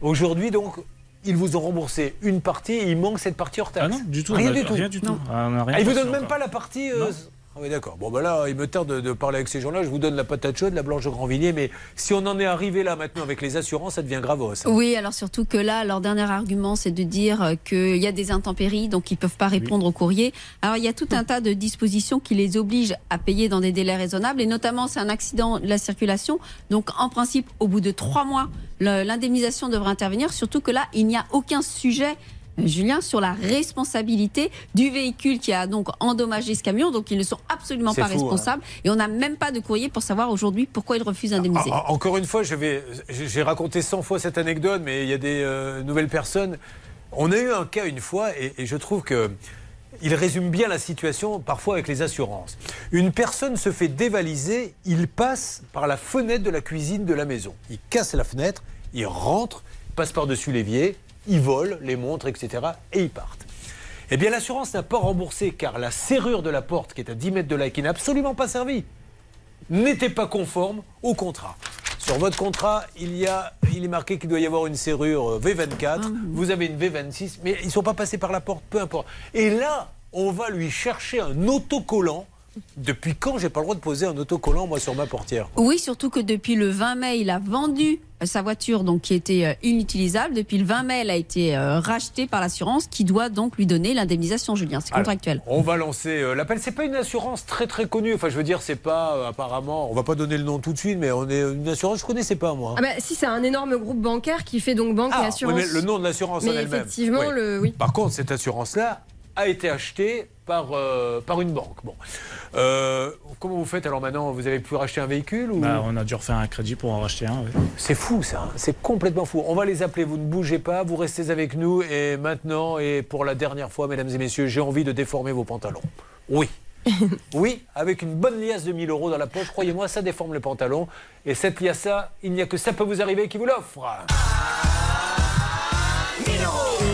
Aujourd'hui, donc, ils vous ont remboursé une partie et il manque cette partie hors taxe Ah non, du tout. Rien on a- du tout. Rien du tout. Non. Ah, on a rien Ah, ils vous donnent même encore. pas la partie. euh, Non. Ah oui, d'accord. Bon, ben là, il me tarde de, de parler avec ces gens-là. Je vous donne la patate chaude, la blanche Grandvilliers. Mais si on en est arrivé là maintenant avec les assurances, ça devient gravos. Oui, alors surtout que là, leur dernier argument, c'est de dire euh, qu'il y a des intempéries, donc ils ne peuvent pas répondre au courrier. Alors il y a tout un tas de dispositions qui les obligent à payer dans des délais raisonnables, et notamment c'est un accident de la circulation. Donc en principe, au bout de trois mois, l'indemnisation devrait intervenir, surtout que là, il n'y a aucun sujet. Euh, Julien, sur la responsabilité du véhicule qui a donc endommagé ce camion, donc ils ne sont absolument pas fou, hein. responsables et on n'a même pas de courrier pour savoir aujourd'hui pourquoi ils refusent d'indemniser. Ah, ah, Encore une fois, j'ai raconté 100 fois cette anecdote, mais il y a des euh, nouvelles personnes. On a eu un cas une fois, et, et je trouve que il résume bien la situation parfois avec les assurances. Une personne se fait dévaliser, il passe par la fenêtre de la cuisine de la maison. Il casse la fenêtre, il rentre, passe par-dessus l'évier, il vole les montres, etc. et ils partent. Eh bien, l'assurance n'a pas remboursé car la serrure de la porte, qui est à 10 mètres de là et qui n'a absolument pas servi, n'était pas conforme au contrat. Sur votre contrat, il, y a, il est marqué qu'il doit y avoir une serrure euh, V24, vous avez une V26, mais ils ne sont pas passés par la porte, peu importe. Et là, on va lui chercher un autocollant. Depuis quand j'ai pas le droit de poser un autocollant, moi, sur ma portière Oui, surtout que depuis le 20 mai, il a vendu euh, sa voiture donc qui était euh, inutilisable. Depuis le 20 mai, elle a été euh, rachetée par l'assurance qui doit donc lui donner l'indemnisation, Julien. C'est Alors, contractuel. On va lancer euh, l'appel. C'est pas une assurance très très connue. Enfin, je veux dire, c'est pas euh, apparemment. On va pas donner le nom tout de suite, mais on est une assurance. Je connaissais pas moi. Ah bah, si c'est un énorme groupe bancaire qui fait donc banque et Ah, assurance. oui, mais le nom de l'assurance en Mais elle-même. effectivement, Oui. le oui. Par contre, cette assurance-là, a été acheté par, euh, par une banque. Bon. Euh, comment vous faites alors maintenant? Vous avez pu racheter un véhicule ou... Bah, on a dû refaire un crédit pour en racheter un. oui. C'est fou ça, hein. c'est complètement fou. On va les appeler, vous ne bougez pas, vous restez avec nous et maintenant et pour la dernière fois, mesdames et messieurs, j'ai envie de déformer vos pantalons. Oui. Oui, avec une bonne liasse de 1000 euros dans la poche, croyez-moi, ça déforme le pantalon. Et cette liasse-là, il n'y a que ça peut vous arriver qui vous l'offre.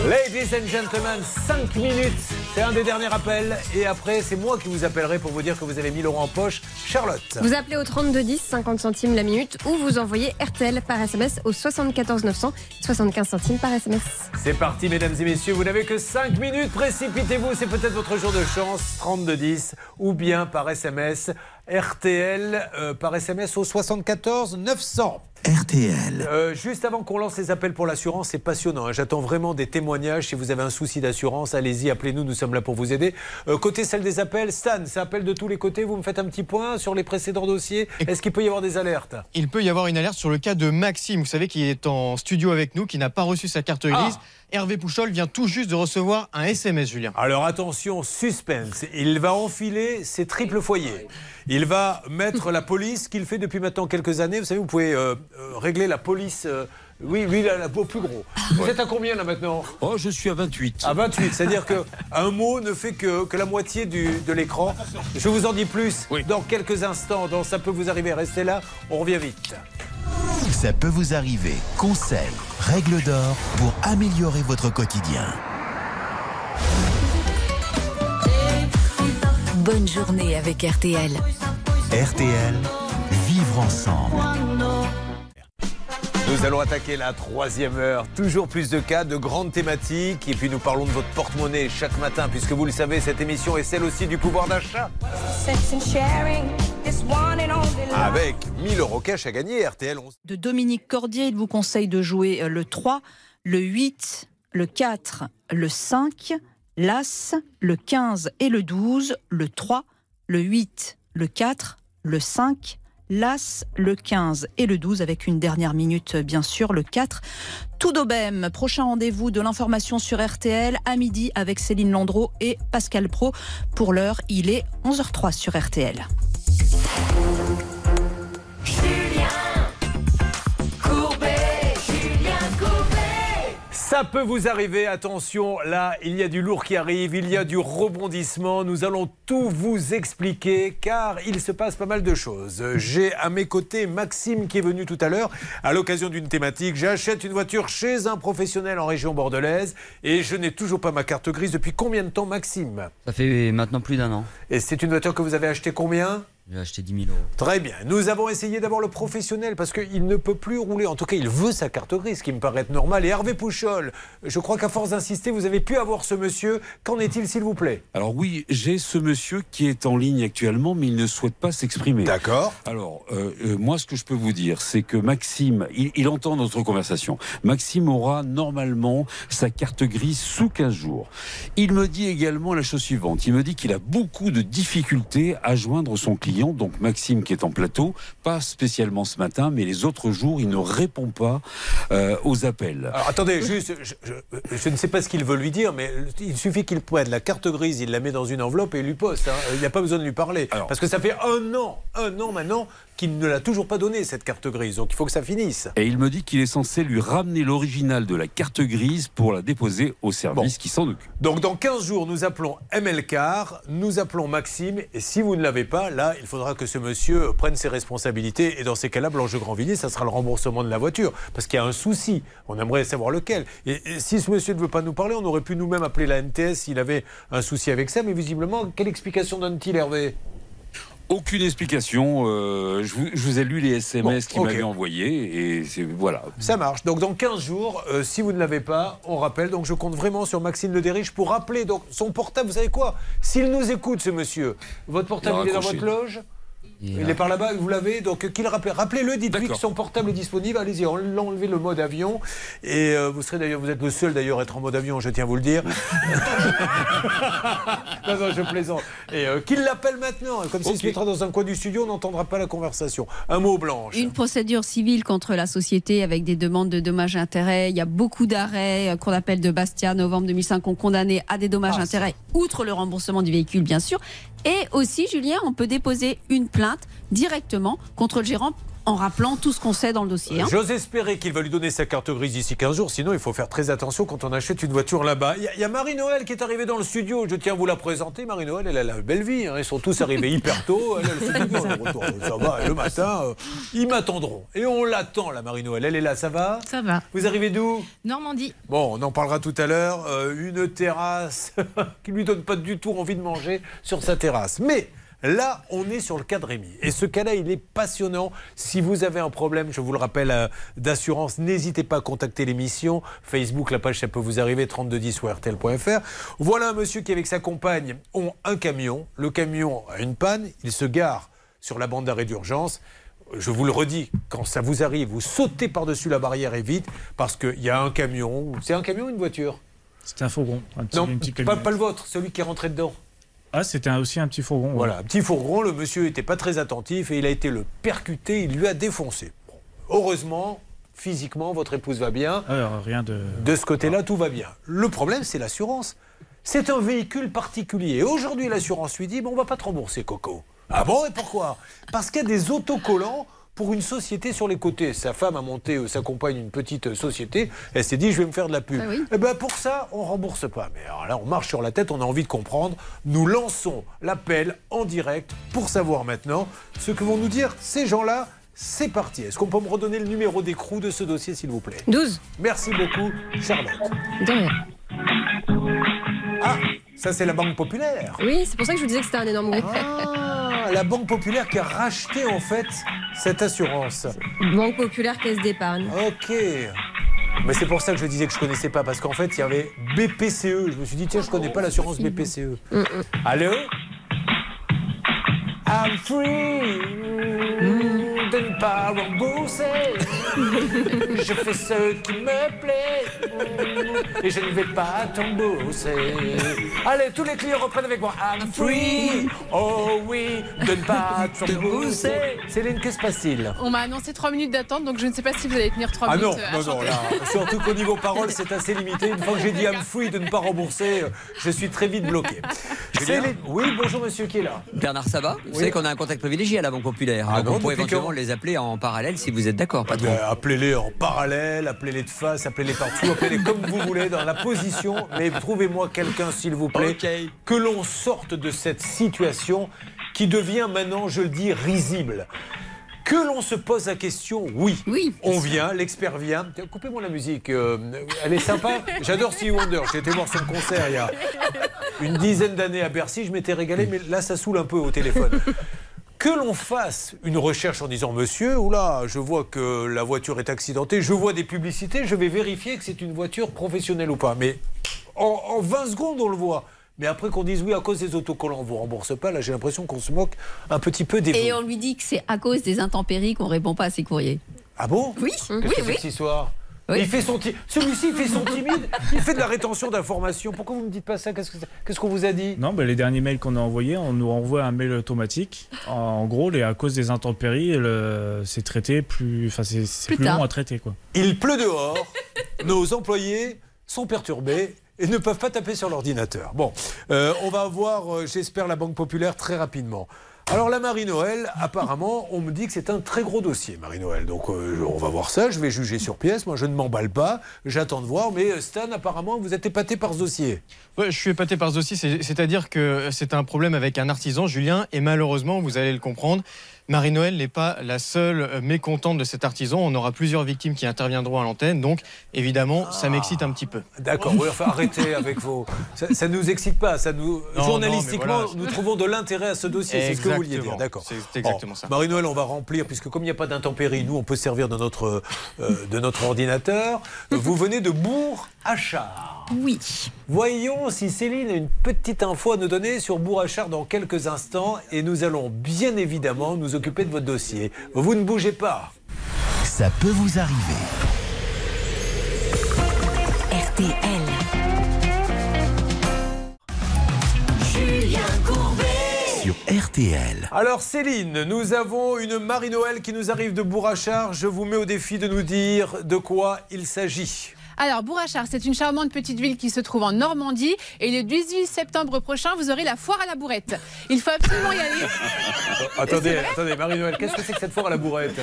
Ladies and gentlemen, 5 minutes, c'est un des derniers appels. Et après, c'est moi qui vous appellerai pour vous dire que vous avez 1000 euros en poche. Charlotte. Vous appelez au 3210, 50 centimes la minute, ou vous envoyez RTL par SMS au 74 900, 75 centimes par SMS. C'est parti, mesdames et messieurs. Vous n'avez que 5 minutes. Précipitez-vous. C'est peut-être votre jour de chance. 3210 ou bien par SMS. RTL euh, par SMS au 74 900. RTL. Euh, juste avant qu'on lance les appels pour l'assurance, c'est passionnant. hein. J'attends vraiment des témoignages. Si vous avez un souci d'assurance, allez-y, appelez-nous. Nous sommes là pour vous aider. Euh, côté celle des appels, Stan, ça appelle de tous les côtés. Vous me faites un petit point sur les précédents dossiers. Est-ce qu'il peut y avoir des alertes? Il peut y avoir une alerte sur le cas de Maxime, vous savez, qui est en studio avec nous, qui n'a pas reçu sa carte grise. Hervé Pouchol vient tout juste de recevoir un SMS, Julien. Alors attention, suspense. Il va enfiler ses triples foyers. Il va mettre la police qu'il fait depuis maintenant quelques années. Vous savez, vous pouvez euh, euh, régler la police. euh, oui, lui, il a la peau plus gros. Vous êtes à combien là maintenant Oh, je suis à 28. À 28, c'est-à-dire que un mot ne fait que, que la moitié du- de l'écran. Je vous en dis plus dans quelques instants. Dans ça peut vous arriver. Restez là, on revient vite. Ça peut vous arriver. Conseils, règles d'or pour améliorer votre quotidien. Bonne journée avec RTL. RTL, vivre ensemble. Nous allons attaquer la troisième heure. Toujours plus de cas, de grandes thématiques. Et puis nous parlons de votre porte-monnaie chaque matin, puisque vous le savez, cette émission est celle aussi du pouvoir d'achat. Avec 1000 euros cash à gagner, RTL. on- de Dominique Cordier. Il vous conseille de jouer euh, le 3, le 8, le 4, le 5, l'As, le 15 et le 12, le 3, le 8, le 4, le 5, l'As, le 15 et le 12 avec une dernière minute bien sûr, le 4. Tout d'Aubem, prochain rendez-vous de l'information sur RTL à midi avec Céline Landreau et Pascal Pro. Pour l'heure, il est 11h03 sur RTL. Ça peut vous arriver, attention, là, il y a du lourd qui arrive, il y a du rebondissement. Nous allons tout vous expliquer car il se passe pas mal de choses. J'ai à mes côtés Maxime qui est venu tout à l'heure à l'occasion d'une thématique. J'achète une voiture chez un professionnel en région bordelaise et je n'ai toujours pas ma carte grise. Depuis combien de temps, Maxime? Ça fait maintenant plus d'un an. Et c'est une voiture que vous avez achetée combien? J'ai acheté 10 000 euros. Très bien. Nous avons essayé d'avoir le professionnel parce qu'il ne peut plus rouler. En tout cas, il veut sa carte grise, ce qui me paraît être normal. Et Hervé Pouchol, je crois qu'à force d'insister, vous avez pu avoir ce monsieur. Qu'en est-il, s'il vous plaît? Alors oui, j'ai ce monsieur qui est en ligne actuellement, mais il ne souhaite pas s'exprimer. D'accord. Alors, euh, euh, moi, ce que je peux vous dire, c'est que Maxime, il, il entend notre conversation. Maxime aura normalement sa carte grise sous 15 jours. Il me dit également la chose suivante. Il me dit qu'il a beaucoup de difficultés à joindre son client, donc Maxime qui est en plateau, pas spécialement ce matin, mais les autres jours, il ne répond pas euh, aux appels. Alors attendez, juste, je, je- je ne sais pas ce qu'il veut lui dire, mais il suffit qu'il pointe la carte grise, il la met dans une enveloppe et il lui poste. hein. Il n'y a pas besoin de lui parler. Parce que ça fait un an, un an maintenant qu'il ne l'a toujours pas donné, cette carte grise. Donc il faut que ça finisse. Et il me dit qu'il est censé lui ramener l'original de la carte grise pour la déposer au service qui s'en occupe. Donc dans 15 jours, nous appelons ML Car, nous appelons Maxime, et si vous ne l'avez pas, là, il faudra que ce monsieur prenne ses responsabilités, et dans ces cas-là, Blanche Grandvilliers, ça sera le remboursement de la voiture, parce qu'il y a un souci, on aimerait savoir lequel. Et, et si ce monsieur ne veut pas nous parler, on aurait pu nous-mêmes appeler la NTS s'il avait un souci avec ça, mais visiblement, quelle explication donne-t-il, Hervé? Aucune explication. euh, je, vous, je vous ai lu les SMS Bon, qu'il ok. m'avait envoyés et c'est voilà. Ça marche. Donc dans 15 jours, euh, si vous ne l'avez pas, on rappelle. Donc je compte vraiment sur Maxime Le Derriche pour rappeler donc son portable. Vous savez quoi? S'il nous écoute, ce monsieur, votre portable il est dans votre loge? Il est Il là. est par là-bas, vous l'avez. Donc, qu'il rappelle, rappelez-le, dites-lui que son portable est disponible. Allez-y, en- enlevez le mode avion. Et euh, vous serez d'ailleurs, vous êtes le seul d'ailleurs à être en mode avion, je tiens à vous le dire. non, non, je plaisante. Et euh, qu'il l'appelle maintenant. Comme ça, il se mettra dans un coin du studio, on n'entendra pas la conversation. Un mot blanche. Une procédure civile contre la société avec des demandes de dommages et intérêts. Il y a beaucoup d'arrêts euh, qu'on appelle de Bastia, novembre 2005, ont condamné à des dommages et intérêts, outre le remboursement du véhicule, bien sûr. Et aussi, Julien, on peut déposer une plainte directement contre le gérant en rappelant tout ce qu'on sait dans le dossier. hein. J'ose espérer qu'il va lui donner sa carte grise d'ici 15 jours, sinon il faut faire très attention quand on achète une voiture là-bas. Il y a- y, a Marie-Noël qui est arrivée dans le studio, je tiens à vous la présenter. Marie-Noël, elle a la belle vie, hein. ils sont tous arrivés hyper tôt. Elle, bon, le retour, ça va, le matin, euh, ils m'attendront. Et on l'attend, la Marie-Noël. Elle est là, ça va? Ça va. Vous arrivez d'où? Normandie. Bon, on en parlera tout à l'heure. Euh, une terrasse qui lui donne pas du tout envie de manger sur sa terrasse. Mais là, on est sur le cas de Rémi. Et ce cas-là, il est passionnant. Si vous avez un problème, je vous le rappelle, euh, d'assurance, n'hésitez pas à contacter l'émission. Facebook, la page, ça peut vous arriver, 3210 ou RTL.fr. Voilà un monsieur qui, avec sa compagne, ont un camion. Le camion a une panne. Il se gare sur la bande d'arrêt d'urgence je vous le redis, quand ça vous arrive, vous sautez par-dessus la barrière et vite, parce qu'il y a un camion. C'est un camion ou une voiture? C'était un fourgon. Un petit, Non, une petite pas, pas le vôtre, celui qui est rentré dedans. Ah, c'était aussi un petit fourgon. ouais. Voilà, un petit fourgon, le monsieur n'était pas très attentif et il a été le percuté, il lui a défoncé. Bon, heureusement, physiquement, votre épouse va bien. Ouais, rien de. De ce côté-là, tout va bien. Le problème, c'est l'assurance. C'est un véhicule particulier. Et aujourd'hui, l'assurance lui dit, bon, on va pas te rembourser, Coco. Ah bon, et pourquoi? Parce qu'il y a des autocollants pour une société sur les côtés. Sa femme a monté, euh, sa compagne, une petite euh, société. Elle s'est dit, je vais me faire de la pub. Ah oui. Eh ben pour ça, on rembourse pas. Mais alors là, on marche sur la tête, on a envie de comprendre. Nous lançons l'appel en direct pour savoir maintenant ce que vont nous dire ces gens-là. C'est parti. Est-ce qu'on peut me redonner le numéro d'écrou de ce dossier, s'il vous plaît? 12. Merci beaucoup, Charlotte. De rien. Ah, ça c'est la Banque Populaire. Oui, c'est pour ça que je vous disais que c'était un énorme groupe. Ah, la Banque Populaire qui a racheté en fait cette assurance. Banque populaire, caisse d'épargne. Ok. Mais c'est pour ça que je disais que je connaissais pas, parce qu'en fait, il y avait BPCE. Je me suis dit, tiens, je connais pas l'assurance BPCE. Allô? I'm free de ne pas rembourser. Je fais ce qui me plaît et je ne vais pas t'embosser. Allez, tous les clients reprennent avec moi. I'm free, oh oui, de ne pas t'embosser. Céline, que se passe-t-il? On m'a annoncé 3 minutes d'attente, donc je ne sais pas si vous allez tenir 3 ah minutes. non, euh, non, non, là, surtout qu'au niveau parole, c'est assez limité. Une fois que j'ai dit I'm free de ne pas rembourser, euh, je suis très vite bloqué. Céline- oui, bonjour monsieur qui est là? Bernard Sabat, vous Oui. savez qu'on a un contact privilégié à la Banque Populaire. Ah Donc bon, on pourrait depuis éventuellement les appeler en parallèle si vous êtes d'accord, patron. Ben, appelez-les en parallèle, appelez-les de face, appelez-les partout, appelez-les comme vous voulez, dans la position, mais trouvez-moi quelqu'un, s'il vous plaît, que l'on sorte de cette situation qui devient maintenant, je le dis, risible. Que l'on se pose la question, oui. Oui. On vient, l'expert vient. Coupez-moi la musique. euh, elle est sympa. J'adore Stevie Wonder. J'ai été voir son concert il y a une dizaine d'années à Bercy. Je m'étais régalé, mais là, ça saoule un peu au téléphone. Que l'on fasse une recherche en disant Monsieur, oula, je vois que la voiture est accidentée, je vois des publicités, je vais vérifier que c'est une voiture professionnelle ou pas. Mais en, en 20 secondes, on le voit. Mais après qu'on dise oui, à cause des autocollants, on vous rembourse pas, là j'ai l'impression qu'on se moque un petit peu des Et on lui dit que c'est à cause des intempéries qu'on répond pas à ses courriers. Ah bon? Oui, oui, oui. que cette histoire? Oui. Il fait son ti- Celui-ci, il fait son timide, il fait de la rétention d'informations. Pourquoi vous ne me dites pas ça? Qu'est-ce qu'on vous a dit? Non, bah, les derniers mails qu'on a envoyés, on nous renvoie un mail automatique. En, gros, les, à cause des intempéries, le- c'est traité plus, enfin c'est Plus long à traiter quoi. Il pleut dehors, nos employés sont perturbés et ne peuvent pas taper sur l'ordinateur. Bon, euh, on va voir, euh, j'espère, la Banque Populaire très rapidement. Alors la Marie-Noël, apparemment, on me dit que c'est un très gros dossier, Marie-Noël. Donc euh, on va voir ça, je vais juger sur pièce. Moi, je ne m'emballe pas, j'attends de voir. Mais euh, Stan, apparemment, vous êtes épaté par ce dossier. Ouais, je suis épaté par ce dossier, c'est- c'est-à-dire que c'est un problème avec un artisan, Julien, et malheureusement, vous allez le comprendre, Marie-Noël n'est pas la seule euh, mécontente de cet artisan. On aura plusieurs victimes qui interviendront à l'antenne. Donc, évidemment, ça m'excite un petit peu. D'accord, oui, enfin arrêtez avec vos. Ça, ça nous excite pas, ça nous. Non, Journalistiquement, non, mais voilà. nous trouvons de l'intérêt à ce dossier, c'est ce que vous vouliez dire. D'accord. C'est exactement ça. Marie-Noël, on va remplir, puisque comme il n'y a pas d'intempéries, nous, on peut se servir de notre, euh, de notre ordinateur. Vous venez de Bourg-Achard. Oui. Voyons si Céline a une petite info à nous donner sur Bourg-Achard dans quelques instants. Et nous allons bien évidemment nous occuper de votre dossier. Vous ne bougez pas. Ça peut vous arriver. RTL. Julien Courbet. Sur RTL. Alors Céline, nous avons une Marie-Noël qui nous arrive de Bourg-Achard. Je vous mets au défi de nous dire de quoi il s'agit. Alors, Bourrachard, c'est une charmante petite ville qui se trouve en Normandie. Et le 18 septembre prochain, vous aurez la foire à la bourrette. Il faut absolument y aller. attendez, attendez, Marie-Noël, qu'est-ce que c'est que cette foire à la bourrette?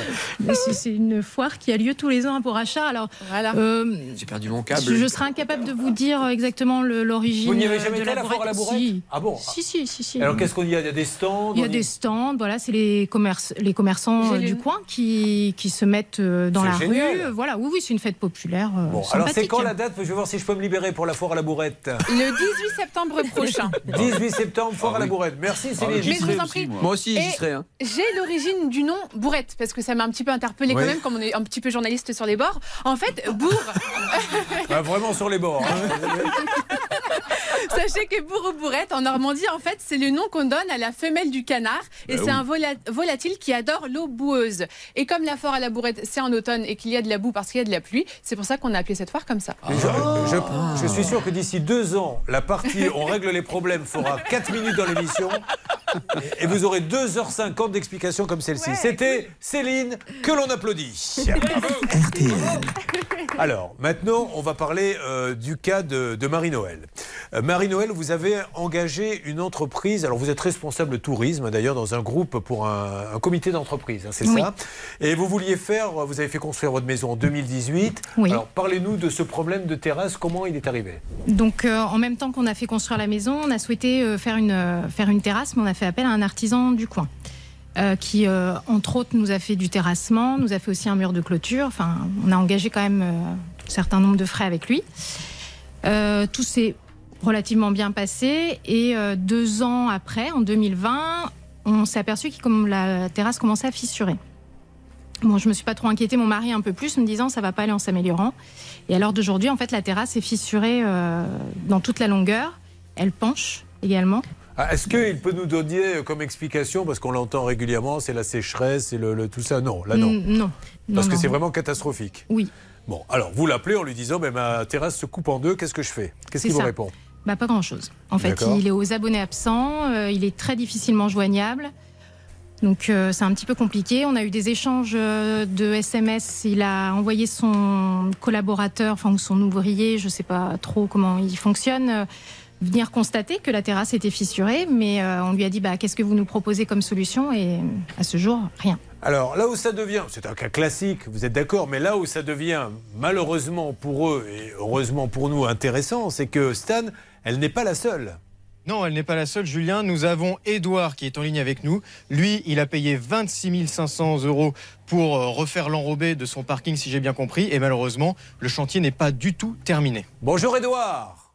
C'est- une foire qui a lieu tous les ans à Bourrachard. Alors, euh, J'ai perdu mon câble. je, je serais incapable de vous dire exactement l'origine. Vous n'y avez euh, jamais de été à la foire à la bourrette Si. Ah bon Si, si, si. si. Alors qu'est-ce qu'on y a? Il y a des stands Il y a des stands, voilà, c'est les, commerces, les commerçants euh, du coin qui, qui se mettent euh, dans C'est la génial. rue. Voilà, oui, oui, c'est une fête populaire. euh, Bon, alors c'est quand la date? Je vais voir si je peux me libérer pour la foire à la bourrette. Le 18 septembre prochain. 18 septembre, foire Ah à la bourrette. Merci Ah Céline. oui, j'y Mais je serai vous en aussi, prie. moi. Moi aussi, j'y serai. hein. J'ai l'origine du nom Bourrette, parce que ça m'a un petit peu interpellé Oui. quand même, comme on est un petit peu journaliste sur les bords. En fait, Bourg, Ah, vraiment sur les bords. hein. sachez que Bourg ou Bourrette, en Normandie, en fait, c'est le nom qu'on donne à la femelle du canard. Et Bah c'est oui. un vola- volatile qui adore l'eau boueuse. Et comme la foire à la Bourrette, c'est en automne et qu'il y a de la boue parce qu'il y a de la pluie, c'est pour ça qu'on a appelé cette foire comme ça. Mais je, je- je suis sûr que d'ici deux ans, la partie On règle les problèmes fera 4 minutes dans l'émission. Et, et vous aurez 2h50 d'explications comme celle-ci. C'était Céline que l'on applaudit. RTL. Alors, maintenant, on va parler euh, du cas de, de Marie-Noël. Euh, Marie-Noël, vous avez engagé une entreprise. Alors, vous êtes responsable tourisme, d'ailleurs, dans un groupe pour un, un comité d'entreprise, hein, c'est Oui. ça? Et vous vouliez faire, vous avez fait construire votre maison en 2018. Oui. Alors, parlez-nous de ce problème de terrasse. Comment il est arrivé? Donc, euh, en même temps qu'on a fait construire la maison, on a souhaité euh, faire, une, euh, faire une terrasse, mais on a fait appel à un artisan du coin. qui, entre autres, nous a fait du terrassement, nous a fait aussi un mur de clôture. Enfin, on a engagé quand même un certain nombre de frais avec lui. Tout s'est relativement bien passé. Et euh, deux ans après, en 2020, on s'est aperçu que comme la terrasse commençait à fissurer. Bon, je me suis pas trop inquiétée, mon mari un peu plus, me disant ça va pas aller en s'améliorant. Et à l'heure d'aujourd'hui, en fait, la terrasse est fissurée euh, dans toute la longueur. Elle penche également. Ah, Est-ce qu'il peut nous donner comme explication, parce qu'on l'entend régulièrement, c'est la sécheresse et le, le- tout ça? Non, là non. Non. Parce Non, que c'est vraiment catastrophique. Oui. Bon, alors vous l'appelez en lui disant mais ma terrasse se coupe en deux, qu'est-ce que je fais? Qu'est-ce C'est qu'il vous répond? Bah, pas grand-chose. En fait, il est aux abonnés absents, euh, il est très difficilement joignable. Donc euh, c'est un petit peu compliqué. On a eu des échanges euh, de SMS. Il a envoyé son collaborateur, enfin ou son ouvrier, je ne sais pas trop comment il fonctionne, euh, venir constater que la terrasse était fissurée. Mais euh, on lui a dit bah, qu'est-ce que vous nous proposez comme solution? Et à ce jour, rien. Alors là où ça devient, c'est un cas classique, vous êtes d'accord, mais là où ça devient malheureusement pour eux et heureusement pour nous intéressant, c'est que Stan, elle n'est pas la seule. Non, elle n'est pas la seule, Julien. Nous avons Edouard qui est en ligne avec nous. Lui, il a payé 26 500 euros pour euh, refaire l'enrobé de son parking, si j'ai bien compris. Et malheureusement, le chantier n'est pas du tout terminé. Bonjour Edouard.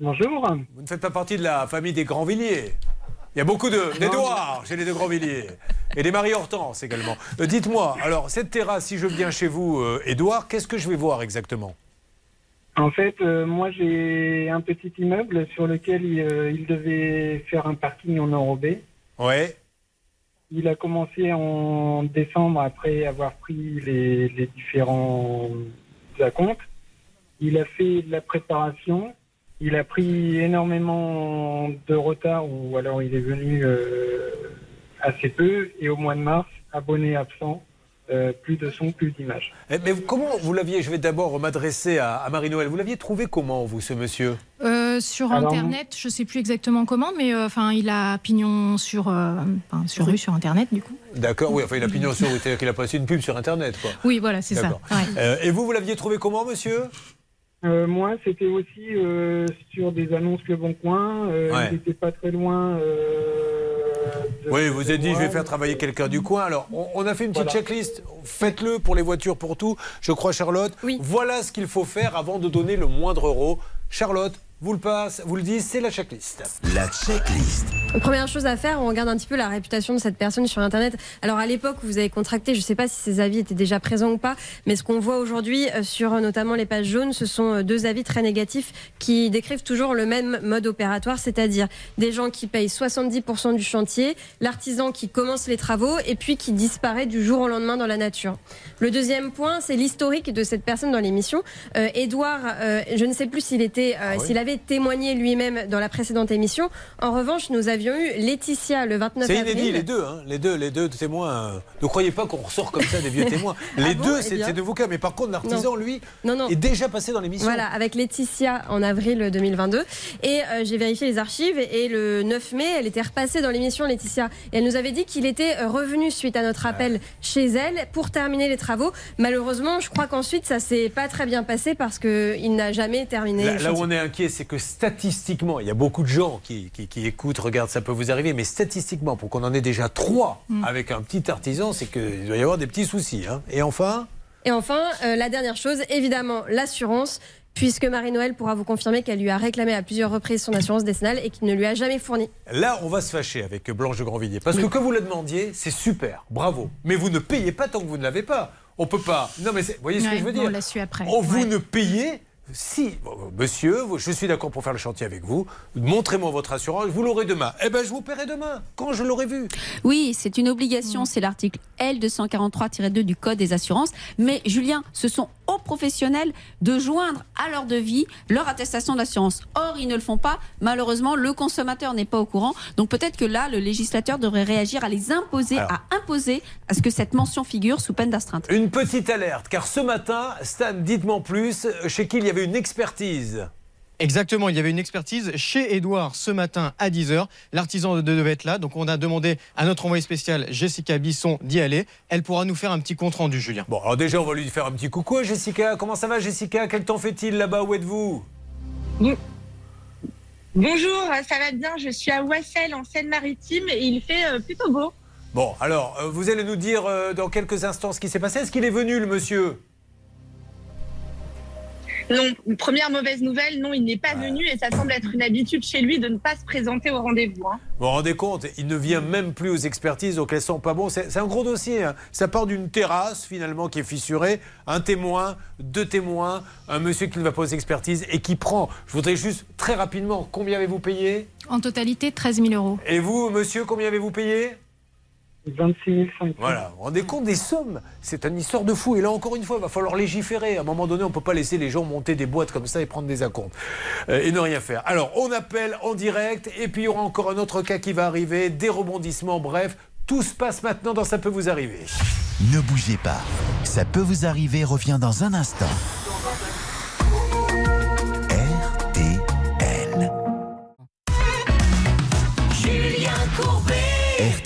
Bonjour. Vous ne faites pas partie de la famille des Grandvilliers. Il y a beaucoup de- d'Edouard chez les deux Grandvilliers. Et des Marie-Hortense également. Euh, Dites-moi, alors cette terrasse, si je viens chez vous, euh, Edouard, qu'est-ce que je vais voir exactement? En fait, euh, moi j'ai un petit immeuble sur lequel il, euh, il devait faire un parking en enrobé. Ouais. Il a commencé en décembre après avoir pris les, les différents acomptes. Il a fait de la préparation. Il a pris énormément de retard ou alors il est venu euh, assez peu. Et au mois de mars, abonné absent, euh, plus de son, plus d'image. Eh, Mais comment vous l'aviez, je vais d'abord m'adresser à, à Marie-Noël, vous l'aviez trouvé comment, vous, ce monsieur? Euh, sur Alors, Internet, je sais plus exactement comment, mais euh, enfin, il a pignon sur, euh, enfin, sur rue, sur Internet, du coup. D'accord, oui, enfin il a pignon sur rue, c'est-à-dire qu'il a passé une pub sur Internet, quoi. Oui, voilà, c'est ça. Ouais. Euh, et vous, vous l'aviez trouvé comment, monsieur? Euh, moi, c'était aussi euh, sur des annonces Le Bon Coin. Euh, Ouais. Il n'était pas très loin euh, Oui, vous avez dit, je vais faire travailler quelqu'un du coin. Alors, on, on a fait une petite Voilà. checklist. Faites-le pour les voitures, pour tout. Je crois, Charlotte. Voilà ce qu'il faut faire avant de donner le moindre euro. Charlotte, vous le passe, vous le dites, c'est la checklist. La checklist. Première chose à faire, on regarde un petit peu la réputation de cette personne sur Internet. Alors à l'époque où vous avez contracté, je ne sais pas si ces avis étaient déjà présents ou pas, mais ce qu'on voit aujourd'hui euh, sur euh, notamment les pages jaunes, ce sont euh, deux avis très négatifs qui décrivent toujours le même mode opératoire, c'est-à-dire des gens qui payent 70% du chantier, l'artisan qui commence les travaux et puis qui disparaît du jour au lendemain dans la nature. Le deuxième point, c'est l'historique de cette personne dans l'émission. Euh, Edouard, euh, je ne sais plus s'il était, euh, Ah s'il avait témoigné lui-même dans la précédente émission. En revanche, nous avions eu Laetitia le 29 C'est avril. inédit, les deux, hein, les deux, les deux témoins. euh, Ne croyez pas qu'on ressort comme ça des vieux témoins. Les Ah bon deux, Eh c'est c'est de vos cas. Mais par contre, l'artisan, lui, Non, non. est déjà passé dans l'émission. Voilà, avec Laetitia en avril 2022. Et euh, j'ai vérifié les archives et le 9 mai, elle était repassée dans l'émission Laetitia. Et elle nous avait dit qu'il était euh, revenu suite à notre appel chez elle pour terminer les travaux. Malheureusement, je crois qu'ensuite ça s'est pas très bien passé parce qu'il n'a jamais terminé. Là, où on est inquiet, c'est que statistiquement, il y a beaucoup de gens qui, qui- qui écoutent, regardent, ça peut vous arriver, mais statistiquement, pour qu'on en ait déjà trois Mm. avec un petit artisan, c'est qu'il doit y avoir des petits soucis. hein. Et enfin, Et enfin, euh, la dernière chose, évidemment, l'assurance. Puisque Marie-Noël pourra vous confirmer qu'elle lui a réclamé à plusieurs reprises son assurance décennale et qu'il ne lui a jamais fourni. là, on va se fâcher avec Blanche de Grandvilliers. Parce que que vous le demandiez, c'est super, bravo. Mais vous ne payez pas tant que vous ne l'avez pas. On peut pas. Non, mais vous voyez ce que je veux on dire l'a su après. Oh, vous Ouais. ne payez si, bon, monsieur, je suis d'accord pour faire le chantier avec vous, montrez-moi votre assurance, vous l'aurez demain. Eh ben, je vous paierai demain, quand je l'aurai vu. Oui, c'est une obligation, c'est l'article L243-2 du Code des assurances. Mais Julien, ce sont aux professionnels de joindre à leur devis leur attestation d'assurance. Or, ils ne le font pas. Malheureusement, le consommateur n'est pas au courant. Donc peut-être que là, le législateur devrait réagir à les imposer, Alors. à imposer à ce que cette mention figure sous peine d'astreinte. Une petite alerte, car ce matin, Stan, dites-moi plus, chez qui il y avait une expertise. Exactement, il y avait une expertise chez Edouard ce matin à 10h. L'artisan de- devait être là, donc on a demandé à notre envoyée spéciale Jessica Bisson d'y aller. Elle pourra nous faire un petit compte rendu, Julien. Bon, alors déjà, on va lui faire un petit coucou à Jessica. Comment ça va, Jessica? Quel temps fait-il là-bas? Où êtes-vous? Bonjour, ça va bien. Je suis à Wassel en Seine-Maritime et il fait euh, plutôt beau. Bon, alors, euh, vous allez nous dire euh, dans quelques instants ce qui s'est passé. Est-ce qu'il est venu, le monsieur? Non, première mauvaise nouvelle, non, il n'est pas venu et ça semble être une habitude chez lui de ne pas se présenter au rendez-vous. hein. Vous vous rendez compte Il ne vient même plus aux expertises, donc elles sont pas bon. C'est c'est un gros dossier. hein. Ça part d'une terrasse, finalement, qui est fissurée. Un témoin, deux témoins, un monsieur qui ne va pas aux expertises et qui prend. Je voudrais juste, très rapidement, combien avez-vous payé? En totalité, 13 000 euros. Et vous, monsieur, combien avez-vous payé? 26 500. Voilà, vous vous rendez compte des sommes? C'est une histoire de fou. Et là, encore une fois, il va falloir légiférer. À un moment donné, on ne peut pas laisser les gens monter des boîtes comme ça et prendre des acomptes. Euh, et ne rien faire. Alors, on appelle en direct. Et puis, il y aura encore un autre cas qui va arriver. Des rebondissements, bref. Tout se passe maintenant dans Ça peut vous arriver. Ne bougez pas. Ça peut vous arriver revient dans un instant.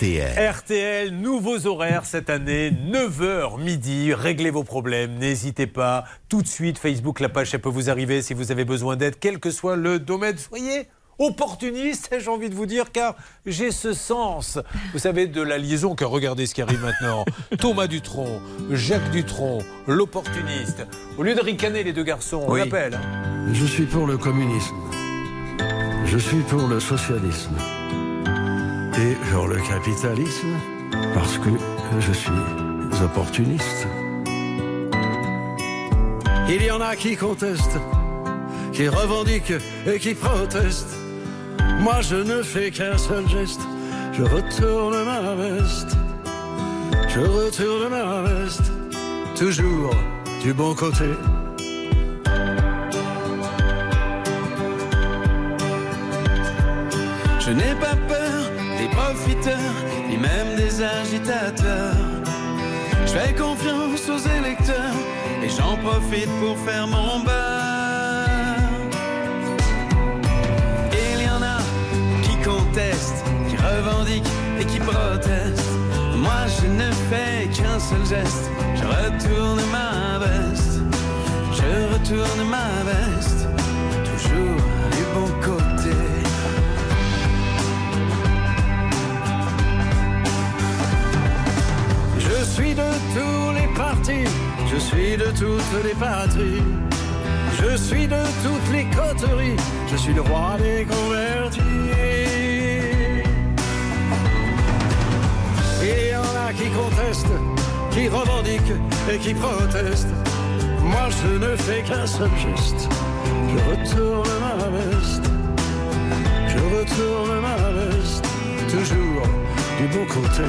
RTL. RTL, nouveaux horaires cette année, 9h midi. Réglez vos problèmes, n'hésitez pas. Tout de suite, Facebook, la page, ça peut vous arriver si vous avez besoin d'aide, quel que soit le domaine. Soyez opportuniste, j'ai envie de vous dire, car j'ai ce sens, vous savez, de la liaison, que regardez ce qui arrive maintenant. Thomas Dutronc, Jacques Dutronc, l'opportuniste. Au lieu de ricaner les deux garçons, on Oui. l'appelle. Je suis pour le communisme. Je suis pour le socialisme. Et pour le capitalisme, parce que je suis opportuniste. Il y en a qui contestent, qui revendiquent et qui protestent. Moi, je ne fais qu'un seul geste. Je retourne ma veste. Je retourne ma veste. Toujours du bon côté. Je n'ai pas peur des profiteurs, ni même des agitateurs. Je fais confiance aux électeurs et j'en profite pour faire mon beurre. Il y en a qui contestent, qui revendiquent et qui protestent. Moi je ne fais qu'un seul geste, je retourne ma veste. Je retourne ma veste, Je suis de toutes les patries. Je suis de toutes les coteries. Je suis le roi des convertis. Il y en a qui contestent, qui revendiquent et qui protestent. Moi, je ne fais qu'un seul geste. Je retourne ma veste. Je retourne ma veste. Toujours du bon côté.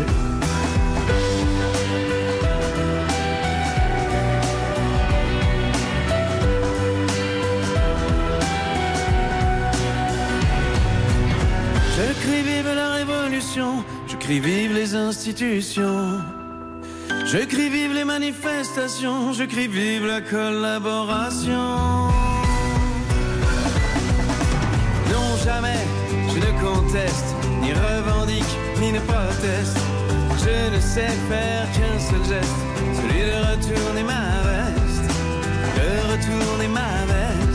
Crie vive la révolution, je crie vive les institutions. Je crie vive les manifestations, je crie vive la collaboration. Non, jamais je ne conteste, ni revendique, ni ne proteste. Je ne sais faire qu'un seul geste, celui de retourner ma veste. De retourner ma veste,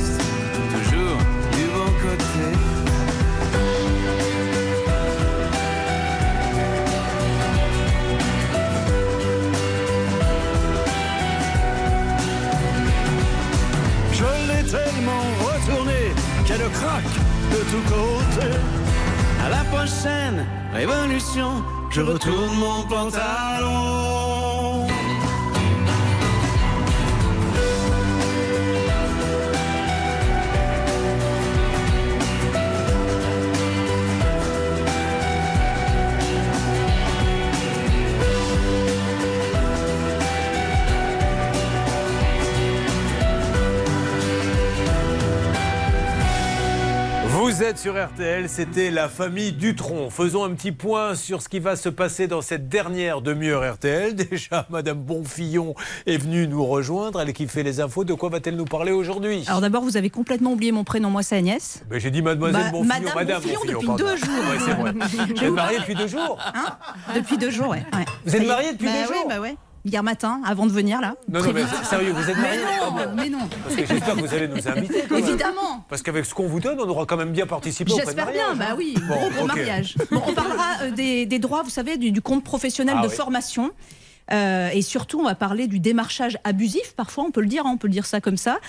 craque de tous côtés. À la prochaine révolution, je retourne mon pantalon. Vous êtes sur RTL, c'était la famille Dutronc. Faisons un petit point sur ce qui va se passer dans cette dernière demi-heure RTL. Déjà, Madame Bonfillon est venue nous rejoindre, elle qui fait les infos. De quoi va-t-elle nous parler aujourd'hui? Alors d'abord, vous avez complètement oublié mon prénom, moi c'est Agnès. Ben, J'ai dit Mademoiselle Bah, Bonfillon, Madame Bonfillon depuis pardon. deux jours. Ouais, c'est vrai. Vous êtes mariée depuis deux jours? Hein? Depuis deux jours, ouais. ouais. Vous êtes mariée depuis bah deux jours? Bah ouais. Hier matin, avant de venir là. Non, non, mais sérieux, vous êtes Mais mariée Ah non, mais non. Parce que j'espère que vous allez nous inviter. Évidemment. Parce qu'avec ce qu'on vous donne, on aura quand même bien participé au J'espère bien, bah oui, Bon, gros gros mariage. Bon, on parlera euh, des, des droits, vous savez, du, du compte professionnel Ah de oui. formation. Euh, et surtout, on va parler du démarchage abusif. Parfois, on peut le dire, hein, on peut le dire ça comme ça.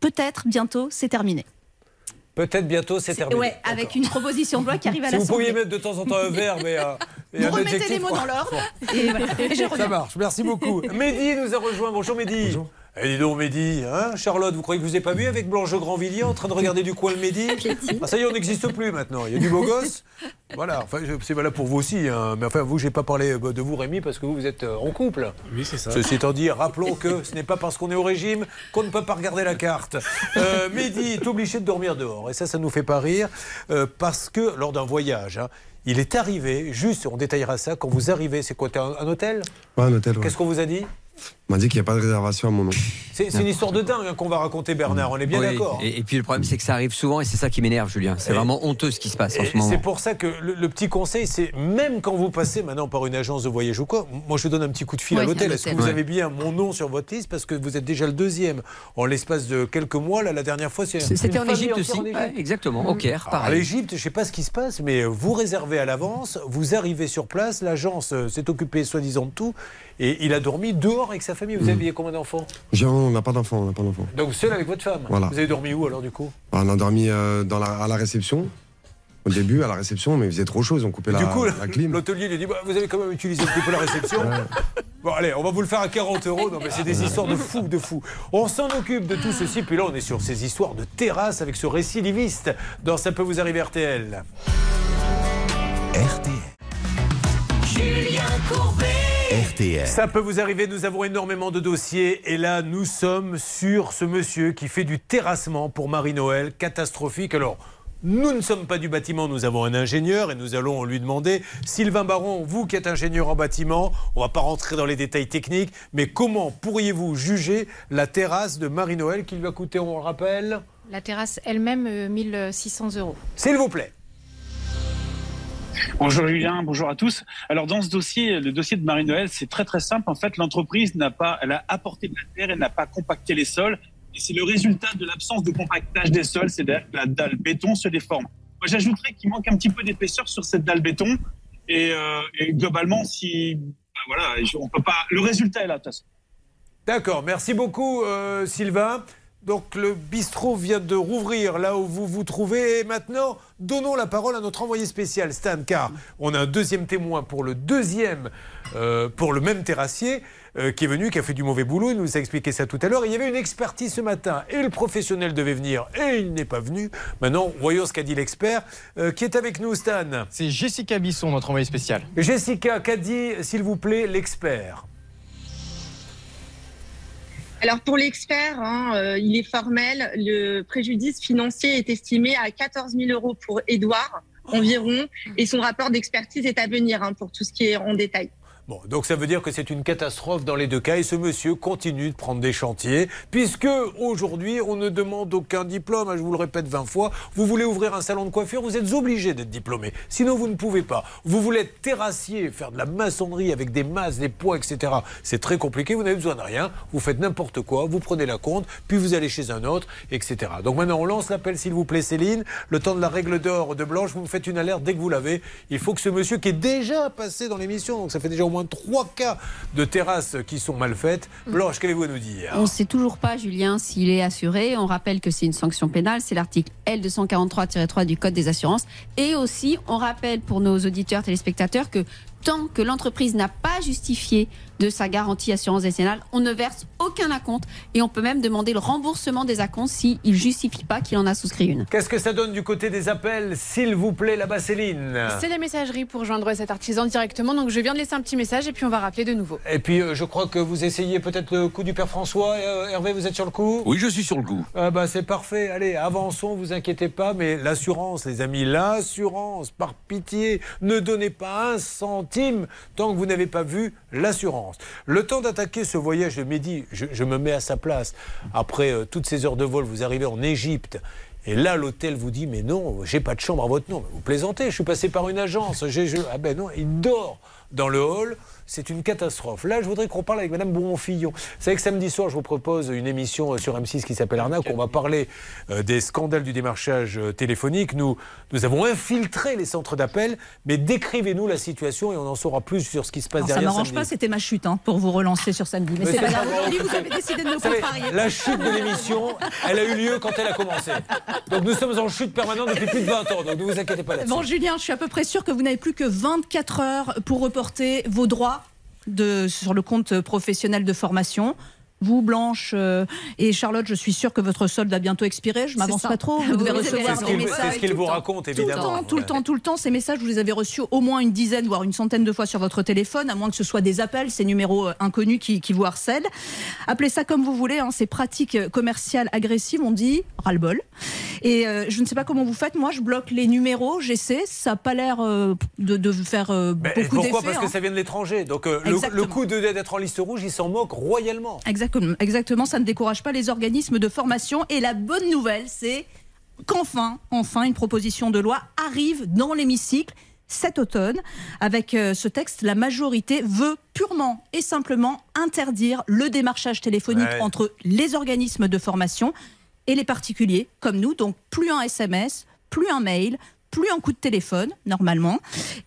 Peut-être bientôt, c'est terminé. Peut-être bientôt, c'est terminé. Ouais, avec une proposition de loi qui arrive à Si vous l'Assemblée. pouviez mettre de temps en temps un verre, mais. euh, et Vous un remettez les mots quoi. dans l'ordre. Voilà. Ça marche, merci beaucoup. Mehdi nous a rejoint. Bonjour Mehdi. Bonjour. Eh, dis donc Mehdi, hein Charlotte, vous croyez que je vous ai pas vu avec Blanche Grandvilliers en train de regarder du coin le Mehdi ah, Ça y est, on n'existe plus maintenant. Il y a du beau gosse. Voilà, enfin, c'est valable pour vous aussi. hein. Mais enfin, vous, j'ai pas parlé euh, de vous Rémi parce que vous, vous êtes euh, en couple. Oui, c'est ça. Ceci étant dit, rappelons que ce n'est pas parce qu'on est au régime qu'on ne peut pas regarder la carte. Euh, Mehdi est obligé de dormir dehors. Et ça, ça nous fait pas rire. euh, parce que lors d'un voyage, hein, il est arrivé, juste, on détaillera ça, quand vous arrivez, c'est quoi un, un hôtel? Un hôtel, ouais. Qu'est-ce qu'on vous a dit? M'a dit qu'il n'y a pas de réservation à mon nom. C'est une histoire de dingue hein, qu'on va raconter, Bernard. On est bien Oui, d'accord. Et, et puis le problème, c'est que ça arrive souvent et c'est ça qui m'énerve, Julien. C'est vraiment honteux ce qui se passe en ce moment. C'est pour ça que le, le petit conseil, c'est même quand vous passez maintenant par une agence de voyage ou quoi, moi je donne un petit coup de fil à Ouais, l'hôtel. à Est-ce que vous Ouais. avez bien mon nom sur votre liste Parce que vous êtes déjà le deuxième. En l'espace de quelques mois, là, la dernière fois, c'est. C'était en Égypte aussi. en Égypte. Ouais, exactement, au Caire, Alors, pareil. l'Égypte, je ne sais pas ce qui se passe, mais vous réservez à l'avance, vous arrivez sur place, l'agence euh, s'est occupée soi-disant de tout, et il a dormi dehors avec sa famille. Vous Mm. aviez combien d'enfants On n'a pas d'enfant, on n'a pas d'enfant. Donc seul avec votre femme. Voilà. Vous avez dormi où alors du coup On a dormi euh, dans la, à la réception, au début, à la réception, mais il faisait trop chaud, ils ont coupé la, Du coup, la clim. l'hôtelier lui dit bah, Vous avez quand même utilisé un petit peu la réception. Bon, allez, on va vous le faire à 40 euros. Non, mais c'est des histoires de fous, de fous. On s'en occupe de tout ceci. Puis là, on est sur ces histoires de terrasse avec ce récidiviste dans Ça peut vous arriver RTL. Julien Courbet. RTL. Ça peut vous arriver, nous avons énormément de dossiers et là nous sommes sur ce monsieur qui fait du terrassement pour Marie-Noël, catastrophique. Alors, nous ne sommes pas du bâtiment, nous avons un ingénieur et nous allons lui demander, Sylvain Baron, vous qui êtes ingénieur en bâtiment, on va pas rentrer dans les détails techniques, mais comment pourriez-vous juger la terrasse de Marie-Noël qui lui a coûté, on le rappelle, La terrasse elle-même, euh, 1600 euros. s'il vous plaît Bonjour Julien, bonjour à tous. Alors dans ce dossier, le dossier de Marie-Noël, c'est très très simple. En fait, l'entreprise n'a pas, elle a apporté de la terre, elle n'a pas compacté les sols. Et c'est le résultat de l'absence de compactage des sols, c'est-à-dire que la dalle béton se déforme. Moi, j'ajouterais qu'il manque un petit peu d'épaisseur sur cette dalle béton. Et, euh, globalement, si, ben voilà, on peut pas. Le résultat est là, de toute façon. D'accord, merci beaucoup euh, Sylvain. Donc le bistrot vient de rouvrir là où vous vous trouvez. Et maintenant, donnons la parole à notre envoyé spécial, Stan, car on a un deuxième témoin pour le deuxième, euh, pour le même terrassier, euh, qui est venu, qui a fait du mauvais boulot. Il nous a expliqué ça tout à l'heure. Il y avait une expertise ce matin et le professionnel devait venir et il n'est pas venu. Maintenant, voyons ce qu'a dit l'expert euh, qui est avec nous, Stan. C'est Jessica Bisson, notre envoyé spécial. Jessica, qu'a dit, s'il vous plaît, l'expert? Alors pour l'expert, hein, euh, il est formel. Le préjudice financier est estimé à 14 000 euros pour Édouard environ, et son rapport d'expertise est à venir hein, pour tout ce qui est en détail. Bon, donc ça veut dire que c'est une catastrophe dans les deux cas et ce monsieur continue de prendre des chantiers puisque aujourd'hui on ne demande aucun diplôme, hein, je vous le répète 20 fois, vous voulez ouvrir un salon de coiffure, vous êtes obligé d'être diplômé, sinon vous ne pouvez pas. Vous voulez être terrassier, faire de la maçonnerie avec des masses, des poids, etc. C'est très compliqué, vous n'avez besoin de rien, vous faites n'importe quoi, vous prenez la compte, puis vous allez chez un autre, etc. Donc maintenant on lance l'appel s'il vous plaît Céline, le temps de la règle d'or de Blanche, vous me faites une alerte dès que vous l'avez. Il faut que ce monsieur qui est déjà passé dans l'émission, donc ça fait déjà au moins trois cas de terrasses qui sont mal faites. Blanche, qu'avez-vous à nous dire On ne sait toujours pas, Julien, s'il est assuré. On rappelle que c'est une sanction pénale, c'est l'article L243-3 du Code des assurances. Et aussi, on rappelle pour nos auditeurs, téléspectateurs, que tant que l'entreprise n'a pas justifié de sa garantie assurance décennale, on ne verse aucun acompte et on peut même demander le remboursement des acomptes s'il ne justifie pas qu'il en a souscrit une. Qu'est-ce que ça donne du côté des appels, s'il vous plaît, là-bas, Céline C'est la messagerie pour joindre cet artisan directement. Donc je viens de laisser un petit message et puis on va rappeler de nouveau. Et puis, euh, je crois que vous essayez peut-être le coup du père François. Euh, Hervé, vous êtes sur le coup Oui, je suis sur le coup. Ah bah, c'est parfait. Allez, avançons, vous inquiétez pas. Mais l'assurance, les amis, l'assurance, par pitié, ne donnez pas un centime tant que vous n'avez pas vu l'assurance. Le temps d'attaquer ce voyage de Mehdi, je, me mets à sa place. Après euh, toutes ces heures de vol, vous arrivez en Égypte. Et là, l'hôtel vous dit Mais non, j'ai pas de chambre à votre nom. Vous plaisantez, je suis passé par une agence. Ah ben non, il dort dans le hall. C'est une catastrophe. Là, je voudrais qu'on parle avec Madame Bouron-Fillon. Vous savez que samedi soir, je vous propose une émission euh, sur M6 qui s'appelle Arnaque. On va parler euh, des scandales du démarchage téléphonique. Nous, nous avons infiltré les centres d'appel, mais décrivez-nous la situation et on en saura plus sur ce qui se passe Alors, ça derrière. m'arrange pas, c'était ma chute hein, pour vous relancer sur samedi. Mais, Mais c'est pas grave. vous avez décidé de me contrarier. la chute de l'émission, elle a eu lieu quand elle a commencé. Donc nous sommes en chute permanente depuis plus de 20 ans. Donc ne vous inquiétez pas là-dessus. Bon, Julien, je suis à peu près sûr que vous n'avez plus que 24 heures pour reporter vos droits de, sur le compte professionnel de formation. Vous, Blanche euh, et Charlotte, je suis sûre que votre solde va bientôt expirer. Je m'avance pas trop. Vous devez recevoir des messages. c'est ce qu'il tout vous le temps. raconte, Tout le évidemment. temps, tout le temps, tout le temps. Ces messages, vous les avez reçus au moins une dizaine, voire une centaine de fois sur votre téléphone, à moins que ce soit des appels, ces numéros euh, inconnus qui, qui vous harcèlent. Appelez ça comme vous voulez, hein, ces pratiques euh, commerciales agressives, on dit ras-le-bol. Et euh, je ne sais pas comment vous faites. Moi, je bloque les numéros, j'essaie. Ça n'a pas l'air euh, de, de faire euh, Mais beaucoup pourquoi? Parce que hein. ça vient de l'étranger. Donc euh, le, le coup de- d'être en liste rouge, il s'en moque royalement. Exactement, exactement, ça ne décourage pas les organismes de formation. Et la bonne nouvelle, c'est qu'enfin, enfin, une proposition de loi arrive dans l'hémicycle cet automne. Avec euh, ce texte, la majorité veut purement et simplement interdire le démarchage téléphonique Ouais. entre les organismes de formation et les particuliers comme nous. Donc plus un SMS, plus un mail, plus un coup de téléphone, normalement,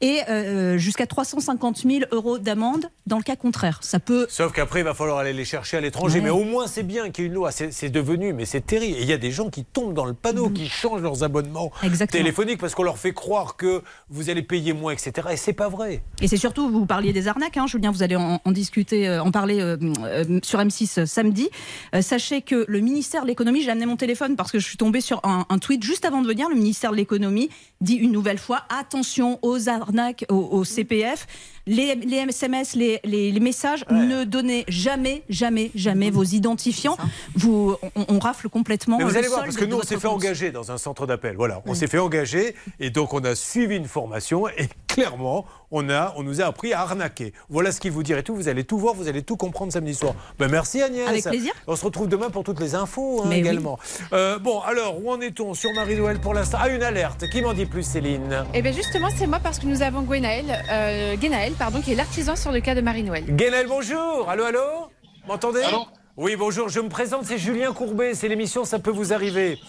et euh, jusqu'à 350 000 euros d'amende dans le cas contraire. Ça peut Sauf qu'après, il va falloir aller les chercher à l'étranger. Ouais. Mais au moins, c'est bien qu'il y ait une loi. C'est devenu, mais c'est terrible. Et il y a des gens qui tombent dans le panneau, qui changent leurs abonnements Mm. Exactement. téléphoniques parce qu'on leur fait croire que vous allez payer moins, etc. Et c'est pas vrai. Et c'est surtout, vous parliez des arnaques, hein, Julien, vous allez en, en discuter, euh, en parler euh, euh, sur M6 euh, samedi. Euh, sachez que le ministère de l'économie, j'ai amené mon téléphone parce que je suis tombée sur un, un tweet juste avant de venir, le ministère de l'économie dit une nouvelle fois, attention aux arnaques, au, CPF, les, les SMS, les, les- les messages, ne donnez jamais, jamais, jamais vos identifiants. Vous, on, on rafle complètement. Mais vous le allez voir, parce que nous, on s'est fait engager dans un centre d'appel. Voilà, on s'est fait engager et donc on a suivi une formation et clairement, on, a, on nous a appris à arnaquer. Voilà ce qu'il vous dit et tout. Vous allez tout voir, vous allez tout comprendre samedi soir. Ben, merci Agnès. Avec plaisir. On se retrouve demain pour toutes les infos hein, oui. également. Euh, bon, alors, où en est-on sur Marie-Noël pour l'instant? Ah, une alerte. Qui m'en dit plus, Céline? Et bien justement, c'est moi parce que nous avons Gwenaël, euh, Pardon, qui est l'artisan sur le cas de Marie-Noël. Guénel, bonjour. Allô, allô M'entendez Oui, bonjour. Je me présente, c'est Julien Courbet. C'est l'émission Ça peut vous arriver.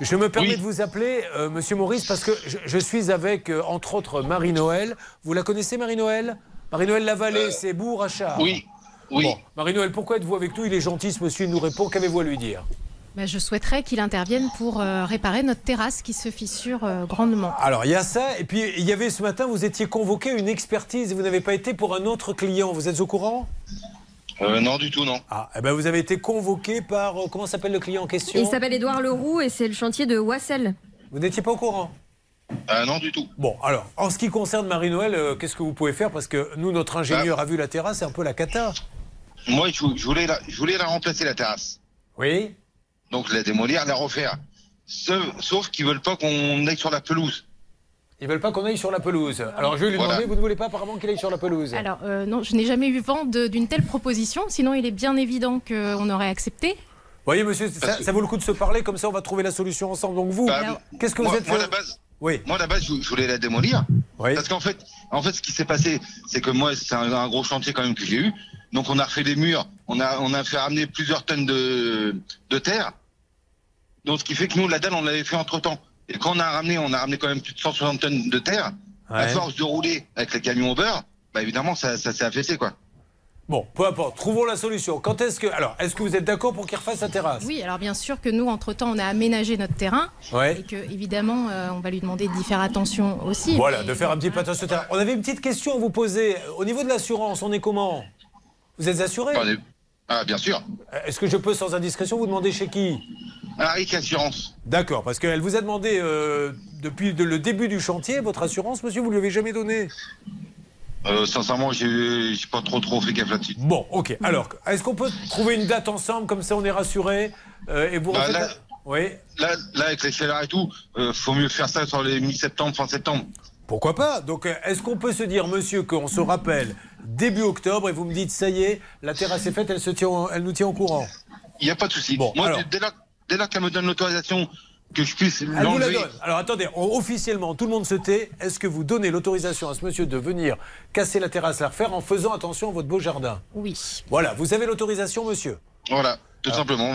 Je me permets de vous appeler, euh, Monsieur Maurice, parce que je, je suis avec, euh, entre autres, Marie-Noël. Vous la connaissez, Marie-Noël Marie-Noël Lavallée, c'est Bourg-Achard. Oui. Oui. Marie-Noël, pourquoi êtes-vous avec nous? Il est gentil, ce monsieur, il nous répond. Qu'avez-vous à lui dire? Bah, je souhaiterais qu'il intervienne pour euh, réparer notre terrasse qui se fissure euh, grandement. Alors, il y a ça. Et puis, il y avait ce matin, vous étiez convoqué à une expertise et vous n'avez pas été pour un autre client. Vous êtes au courant? Euh, non, du tout, non. Ah, eh ben, vous avez été convoqué par. euh, Comment s'appelle le client en question? Il s'appelle Édouard Leroux et c'est le chantier de Wassel. Vous n'étiez pas au courant? Euh, non, du tout. Bon, alors, en ce qui concerne Marie-Noël, euh, qu'est-ce que vous pouvez faire? Parce que nous, notre ingénieur a vu la terrasse, c'est un peu la cata. Moi, je, je voulais la, je voulais la remplacer, la terrasse. Oui. Donc, la démolir, la refaire. Sauf, sauf qu'ils veulent pas qu'on aille sur la pelouse. Ils veulent pas qu'on aille sur la pelouse. Alors, je vais lui Voilà. demander, vous ne voulez pas apparemment qu'il aille sur la pelouse Alors, euh, non, je n'ai jamais eu vent d'une telle proposition, sinon il est bien évident qu'on aurait accepté. voyez, monsieur, ça, ça vaut le coup de se parler, comme ça on va trouver la solution ensemble. Donc vous, Bah, qu'est-ce que moi, vous êtes moi, la base, Oui. Moi, à la base, je, je voulais la démolir. Parce qu'en fait, en fait, ce qui s'est passé, c'est que moi, c'est un, un gros chantier quand même que j'ai eu. Donc, on a refait des murs, on a, on a fait ramener plusieurs tonnes de, de terre. Donc, ce qui fait que nous, la dalle, on l'avait fait entre temps. Et quand on a ramené, on a ramené quand même plus de 160 tonnes de terre. À force de rouler avec les camions au beurre, bah, évidemment, ça, ça s'est affaissé, quoi. Bon, peu importe, trouvons la solution. Quand est-ce que. Alors, est-ce que vous êtes d'accord pour qu'il refasse sa terrasse? Oui, alors bien sûr que nous, entre-temps, on a aménagé notre terrain. Ouais. Et que, évidemment, euh, on va lui demander d'y faire attention aussi. Voilà, Mais- de faire un petit peu attention. On avait une petite question à vous poser. Au niveau de l'assurance, on est comment? Vous êtes assuré? Ah, bien sûr. Est-ce que je peux, sans indiscrétion, vous demander chez qui? Aric Assurance? D'accord, parce qu'elle vous a demandé euh, depuis de- le début du chantier votre assurance, monsieur, vous ne lui avez jamais donné? Euh, sincèrement, j'ai pas trop trop fait gaffe là-dessus. Bon, ok. Alors, est-ce qu'on peut trouver une date ensemble, comme ça on est rassuré euh, et vous Bah, là- Oui. Là, là, avec les chaleurs et tout, euh, faut mieux faire ça sur les mi-septembre, fin septembre. Pourquoi pas? Donc, euh, est-ce qu'on peut se dire, monsieur, qu'on se rappelle début octobre et vous me dites, ça y est, la terrasse est faite, elle, se tient, en- elle nous tient au courant? Il n'y a pas de souci. Bon, Moi, alors- dès là, dès là qu'elle me donne l'autorisation que je puisse Elle vous la donne. Alors attendez, officiellement, tout le monde se tait. Est-ce que vous donnez l'autorisation à ce monsieur de venir casser la terrasse, la refaire en faisant attention à votre beau jardin? Oui. Voilà, vous avez l'autorisation, monsieur Voilà, tout simplement.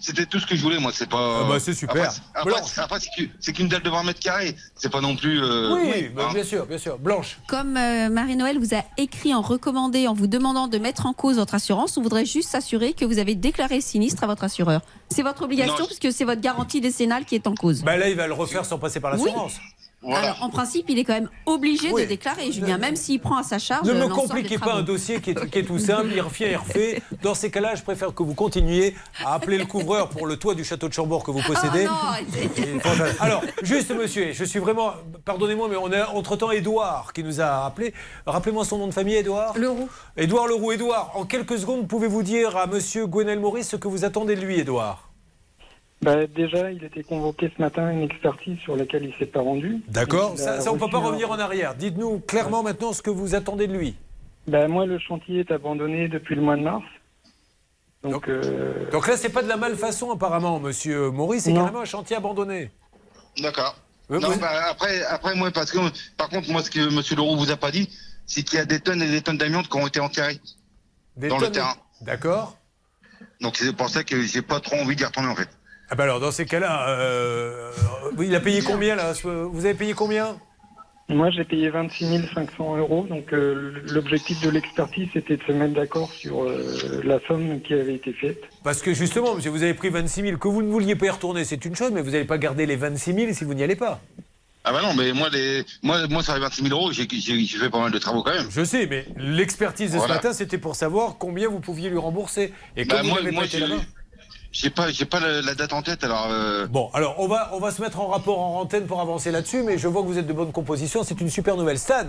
C'était tout ce que je voulais, moi. C'est pas. Ah bah, c'est super. Après, c'est- Après, après, qu'une dalle de 20 mètres carrés. C'est pas non plus. euh, Oui, bah, hein. bien sûr, bien sûr. Blanche. Comme euh, Marie-Noël vous a écrit en recommandé en vous demandant de mettre en cause votre assurance, on voudrait juste s'assurer que vous avez déclaré le sinistre à votre assureur. C'est votre obligation Non. puisque c'est votre garantie décennale qui est en cause. Bah là, il va le refaire sans passer par l'assurance. Alors en principe, il est quand même obligé Oui. de déclarer, Julien, même s'il prend à sa charge. Ne me l'ensemble compliquez pas un dossier qui est, qui est tout simple, il refait, il refait. Dans ces cas-là, je préfère que vous continuiez à appeler le couvreur pour le toit du château de Chambord que vous possédez. Oh non, Alors, juste monsieur, je suis vraiment. Pardonnez-moi, mais on a entre-temps Édouard qui nous a appelé. Rappelez-moi son nom de famille, Édouard? Leroux. Édouard Leroux. Édouard, en quelques secondes, pouvez-vous dire à monsieur Gwenel Maurice ce que vous attendez de lui, Édouard? Bah, déjà, il était convoqué ce matin à une expertise sur laquelle il s'est pas rendu. D'accord Ça, ça, on ne peut pas un- revenir en arrière. Dites-nous clairement maintenant ce que vous attendez de lui. Bah, moi, le chantier est abandonné depuis le mois de mars. Donc, euh, Donc là, c'est pas de la malfaçon, apparemment, monsieur Maurice, c'est carrément un chantier abandonné. D'accord. Ouais, Non, vous- bah, après, après, moi, parce que, par contre, moi, ce que M. Leroux vous a pas dit, c'est qu'il y a des tonnes et des tonnes d'amiante qui ont été enterrées Des dans tonnes- le terrain. D'accord. Donc, c'est pour ça que j'ai pas trop envie d'y retourner, en fait. Ah bah alors, dans ces cas-là, euh, il a payé combien, là Vous avez payé combien? Moi, j'ai payé 26 500 euros. Donc, euh, l'objectif de l'expertise, c'était de se mettre d'accord sur euh, la somme qui avait été faite. Parce que justement, monsieur, vous avez pris 26 000. Que vous ne vouliez pas y retourner, c'est une chose, mais vous n'allez pas garder les 26 000 si vous n'y allez pas. Ah bah non, mais moi, les, moi, moi, sur les 26 000 euros, j'ai fait pas mal de travaux quand même. Je sais, mais l'expertise de Voilà. ce matin, c'était pour savoir combien vous pouviez lui rembourser. Et Bah, moi, moi, pas été j'ai- pas, j'ai pas la, la date en tête, alors. euh, Bon, alors on va, on va se mettre en rapport en antenne pour avancer là-dessus, mais je vois que vous êtes de bonne composition, c'est une super nouvelle. Stan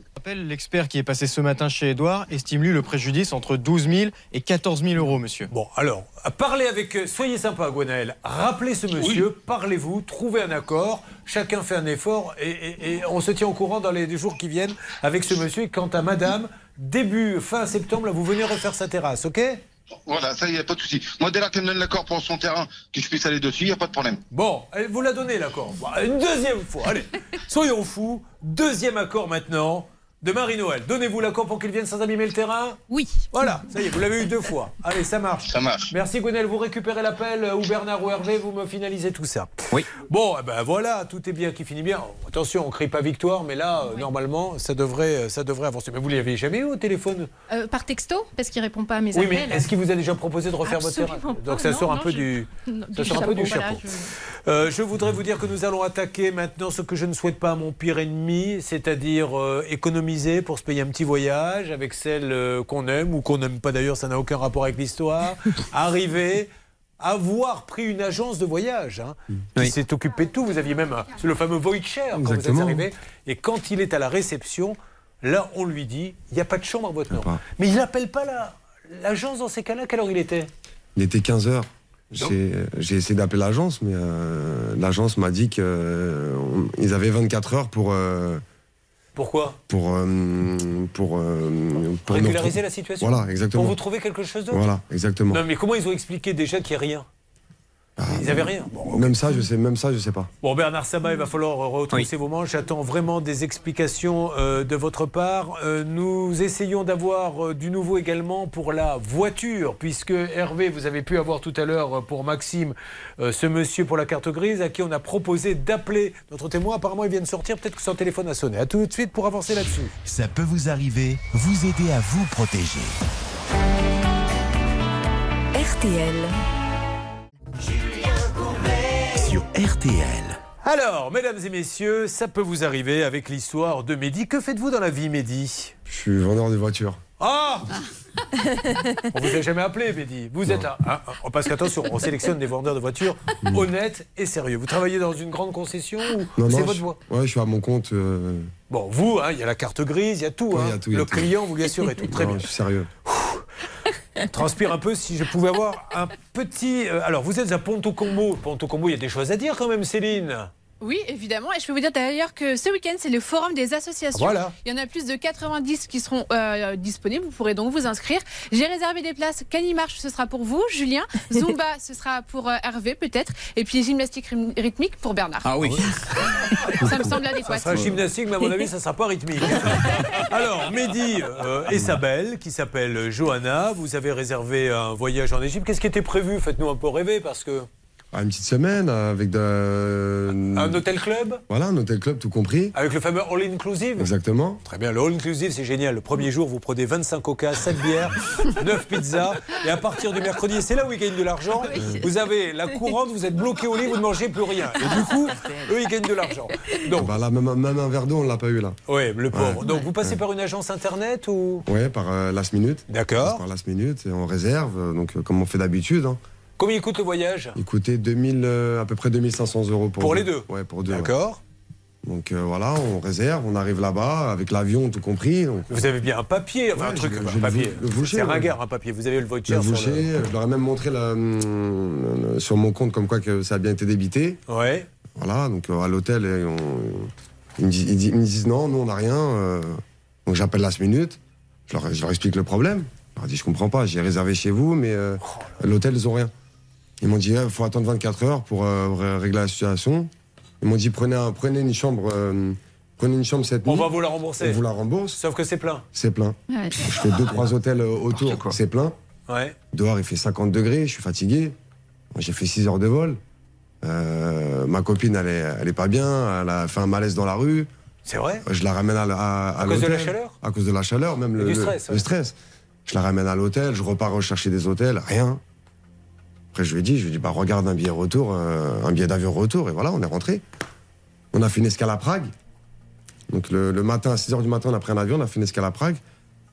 Je rappelle, l'expert qui est passé ce matin chez Edouard estime lui le préjudice entre 12 000 et 14 000 euros, monsieur. Bon, alors, parlez avec. euh, Soyez sympa, Gwenaël. Rappelez ce monsieur, parlez-vous, trouvez un accord, chacun fait un effort et, et- et on se tient au courant dans les jours qui viennent avec ce monsieur. Et quant à madame, début, fin septembre, là, vous venez refaire sa terrasse, ok? Voilà, ça, n'y a pas de souci. Moi, dès là qu'elle me donne l'accord pour son terrain, que je puisse aller dessus, il a pas de problème. Bon, vous l'a donné l'accord. Une deuxième fois, allez, soyons fous. Deuxième accord maintenant. De Marie-Noël. Donnez-vous l'accord pour qu'il vienne sans abîmer le terrain Oui. Voilà, ça y est, vous l'avez eu deux fois. Allez, ça marche. Ça marche. Merci Gwenel, vous récupérez l'appel euh, ou Bernard ou Hervé, vous me finalisez tout ça. Oui. Bon, eh ben voilà, tout est bien qui finit bien. Attention, on crie pas victoire, mais là, euh, normalement, ça devrait, ça devrait avancer. Mais vous l'avez jamais eu au téléphone Euh, par texto, parce qu'il répond pas à mes Oui, appels. mais est-ce qu'il vous a déjà proposé de refaire votre terrain pas, Donc ça non, sort un non, peu je- du, non, ça du sort un peu du chapeau, voilà, chapeau. Euh, je voudrais vous dire que nous allons attaquer maintenant ce que je ne souhaite pas à mon pire ennemi, c'est-à-dire euh, économiser pour se payer un petit voyage avec celle euh, qu'on aime ou qu'on n'aime pas d'ailleurs, ça n'a aucun rapport avec l'histoire. Arriver, avoir pris une agence de voyage hein, qui s'est occupée de tout. Vous aviez même le fameux Voyager quand vous êtes arrivé. Et quand il est à la réception, là on lui dit il n'y a pas de chambre à votre nom. Mais il n'appelle pas la- l'agence dans ces cas-là. Quelle heure il était? Il était 15h. J'ai j'ai essayé d'appeler l'agence, mais euh, l'agence m'a dit qu'ils avaient 24 heures pour. euh, Pourquoi? pour, euh, pour, euh, Régulariser la situation Voilà, exactement. Pour vous trouver quelque chose d'autre Voilà, exactement. Non, mais comment ils ont expliqué déjà qu'il n'y a rien? Ils n'avaient rien. Même ça, je sais, même ça, je sais pas. Bon, Bernard Sabat, il va falloir retrousser vos manches. J'attends vraiment des explications euh, de votre part. Euh, nous essayons d'avoir euh, du nouveau également pour la voiture, puisque Hervé, vous avez pu avoir tout à l'heure euh, pour Maxime euh, ce monsieur pour la carte grise à qui on a proposé d'appeler notre témoin. Apparemment, il vient de sortir. Peut-être que son téléphone a sonné. À tout de suite pour avancer là-dessus. Ça peut vous arriver, vous aider à vous protéger. RTL. Sur RTL. Alors, mesdames et messieurs, ça peut vous arriver avec l'histoire de Mehdi. Que faites-vous dans la vie, Mehdi? Je suis vendeur de voitures. Ah On vous a jamais appelé, Mehdi. Vous êtes là. hein, parce qu'attention, on sélectionne des vendeurs de voitures honnêtes et sérieux. Vous travaillez dans une grande concession ou Non, c'est non, votre je, voie? Ouais, je suis à mon compte. euh, Bon, vous, hein, il y a la carte grise, il y a tout. Ouais, hein. il y a tout, il y a Le tout. client, vous lui assurez tout. Très non, bien. Je suis sérieux. Transpire un peu si je pouvais avoir un petit. euh, alors, vous êtes à Ponto Combo. Ponto Combo, il y a des choses à dire quand même, Céline. Oui, évidemment. Et je peux vous dire d'ailleurs que ce week-end, c'est le forum des associations. Voilà. Il y en a plus de 90 qui seront euh, disponibles. Vous pourrez donc vous inscrire. J'ai réservé des places. Canimarche, ce sera pour vous, Julien. Zumba, ce sera pour euh, Hervé, peut-être. Et puis gymnastique rythmique pour Bernard. Ah oui. Ça me semble adéquat. Ça sera gymnastique, mais à mon avis, ça ne sera pas rythmique. Alors, Mehdi euh, et sa belle, qui s'appelle Johanna, vous avez réservé un voyage en Égypte. Qu'est-ce qui était prévu? Faites-nous un peu rêver, parce que. Ah, une petite semaine avec de. Un hôtel club Voilà, un hôtel club tout compris. Avec le fameux all inclusive Exactement. Très bien, le all inclusive, c'est génial. Le premier jour, vous prenez 25 coca, 7 bières, 9 pizzas. Et à partir du mercredi, c'est là où ils gagnent de l'argent, vous avez la couronne, vous êtes bloqué au lit, vous ne mangez plus rien. Et du coup, eux, ils gagnent de l'argent. Donc, Bah là, même, même un verre d'eau, on l'a pas eu là. oui, le pauvre. Ouais. Donc, vous passez Ouais. par une agence internet ou. Ouais, par euh, last minute. D'accord. Par last minute, et on réserve, euh, donc euh, comme on fait d'habitude. hein. Combien il coûte le voyage? Il coûtait 2000, euh, à peu près 2500 euros pour, Pour les deux? Ouais, pour deux. ouais. D'accord. Donc euh, voilà, on réserve, on arrive là-bas avec l'avion tout compris. donc- Vous avez bien un papier, enfin Ouais, un truc, un papier. C'est ringard un papier. Vous avez le voucher Le sur voucher, le- je leur ai même montré la, sur mon compte comme quoi que ça a bien été débité. Ouais. Voilà, donc euh, à l'hôtel, ils, me disent, non, nous on n'a rien. euh, donc j'appelle last minute, je leur, je leur explique le problème. Je leur dis je comprends pas, j'ai réservé chez vous, mais euh, Oh l'hôtel ils ont rien. Ils m'ont dit il faut attendre 24 heures pour euh, ré- régler la situation. Ils m'ont dit prenez, un- prenez une chambre, euh, prenez une chambre cette nuit. On va vous la rembourser. On vous la rembourse. Sauf que c'est plein. C'est plein. Ouais. Je fais deux trois hôtels euh, autour, c'est plein. Ouais. Dehors, il fait 50 degrés, je suis fatigué. J'ai fait 6 heures de vol. Euh, ma copine, elle est, elle est pas bien, elle a fait un malaise dans la rue. C'est vrai Je la ramène à, à, À cause de la chaleur À cause de la chaleur, même Et le, stress, le stress. Je la ramène à l'hôtel, je repars rechercher des hôtels, rien. Après, je lui ai dit, je lui ai dit, bah, regarde un billet retour, euh, un billet d'avion retour, et voilà, on est rentré. On a fait une escale à Prague. Donc le, le matin, à 6 h du matin, on a pris un avion, on a fait une escale à Prague.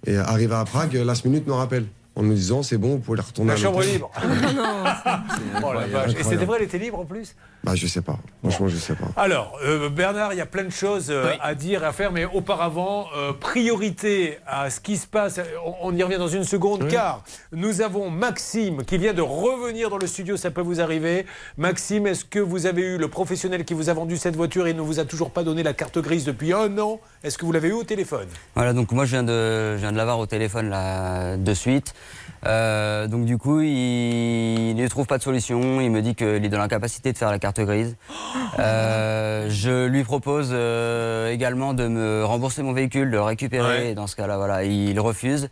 Et arrivé à Prague, last minute nous rappelle. En nous disant, c'est bon, vous pouvez retourner La à chambre libre. Oh la vache. Et c'était vrai, elle était libre en plus? Bah, je sais pas. Franchement, je sais pas. Alors, euh, Bernard, il y a plein de choses euh, à dire et à faire, mais auparavant, euh, priorité à ce qui se passe. On, on y revient dans une seconde, car nous avons Maxime qui vient de revenir dans le studio. Ça peut vous arriver. Maxime, est-ce que vous avez eu le professionnel qui vous a vendu cette voiture et ne vous a toujours pas donné la carte grise depuis un an? Est-ce que vous l'avez eu au téléphone? Voilà, donc moi je viens de, je viens de l'avoir au téléphone là, de suite. Euh, donc du coup, il ne trouve pas de solution. Il me dit qu'il est dans l'incapacité de faire la carte grise. Euh, je lui propose euh, également de me rembourser mon véhicule, de le récupérer. Dans ce cas-là, voilà, il refuse.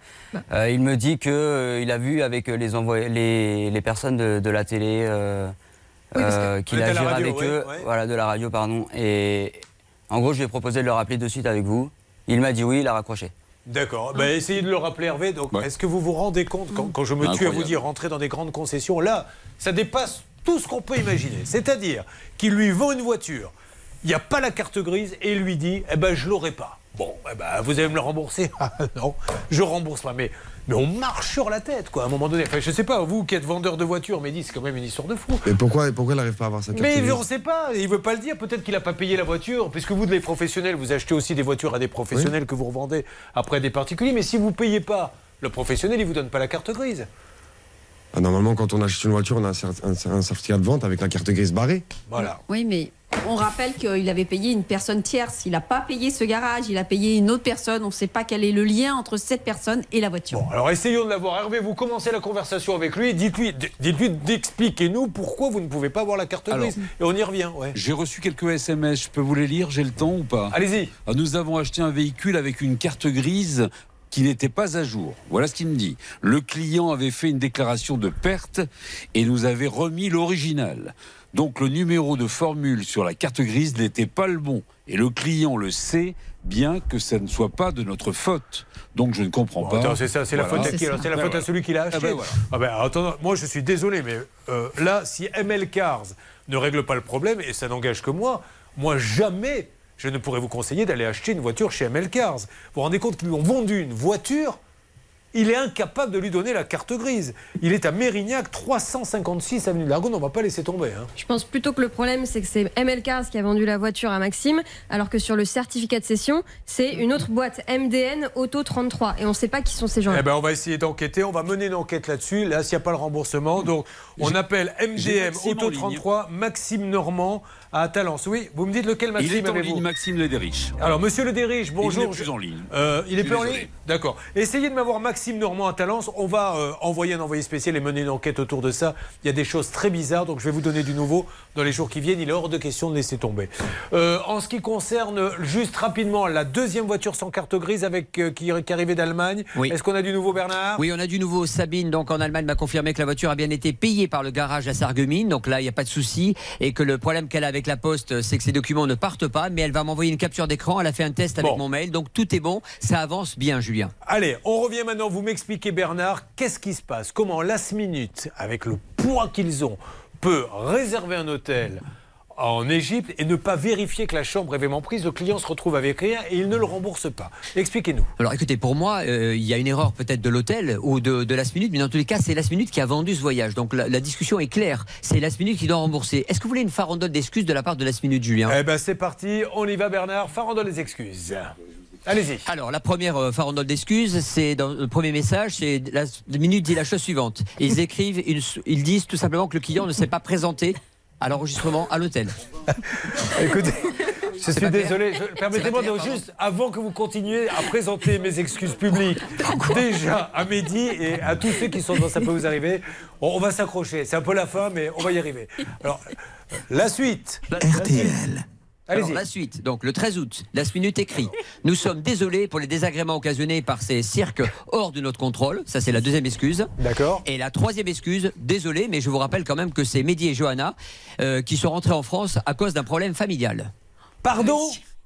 Euh, il me dit que il a vu avec les, les, les personnes de, de la télé euh, euh, qu'il radio, avec ouais, eux, ouais. voilà, de la radio, pardon. Et en gros, je lui ai proposé de le rappeler de suite avec vous. Il m'a dit oui, il a raccroché. D'accord. Bah, essayez de le rappeler, Hervé. Donc, est-ce que vous vous rendez compte, quand, quand je me tue à vous dire rentrer dans des grandes concessions, là, ça dépasse tout ce qu'on peut imaginer. C'est-à-dire qu'il lui vend une voiture, il n'y a pas la carte grise, et il lui dit Eh ben, je l'aurai pas. Bon, eh ben, vous allez me le rembourser Ah, Non, je rembourse pas. Mais, mais on marche sur la tête, quoi, à un moment donné. Enfin, je sais pas, vous qui êtes vendeur de voitures, mais dit c'est quand même une histoire de fou. Et pourquoi, pourquoi il n'arrive pas à avoir sa carte Mais on ne sait pas, il veut pas le dire. Peut-être qu'il n'a pas payé la voiture, puisque vous, les professionnels, vous achetez aussi des voitures à des professionnels que vous revendez après à des particuliers. Mais si vous ne payez pas le professionnel, il ne vous donne pas la carte grise. Ah, Normalement, quand on achète une voiture, on a un, cer- un- un certificat de vente avec la carte grise barrée. Voilà. Oui, mais on rappelle qu'il avait payé une personne tierce. Il n'a pas payé ce garage, il a payé une autre personne. On ne sait pas quel est le lien entre cette personne et la voiture. Bon, alors essayons de l'avoir. Hervé, vous commencez la conversation avec lui. Dites-lui, dites-lui d'expliquer-nous pourquoi vous ne pouvez pas avoir la carte Alors, grise. Et on y revient. Ouais. J'ai reçu quelques SMS, je peux vous les lire, j'ai le temps ou pas? Allez-y. Nous avons acheté un véhicule avec une carte grise qui n'était pas à jour. Voilà ce qu'il me dit. Le client avait fait une déclaration de perte et nous avait remis l'original. Donc le numéro de formule sur la carte grise n'était pas le bon. Et le client le sait, bien que ça ne soit pas de notre faute. Donc je ne comprends pas. C'est ça, c'est la faute à qui C'est la Ben faute à celui qui l'a acheté. Ah ben voilà. Ah ben, attends, moi je suis désolé, mais euh, là, si ML Cars ne règle pas le problème, et ça n'engage que moi, moi jamais je ne pourrais vous conseiller d'aller acheter une voiture chez ML Cars. Vous vous rendez compte qu'ils lui ont vendu une voiture? Il est incapable de lui donner la carte grise. Il est à Mérignac, 356 avenue de l'Argonne. On ne va pas laisser tomber. hein. Je pense plutôt que le problème, c'est que c'est ML Cars qui a vendu la voiture à Maxime, alors que sur le certificat de cession, c'est une autre boîte, MDN Auto 33. Et on ne sait pas qui sont ces gens-là. Eh ben, on va essayer d'enquêter. On va mener une enquête là-dessus. Là, s'il n'y a pas le remboursement. Donc, on appelle MDM Auto en ligne. 33, Maxime Normand à Talence. Oui, vous me dites lequel Il Maxime est en ligne, Maxime Lederich. Alors, monsieur Le Dérige, bonjour. Il n'est plus en ligne. Euh, il est plus en ligne D'accord. Essayez de m'avoir Maxime Normand à Talence. On va euh, envoyer un envoyé spécial et mener une enquête autour de ça. Il y a des choses très bizarres, donc je vais vous donner du nouveau dans les jours qui viennent. Il est hors de question de laisser tomber. Euh, en ce qui concerne, juste rapidement, la deuxième voiture sans carte grise avec, euh, qui, qui arrivait d'Allemagne. Oui. Est-ce qu'on a du nouveau, Bernard? Oui, on a du nouveau. Sabine, donc en Allemagne, m'a confirmé que la voiture a bien été payée par le garage à Sarreguemines. Donc là, il n'y a pas de souci. Et que le problème qu'elle a avec la poste, c'est que ses documents ne partent pas. Mais elle va m'envoyer une capture d'écran. Elle a fait un test avec Bon. mon mail. Donc tout est bon. Ça avance bien, Julien. Allez, on revient maintenant. Vous m'expliquez, Bernard, qu'est-ce qui se passe? Comment Last Minute, avec le poids qu'ils ont, peut réserver un hôtel en Égypte et ne pas vérifier que la chambre est vraiment prise Le client se retrouve avec rien et il ne le rembourse pas. Expliquez-nous. Alors écoutez, pour moi, euh, il y a une erreur peut-être de l'hôtel ou de, de Last Minute, mais dans tous les cas, c'est Last Minute qui a vendu ce voyage. Donc la, la discussion est claire. C'est Last Minute qui doit rembourser. Est-ce que vous voulez une farandole d'excuses de la part de Last Minute, Julien? Eh ben c'est parti, on y va, Bernard. Farandole les excuses. Allez-y. Alors, la première euh, farandole d'excuses, c'est dans le premier message, c'est la minute dit la chose suivante. Ils écrivent, ils disent tout simplement que le client ne s'est pas présenté à l'enregistrement à l'hôtel. Écoutez, je suis désolé. Permettez-moi de juste, avant que vous continuiez à présenter mes excuses publiques, déjà à Mehdi et à tous ceux qui sont dans Ça peut vous arriver, on, on va s'accrocher. C'est un peu la fin, mais on va y arriver. Alors, la suite. RTL. Alors, la suite, donc le 13 août, Last Minute écrit Nous sommes désolés pour les désagréments occasionnés par ces cirques hors de notre contrôle. Ça, c'est la deuxième excuse. D'accord. Et la troisième excuse, désolé, mais je vous rappelle quand même que c'est Mehdi et Johanna euh, qui sont rentrés en France à cause d'un problème familial. Pardon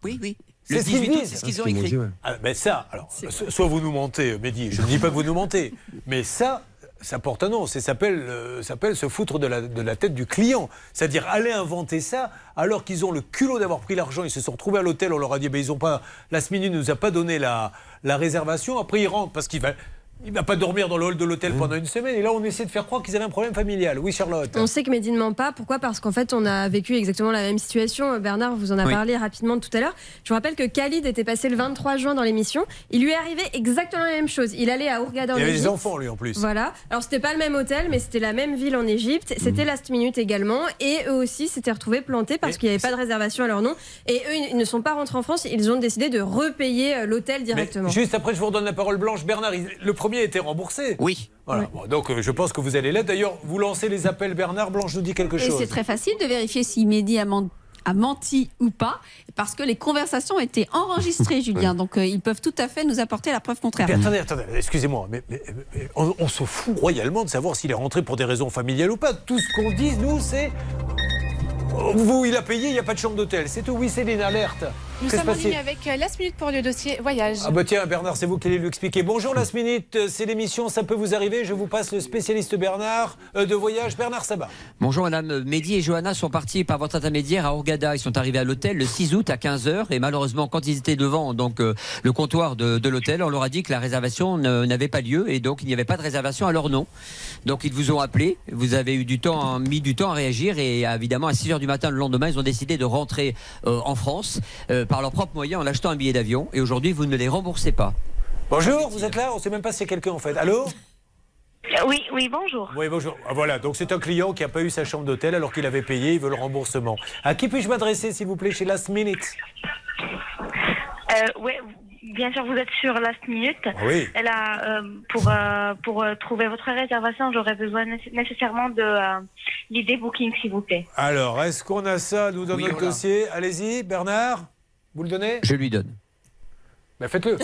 Oui, oui. Le C'est ce qu'ils 18 août, c'est ce qu'ils ont écrit. Ah, mais ça, alors, so- soit vous nous mentez, Mehdi, je ne dis pas que vous nous mentez, mais ça, ça porte un nom, ça s'appelle euh, s'appelle se foutre de la, de la tête du client. C'est-à-dire aller inventer ça alors qu'ils ont le culot d'avoir pris l'argent, ils se sont retrouvés à l'hôtel, on leur a dit, ben, ils ont pas, la minute ne nous a pas donné la, la réservation, après ils rentrent parce qu'il va... Il va pas dormir dans le hall de l'hôtel pendant une semaine. Et là, on essaie de faire croire qu'ils avaient un problème familial. Oui, Charlotte. On sait que Mehdi ne ment pas. Pourquoi? Parce qu'en fait, on a vécu exactement la même situation. Bernard vous en a Oui. parlé rapidement tout à l'heure. Je vous rappelle que Khalid était passé le 23 juin dans l'émission. Il lui est arrivé exactement la même chose. Il allait à Hurghada en Il y avait des enfants, lui, en plus. Voilà. Alors, c'était pas le même hôtel, mais c'était la même ville en Égypte. C'était Mhm. Last Minute également. Et eux aussi s'étaient retrouvés plantés parce qu'il n'y avait pas de réservation à leur nom. Et eux, ils ne sont pas rentrés en France. Ils ont décidé de repayer euh, l'hôtel Mais directement. juste après, je vous redonne la parole blanche. Bernard, il- le premier a été remboursé. Oui. Voilà. Bon, donc euh, je pense que vous allez l'être. D'ailleurs, vous lancez les appels Bernard. Blanche nous dit quelque Et chose. c'est très facile de vérifier si Mehdi a, men- a menti ou pas, parce que les conversations étaient enregistrées, Julien. Donc euh, ils peuvent tout à fait nous apporter la preuve contraire. Mais attendez, attendez, excusez-moi, mais, mais- mais on, on se fout royalement de savoir s'il est rentré pour des raisons familiales ou pas. Tout ce qu'on dit, nous, c'est. Vous, il a payé, il n'y a pas de chambre d'hôtel. C'est tout. Oui, Céline, alerte. Nous sommes en ligne avec euh, Last Minute pour le dossier voyage. Ah bah tiens, Bernard, c'est vous qui allez lui expliquer. Bonjour, Last Minute, c'est l'émission Ça peut vous arriver. Je vous passe le spécialiste Bernard euh, de voyage, Bernard Sabat. Bonjour madame, Mehdi et Johanna sont partis par votre intermédiaire à Orgada. Ils sont arrivés à l'hôtel le 6 août à 15h et malheureusement quand ils étaient devant donc euh, le comptoir de, de l'hôtel, on leur a dit que la réservation n'avait pas lieu et donc il n'y avait pas de réservation à leur nom. Donc ils vous ont appelé, vous avez eu du temps, mis du temps à réagir et évidemment à 6h du matin le lendemain, ils ont décidé de rentrer euh, en France euh, par leurs propres moyens en achetant un billet d'avion et aujourd'hui vous ne les remboursez pas. Bonjour, vous êtes là? On ne sait même pas si c'est quelqu'un en fait. Allô? Oui, oui, bonjour. Oui, bonjour. Ah, voilà, donc c'est un client qui n'a pas eu sa chambre d'hôtel alors qu'il avait payé, il veut le remboursement. À qui puis-je m'adresser, s'il vous plaît, chez Last Minute? Euh, ouais, bien sûr, vous êtes sur Last Minute. Oui. Elle a, euh, pour euh, pour euh, trouver votre réservation, j'aurais besoin nécess- nécessairement de euh, l'idée booking, s'il vous plaît. Alors, est-ce qu'on a ça, nous, dans Oui, notre dossier Allez-y, Bernard, vous le donnez Je lui donne. Ben faites-le.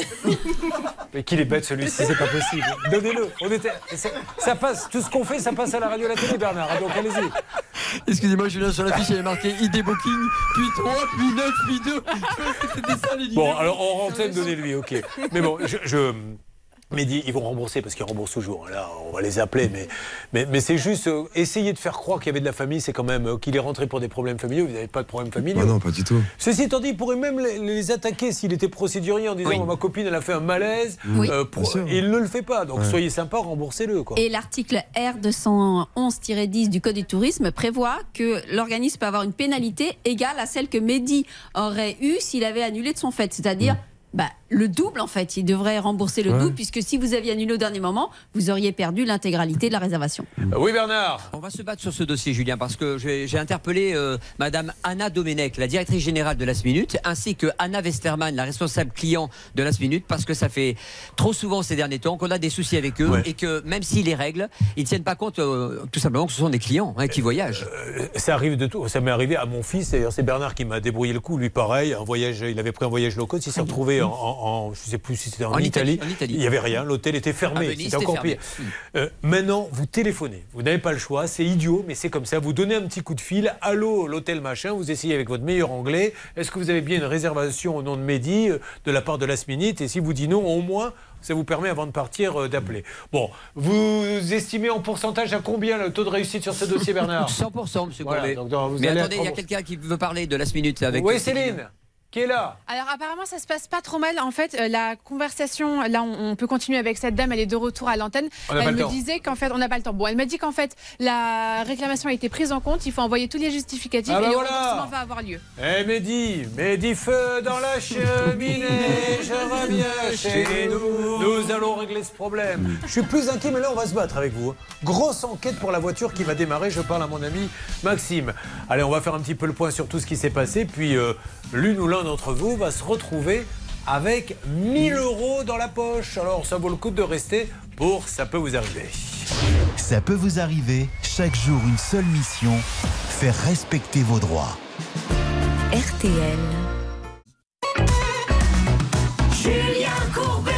Mais qu'il est bête celui-ci, c'est pas possible. Donnez-le. On était, ça, ça passe, tout ce qu'on fait, ça passe à la radio et à la télé, Bernard. Donc allez-y. Excusez-moi Julien, sur la fiche il y avait marqué ID Booking, puis 3, puis 9, puis 2. C'était ça les Bon, alors en antenne, donnez-lui, ok. Mais bon, je. je Mehdi, ils vont rembourser parce qu'ils remboursent toujours. Là, on va les appeler, mais, mais, mais c'est juste euh, essayer de faire croire qu'il y avait de la famille, c'est quand même euh, qu'il est rentré pour des problèmes familiaux. Vous n'avez pas de problème familiaux. Bah non, pas du tout. Ceci étant dit, il pourrait même les, les attaquer s'il était procédurier en disant Oui. Bon, ma copine, elle a fait un malaise. Oui. euh, et il ne le fait pas. Donc Ouais. soyez sympa, remboursez-le. Et l'article R211-10 du Code du tourisme prévoit que l'organisme peut avoir une pénalité égale à celle que Mehdi aurait eue s'il avait annulé de son fait. C'est-à-dire bah, le double, en fait. Il devrait rembourser le Ouais. double, puisque si vous aviez annulé au dernier moment, vous auriez perdu l'intégralité de la réservation. Euh, Oui, Bernard. On va se battre sur ce dossier, Julien, parce que j'ai interpellé euh, Madame Anna Domenech, la directrice générale de Last Minute, ainsi que Anna Westermann, la responsable client de Last Minute, parce que ça fait trop souvent ces derniers temps qu'on a des soucis avec eux Ouais. et que même si les règles, ils ne tiennent pas compte euh, tout simplement que ce sont des clients hein, qui voyagent. Euh, Ça arrive de tout. Ça m'est arrivé à mon fils. D'ailleurs, c'est Bernard qui m'a débrouillé le coup. Lui, pareil, un voyage. Il avait pris un voyage low cost. Il s'est retrouvé en, en- en- je sais plus si c'était en, En Italie, Italie. en Italie. Il y avait rien. L'hôtel était fermé. Venise, C'était encore pire. fermé. Euh, maintenant, vous téléphonez. Vous n'avez pas le choix. C'est idiot, mais c'est comme ça. Vous donnez un petit coup de fil. Allô, l'hôtel machin. Vous essayez avec votre meilleur anglais. Est-ce que vous avez bien une réservation au nom de Mehdi euh, de la part de Last Minute? Et si vous dites non, au moins. Ça vous permet avant de partir euh, d'appeler. Bon, vous estimez en pourcentage à combien le taux de réussite sur ce dossier, Bernard? 100%, monsieur Voilà, Courbet. donc, donc, vous Mais allez attendez, il y a quelqu'un qui veut parler de Last Minute avec Oui, Céline, qui est là Alors apparemment ça se passe pas trop mal. En fait, euh, la conversation, là on, on peut continuer avec cette dame, elle est de retour à l'antenne. On n'a pas Elle le me temps. disait qu'en fait, on n'a pas le temps. Bon, elle m'a dit qu'en fait la réclamation a été prise en compte, il faut envoyer tous les justificatifs Ah bah et le voilà. remboursement va avoir lieu. Eh Mehdi, Mehdi feu dans la cheminée, je reviens chez nous. Nous allons régler ce problème. Je suis plus inquiet, mais là on va se battre avec vous. hein. Grosse enquête pour la voiture qui va démarrer. Je parle à mon ami Maxime. Allez, on va faire un petit peu le point sur tout ce qui s'est passé. Puis euh, l'une ou l'un d'entre vous va se retrouver avec 1000 euros dans la poche. Alors ça vaut le coup de rester pour Ça peut vous arriver. Ça peut vous arriver, chaque jour une seule mission, faire respecter vos droits. RTL. Julien Courbet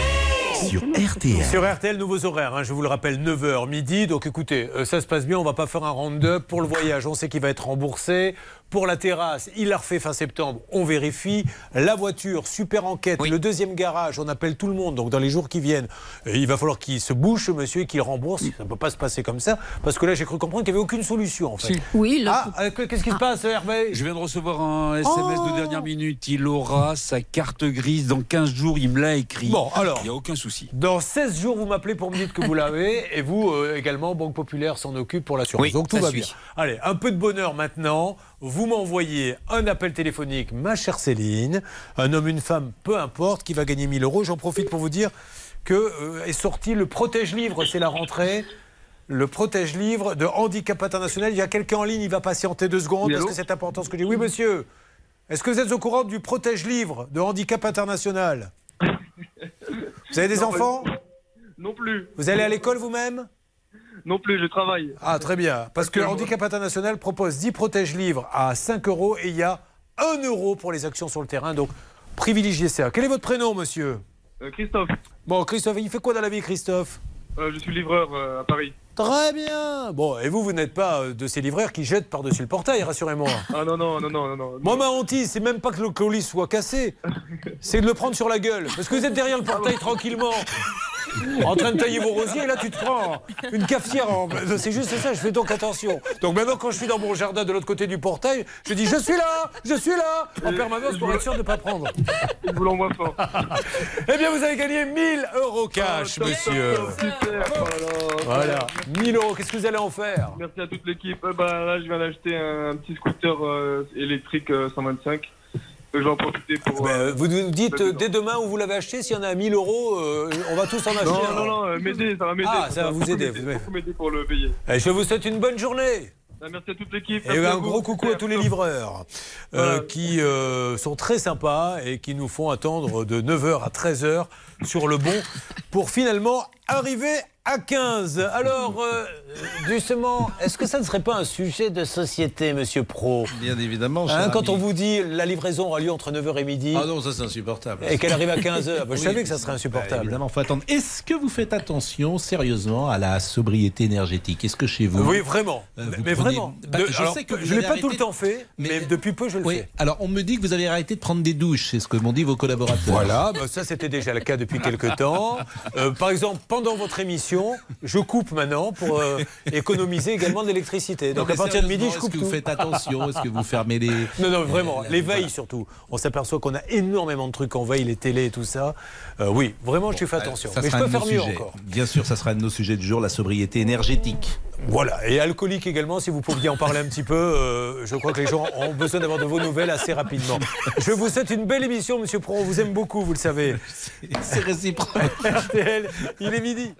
Sur RTL. Sur RTL, nouveaux horaires, hein, je vous le rappelle, 9h midi. Donc écoutez, euh, ça se passe bien, on va pas faire un round-up. Pour le voyage, on sait qu'il va être remboursé. Pour la terrasse, il l'a refait fin septembre, on vérifie. La voiture, super enquête. Le deuxième garage, on appelle tout le monde. Donc dans les jours qui viennent, euh, il va falloir qu'il se bouge, ce monsieur, et qu'il rembourse. Ça ne peut pas se passer comme ça. Parce que là, j'ai cru comprendre qu'il n'y avait aucune solution, en fait. Si. Oui, Ah, euh, qu'est-ce qui se passe, Hervé? Je viens de recevoir un SMS Oh de dernière minute. Il aura sa carte grise dans 15 jours. Il me l'a écrit. Bon, alors. Il n'y a aucun souci. Dans 16 jours, vous m'appelez pour me dire que vous l'avez. Et vous, euh, également, Banque Populaire s'en occupe pour l'assurance. Oui, Donc tout va suit. bien. Allez, un peu de bonheur maintenant. Vous m'envoyez un appel téléphonique, ma chère Céline. Un homme, une femme, peu importe, qui va gagner 1000 euros. J'en profite pour vous dire que euh, est sorti le protège-livre. C'est la rentrée. Le protège-livre de Handicap International. Il y a quelqu'un en ligne, il va patienter deux secondes parce que c'est important ce que j'ai. Oui, monsieur. Est-ce que vous êtes au courant du protège-livre de Handicap International? Vous avez des Non, enfants? Non plus. Vous allez à l'école vous-même? Non plus, je travaille. Ah, très bien. Parce que Handicap International propose 10 protèges-livres à 5 euros et il y a 1 euro pour les actions sur le terrain. Donc, privilégiez ça. Quel est votre prénom, monsieur? Euh, Christophe, Bon, Christophe, il fait quoi dans la vie, Christophe? Euh, je suis livreur euh, à Paris. Très bien. Bon, et vous, vous n'êtes pas euh, de ces livreurs qui jettent par-dessus le portail, rassurez-moi. Ah non, non, non, non, non. non. Moi, ma hantise, c'est même pas que le colis soit cassé, c'est de le prendre sur la gueule. Parce que vous êtes derrière le portail tranquillement, en train de tailler vos rosiers, et là, tu te prends une cafetière. En... C'est juste ça, je fais donc attention. Donc maintenant, quand je suis dans mon jardin de l'autre côté du portail, je dis Je suis là, je suis là, en permanence pour être sûr de ne pas prendre. Je vous l'envoie fort. Eh bien, vous avez gagné 1000 euros cash, monsieur. Super. Voilà. Voilà, 1000 euros, qu'est-ce que vous allez en faire Merci à toute l'équipe. Euh, bah, là, je viens d'acheter un petit scooter euh, électrique euh, 125. Je vais en profiter pour. Ben, euh, Vous nous dites euh, dès demain où vous l'avez acheté, s'il y en a à 1000 euros, euh, on va tous en acheter. Non, non, non, euh, m'aider, ça va m'aider. Ah, ça va vous aider, vous- m'aider pour le payer. Eh, Je vous souhaite une bonne journée. Ah, Merci à toute l'équipe. Et un gros coucou à tous les livreurs euh, qui euh, sont très sympas et qui nous font attendre de 9h à 13h sur le bon pour finalement arriver à 15. Alors, euh, justement, est-ce que ça ne serait pas un sujet de société, monsieur Pro Bien évidemment. Hein, Quand on vous dit la livraison aura lieu entre 9h et midi Ah non, ça c'est insupportable. et qu'elle arrive à 15h, bah, je Oui. savais que ça serait Bah, insupportable. évidemment, faut attendre. Est-ce que vous faites attention sérieusement à la sobriété énergétique? Est-ce que chez vous Oui, vraiment. euh, mais vous mais prenez- vraiment. Bah, De- je alors, sais que vous je ne l'ai pas tout le temps fait, mais, depuis peu, je le Oui. fais. Alors, on me dit que vous avez arrêté de prendre des douches, c'est ce que m'ont dit vos collaborateurs. Voilà, bah ça c'était déjà le cas depuis quelques temps. Euh, par exemple, pendant votre émission, je coupe maintenant pour euh, économiser également de l'électricité. Donc à partir de midi, je coupe Est-ce que tout. vous faites attention? Est-ce que vous fermez les. Non, non, vraiment, les veilles surtout. On s'aperçoit qu'on a énormément de trucs en veille, les télés et tout ça. Euh, oui, vraiment, je fais attention. Ça Mais je peux faire mieux encore. Bien sûr, ça sera un de nos sujets du jour, la sobriété énergétique. Voilà, et alcoolique également, si vous pouviez en parler un petit peu. euh, je crois que les gens ont besoin d'avoir de vos nouvelles assez rapidement. Je vous souhaite une belle émission, Monsieur Pro. On vous aime beaucoup, vous le savez. C'est réciproque. RTL, il est midi.